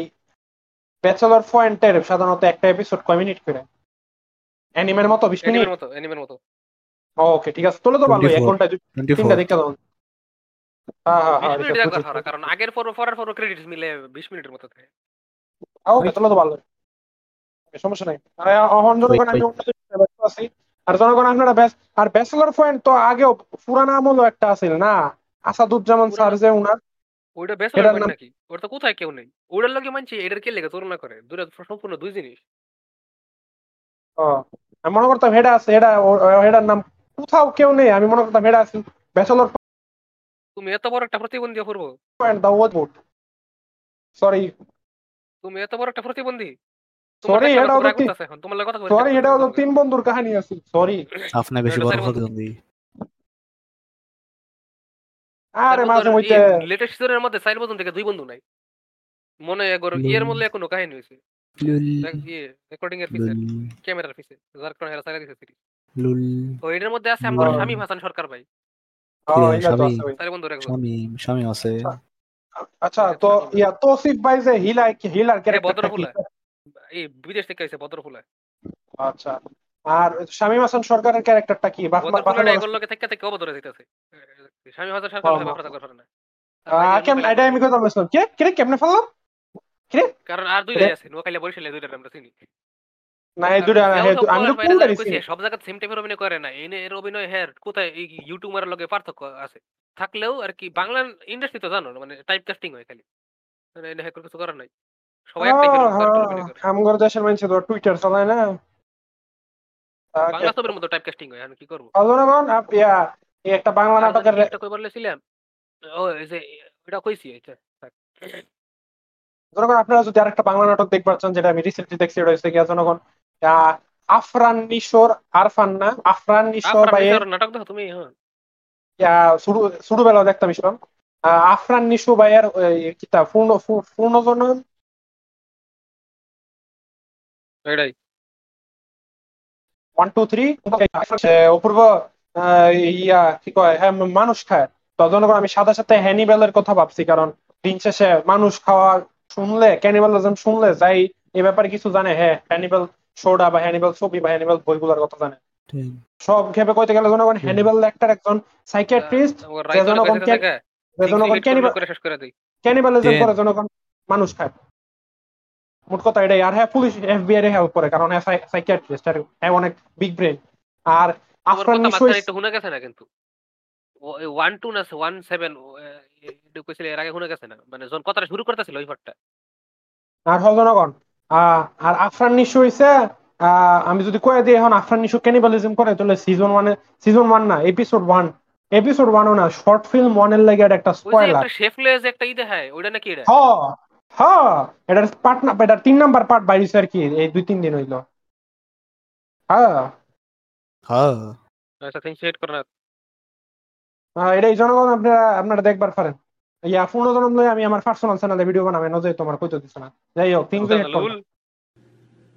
B: ব্যাচেলর পয়েন্টের সাধারণত একটা এপিসোড কয় মিনিট করে? অ্যানিমের মতো বিশ মিনিট
C: এনিমের মতো এনিমের মতো।
B: ওকে ঠিক আছে। তোলে তো ভালো এক
A: ঘণ্টা
B: তিনটা দেখতে দাও। হ্যাঁ হ্যাঁ হ্যাঁ
C: বিশ মিনিট
B: এটা
C: একবার কারণ আগের পর পরের পর ক্রেডিট মিলে বিশ মিনিটের মতো থাকে।
B: ওকে তাহলে তো ভালো। সমস্যা নাই। আর এখন জনগণ আমি ব্যস্ত আছি। আর জনগণ আপনারা ব্যাস আর ব্যাচেলর পয়েন্ট তো আগেও পুরানা আমলও একটা আছিল না? আসাদুজ্জামান স্যার যে উনার
C: ওইটা নাকি? ওটা তো কোথায় কেউ নেই। ওইটার লগে মানছি এটার কে লেগে তুলনা করে? দুটো সম্পূর্ণ দুই জিনিস।
B: ও, আমি মনে করতাম হেডা আছে হেডা হেডার নাম কোথাও কেউ নেই আমি মনে করতাম হেডা আছে ব্যাচেলর
C: তুমি এত বড় একটা প্রতিবন্ধী করব
B: point the was boat sorry
C: তুমি এত বড় একটা প্রতিবন্ধী।
B: Sorry, এটাও তো
C: তোমার লগে কথা
B: সরি এটা হলো তিন বন্ধুর কাহিনী আছে। সরি
A: আপনি বেশি বড় প্রতিবন্ধী।
B: আরে মাঝে মধ্যে
C: লেটেস্ট সিজনের মধ্যে চার বন্ধু থেকে দুই বন্ধু নাই। মনে একবার
A: হুম।
C: ইয়ের মধ্যে কোনো কাহিনী হয়েছে। দেখ ইয়ে রেকর্ডিং এর পিছে
A: লুল।
C: ক্যামেরার পিছে যার কারণে এরা চালাই দিছে series।
A: লুল
C: তো এটার মধ্যে আছে আমার স্বামী হাসান সরকার ভাই।
A: স্বামী?
B: আছে আচ্ছা তো ইয়া তৌসিফ ভাই যে হিলা হিলার ক্যারেক্টারটা কি?
C: ভদ্রফুলা। এই বিদেশ থেকে আইছে ভদ্রফুলা।
B: আচ্ছা আর শামীম হাসান সরকারের ক্যারেক্টারটা কি?
C: থেকে থেকে অবদরে হাসান সরকার না।
B: কেম- এটা আমি কথা বলছিলাম। কে কে কেমনে ফেললাম?
C: কারণ আর দুইটাই আছে নোয়াখালী বরিশালে দুইটা আমরা চিনি।
B: না এই দুটা
C: কারণ
B: আমি তো কোনটা দিছি
C: সব জায়গায় সেম টাইপের অভিনয় করে না এর অভিনয় হের কোথায়? এই ইউটিউবারের লগে পার্থক্য আছে। থাকলেও আর কি বাংলা ইন্ডাস্ট্রি তো জানো মানে টাইপ কাস্টিং হয় খালি। মানে এনে হের কিছু করার নাই। সবাই এক করে
B: আমগর দেশের মানুষ তো টুইটার চালায় না।
C: বাংলা ছবির মতো টাইপ কাস্টিং হয় কি করব?
B: আর ইয়া এই একটা বাংলা নাটকের
C: একটা কই বলছিলাম ও এই যে এটা কইছি।
B: জনগণ আপনারা যদি আরেকটা বাংলা নাটক দেখবার চান যেটা আমি রিসেন্টলি দেখছি ওটা হচ্ছে গিয়া জনগণ। আফরান নিশোর আরফান না? আফরান নিশোর
C: নাটক দেখো তুমি হ্যাঁ।
B: ছোটবেলা দেখতাম ইসলাম আফরান নিশু ভাইয়ের কিতা পূর্ণ পূ- পূর্ণজনন
C: এটাই।
B: ওয়ান টু থ্রি অপূর্ব আহ, ইয়া কি কয় হ্যাঁ মানুষ খায়। তো জনগণ আমি সাথে সাথে হ্যানিবেলের কথা ভাবছি কারণ দিন শেষে মানুষ খাওয়া শুনলে ক্যানিবালিজম শুনলে যাই এ ব্যাপারে কিছু জানে হ্যাঁ হ্যানিবেল শোটা বা হ্যানিবেল ছবি বা হ্যানিবেল বইগুলোর কথা জানে। সব ভেবে কইতে গেলে জনগণ হ্যানিবেল লেক্টার একজন সাইকিয়াট্রিস্ট
C: আমার
B: যে জনগণ জনগণ ক্যানিবালিজম করে জনগণ মানুষ খায়। মোট কথা এটাই। আর হ্যাঁ পুলিশ এফবিআই এর হেল্প করে কারণ হ্যাঁ সাইকিয়াট্রিস্ট আর হ্যাঁ অনেক বিগ ব্রেন আর আফরান
C: কথা একটু শুনে গেছে না কিন্তু? ওয়ান টু না ওয়ান সেভেন কইছিল এর আগে শুনে গেছে না? মানে যখন কথাটা শুরু করতেছিল ওই পার্টটা
B: আর হল জনগণ। আহ, আর আফরান নিশো হইছে আহ, আমি যদি কয়ে দিই এখন আফরান নিশো ক্যানিবালিজম করে তাহলে সিজন ওয়ানে সিজন ওয়ান না এপিসোড ওয়ান এপিসোড ওয়ানও না শর্ট ফিল্ম ওয়ানের লাগে একটা স্পয়লার
C: শেফলেস একটা ই দেখায় ওইটা নাকি এটা?
B: হ হ এটার পার্ট না এটার তিন নাম্বার পার্ট বাইরেছে আর কি এই দুই তিন দিন হইল। হ্যাঁ
A: হ্যাঁ
C: আচ্ছা থিং শেড করে না
B: আহ, এটাই জনগণ আপনারা আপনারা দেখবার পারেন। ইয়া পূর্ণ জনম লই আমি আমার পার্সোনাল চ্যানেলে ভিডিও বানাবো নজরে তোমার কইতে দিছ না যাই হোক থিংস
C: লুল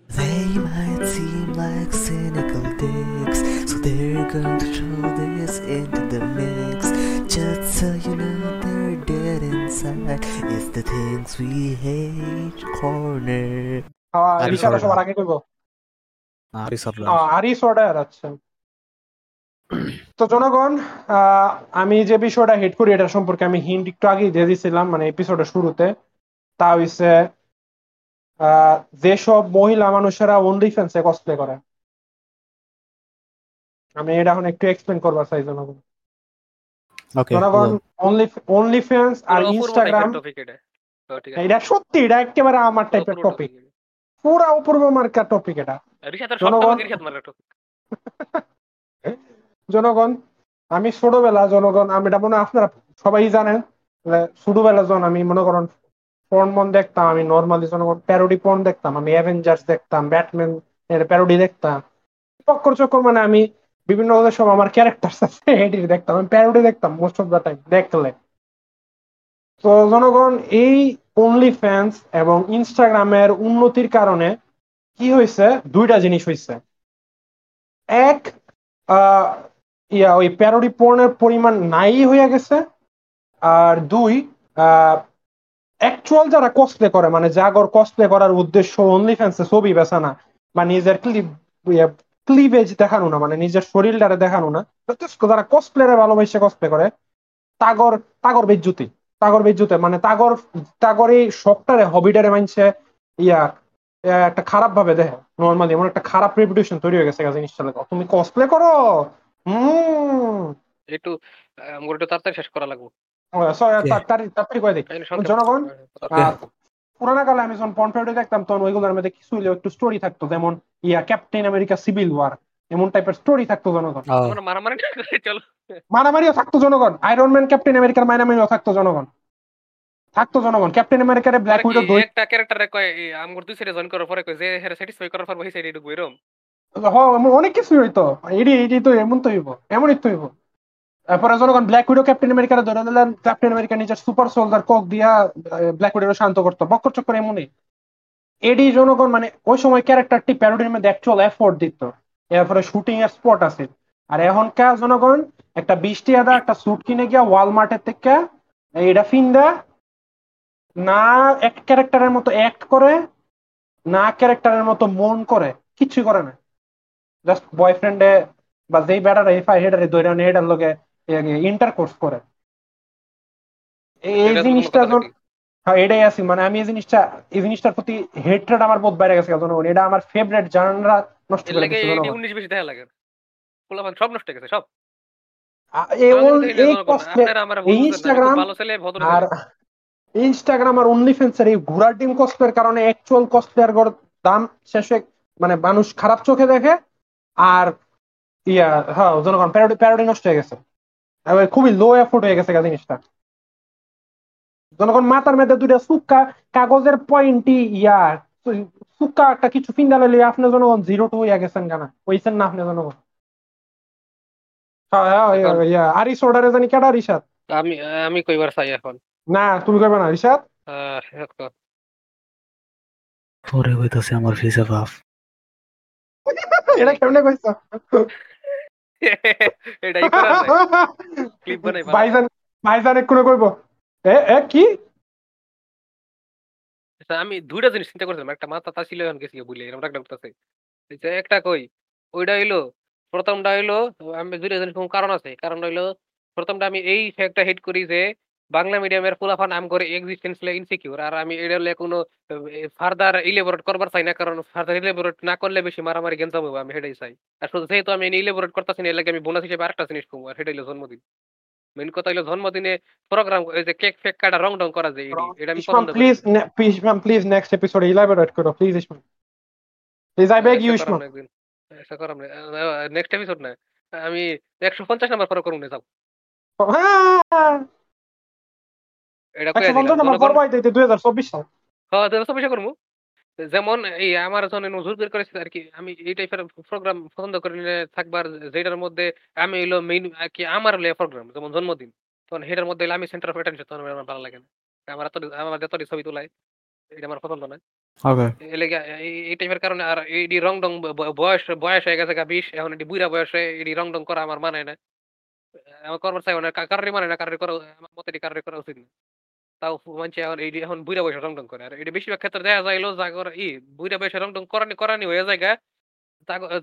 D: They might seem like cynical dicks, so they're going to throw this into the mix. Just so you know they're dead inside. It's the things we hate corner.
A: আরে
B: রিসাটা সবার আগে কইবো
A: আরে সর
B: আরিস অর্ডার আচ্ছা তো জনগণ আহ, আমি যে বিষয়টা হেড করি এটা সম্পর্কে আমি হিন্ট একটু আগেই দিয়ে দিয়েছিলাম মানে এপিসোডের শুরুতে। তা হইছে আহ, যেসব মহিলা মানুষেরা ওনলি ফ্যান্সে কসপ্লে করে। আমি এটা এখন একটু এক্সপ্লেন করবার চাই জনগণ।
A: ওকে
B: জনগণ অনলি অনলি ফ্যান্স আর ইনস্টাগ্রাম
C: টপিক এটা।
B: সত্যি এটা একেবারে আমার টাইপের
C: অপূর্ব
B: টপিক। পুরা অপূর্ব মার্কার টপিক এটা। জনগণ- *laughs* জনগণ, আমি ছোটবেলা জনগণ, আমি এটা মনে আপনারা সবাই জানেন ছোটবেলা জন, আমি মনে করেন পর্ন মন দেখতাম, আমি নর্মালি জনগণ প্যারোডি পর্ন দেখতাম, আমি অ্যাভেঞ্জার্স দেখতাম ব্যাটম্যান এর প্যারোডি দেখতাম। চক্কর চক্কর মানে আমি বিভিন্ন সব আমার ক্যারেক্টার দেখতাম, আমি প্যারোডি দেখতাম মোস্ট অফ দ্য টাইম দেখলে। তো জনগণ, এই অনলি ফ্যান্স এবং ইনস্টাগ্রামের উন্নতির কারণে কি হয়েছে? দুইটা জিনিস হয়েছে। এক ইয়া, ওই প্যারোডি পর্নের পরিমাণ নাই হয়ে গেছে। আর দুই অ্যাকচুয়াল যারা কসপ্লে করে মানে জাগর কসপ্লে করার উদ্দেশ্য অনলি ফ্যান্সে ছবি বেচা না, বা নিজের ক্লিপ ক্লিভেজ দেখানো না মানে নিজের শরীরটারে দেখানো না, যথেষ্ট যারা কসপ্লেরে ভালোবাসে কসপ্লে করে, তাগর তাগর বেজ্জুতি, তাগর বেজ্জুতে মানে তাগর তাগর এই শখটারে হবিটারে মানছে ইয়া একটা খারাপ ভাবে দেখে নর্মালি এমন একটা খারাপ রেপুটেশন তৈরি হয়ে গেছে জিনিসটা তুমি কসপ্লে করো! হুম।
C: একটু আমার একটু তাড়াতাড়ি শেষ করা লাগবে।
B: তাড়াতাড়ি তাড়াতাড়ি করে দেখি। জনগণ? পুরানা কালে আমি যখন পন্টেডে দেখতাম তখন ওইগুলোর মধ্যে কিছু একটু স্টোরি থাকতো। যেমন yeah Captain America civil war এমন টাইপের স্টোরি থাকতো জনগণ।
C: চলো।
B: মারামারিও থাকতো জনগণ। আয়রন ম্যান ক্যাপ্টেন আমেরিকার মারামারিও থাকতো জনগণ। থাকতো জনগণ। ক্যাপ্টেন আমেরিকার ব্ল্যাক উইডো
C: একটা ক্যারেক্টারে কয় এই আমগর দুই সাইডে জয়েন করার পরে কয় যে হেরে স্যাটিসফাই করার পর সেই সাইডে ঢুকবো এরকম
B: অনেক কিছু হইতো। এডি এডি তো এমন তো হইব, এমনই তো হইব। তারপরে জনগণ ব্ল্যাক উইডো ক্যাপ্টেন আমেরিকার ধরে দিলেন ক্যাপ্টেন আমেরিকা নিজের সুপার সোলজার কক দিয়া ব্ল্যাক উইডো শান্ত করতো। বক্কর চক্কর এমনই। এডি জনগণ মানে ওই সময় ক্যারেক্টারটি প্যারোডির মধ্যে অ্যাকচুয়াল এফোর্ট দিত। এরপরে শুটিং এর স্পট আছে। আর এখনকার জনগণ একটা বৃষ্টি আদা, একটা স্যুট কিনে গিয়া ওয়ালমার্টের থেকে এটা ফিন্দা, না এক ক্যারেক্টারের মতো অ্যাক্ট করে, না ক্যারেক্টারের মতো মন করে কিচ্ছু করে না। জাস্ট বয়ফ্রেন্ডে বা যেই ব্যাটার এই ফাই হেডারে দৈরা এটার লগে ইন্টারকোর্স করে। এই জিনিসটা হ্যাঁ এটাই আছি। মানে আমি এই জিনিসটা এই জিনিসটার প্রতি হেট্রেড আমার বোধ বাইরে গেছে জনগণ এটা আমার ফেভারিট জানরা নষ্ট করে দিচ্ছে
C: এই
B: জনগণ।
C: উনিশ বেশি দেখা লাগে। পোলাপান সব নষ্ট গেছে সব।
B: ইনস্টাগ্রাম আর। ইনস্টাগ্রাম আর অনলি ফ্যান্সের এই ঘোড়ার ডিম কস্টের কারণে অ্যাকচুয়াল কস্টের দাম শেষ মানে মানুষ খারাপ চোখে দেখে আর ইয়া হ্যাঁ জনগণ প্যারোডি প্যারোডি নষ্ট হয়ে গেছে। খুবই লো এফোর্ট হয়ে গেছে জিনিসটা। জনগণ মাথার মধ্যে দুইটা সুক্কা কাগজের পয়েন্টই ইয়া সুক্কা একটা কিছু ফিঙ্গার হইলে আপনি জনগণ জিরো টু হইয়া গেছেন কেনা হইছেন না আপনি জনগণ। হ্যাঁ হ্যাঁ ইয়া- ইয়া জানি কেডা
C: আমি আমি কইবার চাই এখন।
B: না তুমি কইবে না রিসাদ
A: পরে হইতাছে আমার ভিসা বাপ
B: এটা কেমনে কইছো *laughs*
C: এটাই করা ক্লিপ বানাই।
B: ভাইজান ভাইজান কইব এ এ কি?
C: আচ্ছা, আমি দুইটা জিনিস চিন্তা করছিলাম। একটা মাথা তা ছিল এখন গেছি বলে এরকম একটা যে একটা কই ওইটা হইল প্রথমটা হইল আমি দুইটা জিনিস কোন কারণ আছে। কারণ হইল প্রথমটা আমি এই ফ্যাক্টটা হিট করি যে বাংলা মিডিয়ামের ফুলাফান আম করে এক্সিস্টেন্স লে ইনসিকিউর আর আমি এটা হলে কোনো ফার্দার ইলেবোরেট করবার চাই না কারণ ফার্দার ইলেবোরেট না করলে বেশি মারামারি গেঞ্জাম হবে আমি সেটাই চাই। আর শুধু যেহেতু আমি ইলেবোরেট করতেছি না এর লাগে আমি বোনাস হিসেবে আরেকটা জিনিস কমবো আর সেটা হলো জন্মদিন। মেন কথা হলো জন্মদিনে প্রোগ্রাম এই যে কেক ফেক কাটা রং ডং করা যায় এটি- এটা আমি পছন্দ করি।
B: Please Ismam please next episode elaborate করো please Ismam please I beg you Ismam
C: next episode না আমি একশো পঞ্চাশ নাম্বার পরে করুন না
B: হ্যাঁ!
C: এটা
B: সাল।
C: হ্যাঁ যেমন এই আমার জন্য নজর বের করেছে আর কি আমি এই টাইপের প্রোগ্রাম পছন্দ করি থাকবার যেটার মধ্যে আমি মেইন আর কি আমার হলো প্রোগ্রাম যেমন জন্মদিন। তখন সেটার মধ্যে আমি সেন্টার অফ অ্যাটেনশন তখন আমার ভালো লাগে না। আমার এত আমার যতটি ছবি তোলাই এটা আমার পছন্দ না।
A: ওকে
C: এই টাইপের কারণে আর এই রং ডং বয়স বয়স হয়ে গেছে গা বিশ এখন এটি বুড়া বয়সে এটি রং ডং করা আমার মানে না। আমার করবার চাই না কারোরই মানে না কারোর করা আমার মতে এটি কারোরই করা উচিত না। তাও মানছে এখন এই এখন বুড়া বয়সে রং ডং করে। আর এটা বেশিরভাগ ক্ষেত্রে দেখা যাইলো জাগর ই বুড়া বয়সে রং ডং করানি করানি হয়ে যায় গা,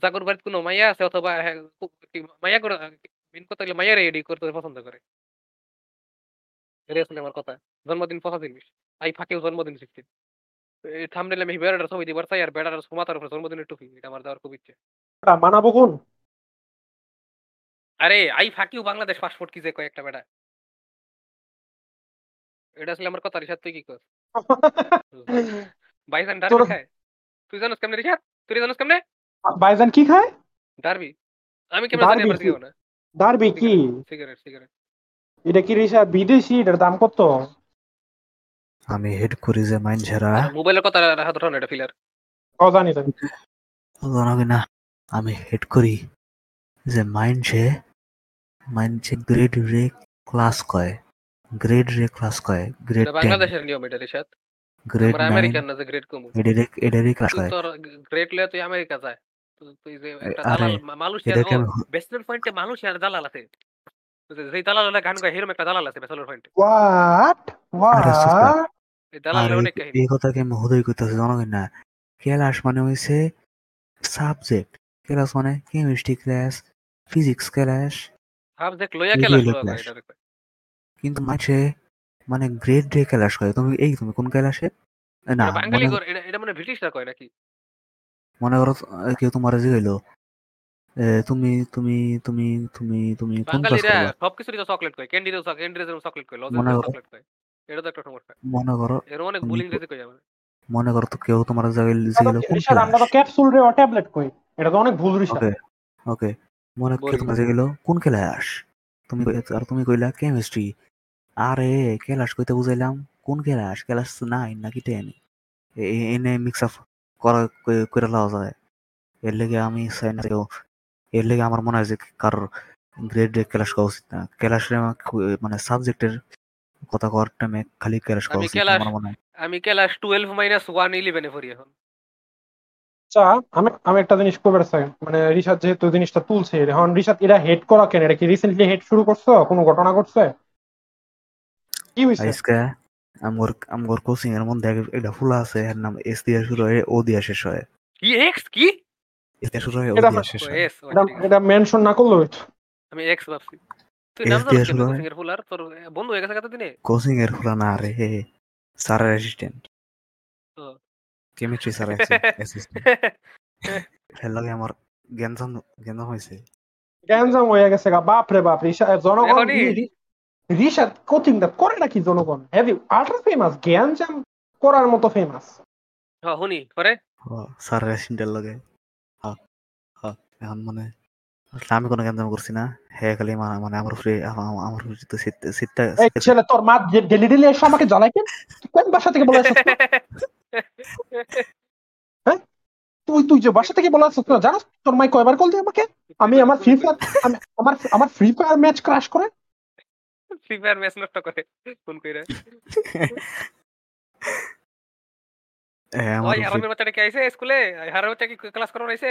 C: জাগর বাড়িতে কোনো মাইয়া আছে অথবা হ্যাঁ, মাইয়া করে মেন কথা হলো করতে পছন্দ করে। আসলে আমার কথা। জন্মদিন পচা জিনিস। আই ফাঁকেও জন্মদিন শিখছি থামনেলে আমি বেড়াটার ছবি দিবার চাই আর বেড়াটার মাথার উপরে জন্মদিনের টুপি এটা আমার দেওয়ার খুব ইচ্ছে।
B: মানাবো কোন?
C: আরে আই ফাঁকিও বাংলাদেশ পাসপোর্ট কি যে কয়েকটা বেড়া। এটা আসলে আমার কথা রিসাদ তুই কি কর *laughs* বাইসান ডারবি খায়? তুই জানিস কেমনে রিসাদ তুই জানিস কেমনে?
B: ভাইজান কি খায়?
C: ডারবি। আমি কেমনে জানি আমার
B: কি?
C: দিকেও না।
B: দারবি কি?
C: সিগারেট সিগারেট
B: এটা কি রিসা বিদেশি? এটার দাম কত?
A: আমি হেড করি যে মাইনছেরা
C: মোবাইলের কথা রাখা ধরো না এটা ফিলার
B: ও জানি জানি
A: জানাবে না আমি হেড করি যে মাইনছে মাইনছে গ্রেড রে ক্লাস কয়। গ্রেড রে ক্লাস কয় গ্রেড
C: এটা
A: টেন
C: বাংলাদেশের নিয়ম এটা রিসাদ
A: গ্রেড
C: আমরা
A: নাইন
C: আমেরিকান না যে গ্রেড কম
A: এডারে এডারে ক্লাস
C: তুই
A: হয়
C: তোর গ্রেড লয়ে তুই আমেরিকা যায় তুই- তুই যে একটা
A: আরে,
C: দালাল মা- মালয়েশিয়ার
A: এটাকে আমি
C: বেসমেন্ট পয়েন্টে মালয়েশিয়ার দালাল আছে যে- যেই দালাল হলে গান গায় হিরম একটা দালাল আছে বেসমেন্ট পয়েন্টে
B: হোয়াট
A: আরে সুস্তা।
B: হোয়াট
C: এই
A: আর
C: দালালের
A: এই-
C: অনেক কাহিনী
A: এই কথাকে আমি হুদয় করতেছি জনগণ না ক্লাস মানে হইছে সাবজেক্ট ক্লাস মানে chemistry class physics class
C: subject লইয়া
A: এই
C: কেলাস
A: কিন্তু মাঝে মানে গ্রেট ডে ক্লাস করে তুমি এই তুমি কোন ক্লাসে? না
C: এটা বাঙালি
A: মনে
C: এটা এটা মানে ব্রিটিশরা কয় নাকি?
A: মনে করো কেউ তোমার যে হইল তুমি তুমি তুমি তুমি তুমি কোন ক্লাস
C: বাঙালিরা
A: করবা?
C: সবকিছুরই তো চকলেট কয় ক্যান্ডিরও ক্যান্ডির যেমন চকলেট কয়
A: মনে করো-
C: চকলেট কয় এটা তো একটা সমস্যা।
A: মনে করো
C: এর অনেক
A: তুমি
C: ভুল
A: কো-
C: ইংরেজি
A: মনে করো তো কেউ তোমার জায়গায় যে হইল কোন
B: রিশাদ আমরা তো ক্যাপসুল রে ট্যাবলেট কই এটা তো অনেক ভুল রিশাদ
A: ওকে ওকে মনে
C: করো
A: তোমার যে গেলো কোন ক্লাস তুমি আর তুমি কইলা কেমিস্ট্রি আরে ক্লাস কইতে বুঝাইলাম কোন ক্লাস? ক্লাস নাইন নাকি টেন? এনে মিক্স আপ করা করে লওয়া যায়। এর লেগে আমি চাই না এর লেগে আমার মনে হয় যে কারোর গ্রেড ক্লাস করা উচিত না। ক্লাসে মানে সাবজেক্টের কথা করার টাইমে খালি ক্লাস করা উচিত আমার মনে হয়।
C: আমি ক্লাস টুয়েলভ মাইনাস ওয়ান ইলেভেনে পড়ি এখন।
B: আচ্ছা আমি আমি একটা জিনিস করবার চাই মানে রিশাদ যেহেতু জিনিসটা তুলছে এখন রিশাদ এটা হেড করা কেন? এটা কি রিসেন্টলি হেড শুরু করছ কোনো ঘটনা ঘটছে? কি হইছে?
A: আজকে আমগর আমগর কোচিং এর মধ্যে একটা ফুলা আছে এর নাম এস দিয়ে শুরু হয় ও দিয়ে শেষ হয়।
C: কি এক্স কি?
A: এস দিয়ে শুরু হয় ও দিয়ে শেষ হয়।
B: এটা এটা মেনশন না করল
C: আমি এক্স ভাবছি। তুই
A: S
C: নাম জানিস
A: শুরু হয়।
C: কোচিং এর ফুলার? তোর বন্ধু হয়ে গেছে কতদিনে
A: কোচিং এর ফুলা না রে স্যারের অ্যাসিস্ট্যান্ট। কেমিস্ট্রি স্যার অ্যাসিস্ট্যান্ট এর লগে আমার জ্ঞানজাম জ্ঞানজাম হয়েছে
B: হয়ে গেছে বাপ রে বাপ জনগণ রিশাদ কোচিংটা করে নাকি জনগণ? হেভি আল্ট্রা ফেমাস গ্যাঞ্জাম করার মতো ফেমাস
C: হ্যাঁ
A: লগে। হ্যাঁ হ্যাঁ এখন মানে আমি কোনো করছি না। হে খালি মানে আমার আমা- আমার উপরে তো সিটটা
B: ছেলে তোর মা ডেলি ডেলি এসে আমাকে জ্বালাই কেন কোন বাসা থেকে বলে আসছিস? *laughs* তুই তুই যে বাসা থেকে বলে আসছিস না জানাস তোর মাই কয়বার কল দিয়ে আমাকে? আমি আমার ফ্রি ফায়ার আমার আমার ফ্রি ফায়ার ম্যাচ ক্রাশ করে
C: ফ্রি ফায়ার ম্যাচ নষ্ট করে ফোন কইরা।
A: আমার
C: ওই হারামের বাচ্চাটা কি আইছে স্কুলে? হারামের বাচ্চা কি ক্লাস করার আইছে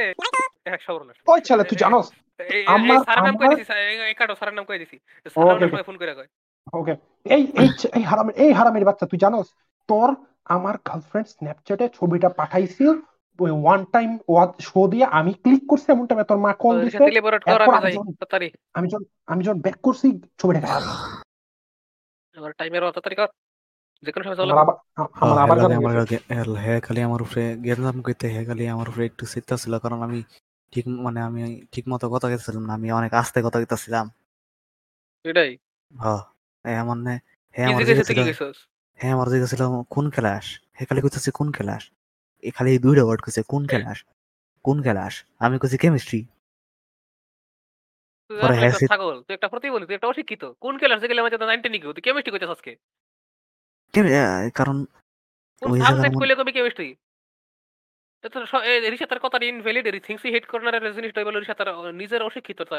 C: এক সর্বনাশ
B: ওই ছেলে তুই জানোস?
C: এই- এই- এই
B: আমার-
C: নাম কই দিছি? এই- কাটো নাম কই দিছি? ফোন
B: ওকে এই এই এই হারামের এই হারামের বাচ্চা তুই জানোস? তোর আমার গার্লফ্রেন্ড স্ন্যাপচ্যাটে ছবিটা পাঠাইছিল ওয়ান টাইম শো দিয়ে আমি ক্লিক করছি এমন টাইমে তোর মা কল দিছে
C: আমি
B: যখন- আমি যখন ব্যাক করছি ছবিটা গায়েব।
C: আমার টাইমের
A: হ্যাঁ, খালি আমার উপরে কইতে খালি আমার উপরে একটু চিন্তা ছিল কারণ আমি ঠিক মানে আমি ঠিক মতো কথা কইতেছিলাম না আমি অনেক আস্তে কথা
C: এটাই।
A: হ্যাঁ এমন নে হে
C: কি
A: আমার
C: জিজ্ঞেস তুই
A: জিজ্ঞেছিল
C: কি গেছস
A: হে আমার জিজ্ঞেছিল কোন ক্লাস? হে খালি কইতেছে কোন ক্লাস? এ খালি এই দুইটা ওয়ার্ড কইছে কোন ক্লাস কোন ক্লাস আমি কইছি কেমিস্ট্রি পরে
C: আসলে
A: হ্যাঁ,
C: একটা
A: সে-
C: ছাগল তুই একটা প্রতিবন্ধী তুই একটা অশিক্ষিত। কোন ক্লাসে গেলে আমাদের নাইনটি নিকি তুই কেমিস্ট্রি কইতেছ আজকে?
A: কারণ ওই
C: সাবজেক্ট কইলে কবি কেমিস্ট্রি রিসাতার কথা ইনভ্যালিড থিংস হেট কর্নারের জিনিসটা বলে রিসাতার নিজের অশিক্ষিততা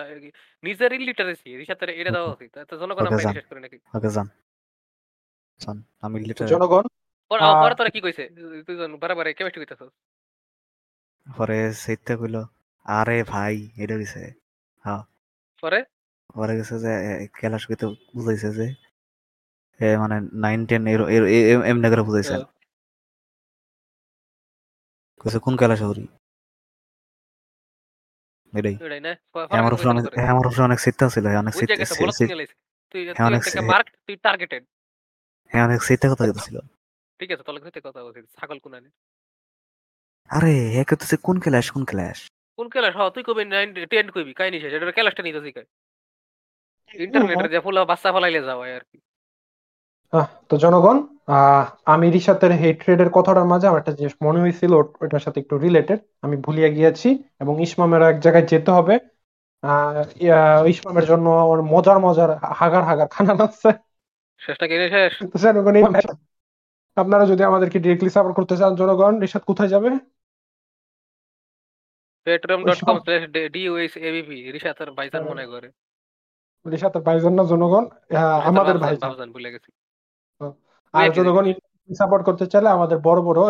C: নিজের ইলিটারেসি রিসাতার এটা দেওয়া উচিত। তো জনগণ
A: Okay,
C: আমরা বিশ্বাস করে নাকি?
A: ওকে জান জান আমি
B: জনগণ
C: পরে
B: আহ,
C: তোরা কি কইছে? তুই বারবার কেমিস্ট্রি কইতেছ?
A: পরে সেইটা কইলো আরে ভাই এটা কইছে?
C: পরে?
A: পরে গেছে যে ক্লাস কইতে বুঝাইছে যে এ মানে নাইন টেন এর এমনি করে বুঝাইছে।
C: হ্যাঁ।
A: কইছে কোন ক্লাস হরি এটাই। আমার উপরে অনেক হ্যাঁ, আমার উপরে অনেক চিন্তা ছিল হ্যাঁ, অনেক হ্যাঁ, অনেক হ্যাঁ কথা *laughs* কইতেছিল।
C: ঠিক আছে তোর সাথে কথা বলছিস ছাগল কোনানে
A: আরে হে কইতেছে কোন ক্লাস কোন ক্লাস?
C: কোন ক্লাস? হ তুই কবি নাইন টেন কইবি কাই নিছে এটা ক্লাসটা নিতে শিখায়। ইন্টারনেটের যে ফুলা বাচ্চা ফলাইলে যাওয়া আর কি।
B: আহ, তো জনগণ আমি রিসাতের হেট্রেড এর কথাটার মাঝে আমার একটা জিনিস মনে হয়েছিল ওট- ওটার সাথে একটু রিলেটেড আমি ভুলিয়ে গিয়েছি এবং ইসমামের এক জায়গায় যেতে হবে। আহ, ইসমামের জন্য ওর মজার মজার হাগার হাগার খানা আছে।
C: শেষটা কিনে শেষ।
B: এই *laughs* আপনারা যদি আমাদেরকে ডিরেক্টলি সাপোর্ট করতে চান জনগণ রিসাত কোথায় যাবে?
C: ডিউএস এবিপি রিসাতের ভাইজান মনে করে।
B: রিসাতের ভাইজান না জনগণ? আমাদের ভাই
C: ভাবজান ভুলে গেছি।
B: আর জনগণ সাপোর্ট করতে চাইলে আমাদের বড় বড়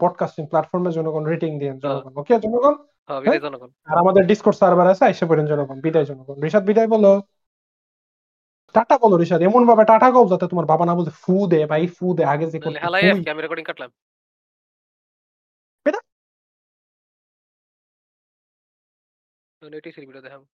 B: পডকাস্টিং প্ল্যাটফর্মে জনগণ রেটিং দিয়েন জনগণ। ওকে জনগণ?
C: হ্যাঁ? জনগণ।
B: আর আমাদের ডিসকর্ড সার্ভার আছে এসে পড়েন জনগণ। বিদায় জনগণ। ঋষাদ বিদায় বলো। টাটা বলো রিশাদ এমন ভাবে টাটা কল যাতে তোমার বাবা না বলতে ফু দে ভাই ফু দে আগে যে করতে
C: হেলাই। আজকে আমি রেকর্ডিং কাটলাম
B: বেটা।
C: এটাই ভিডিও দেখাবো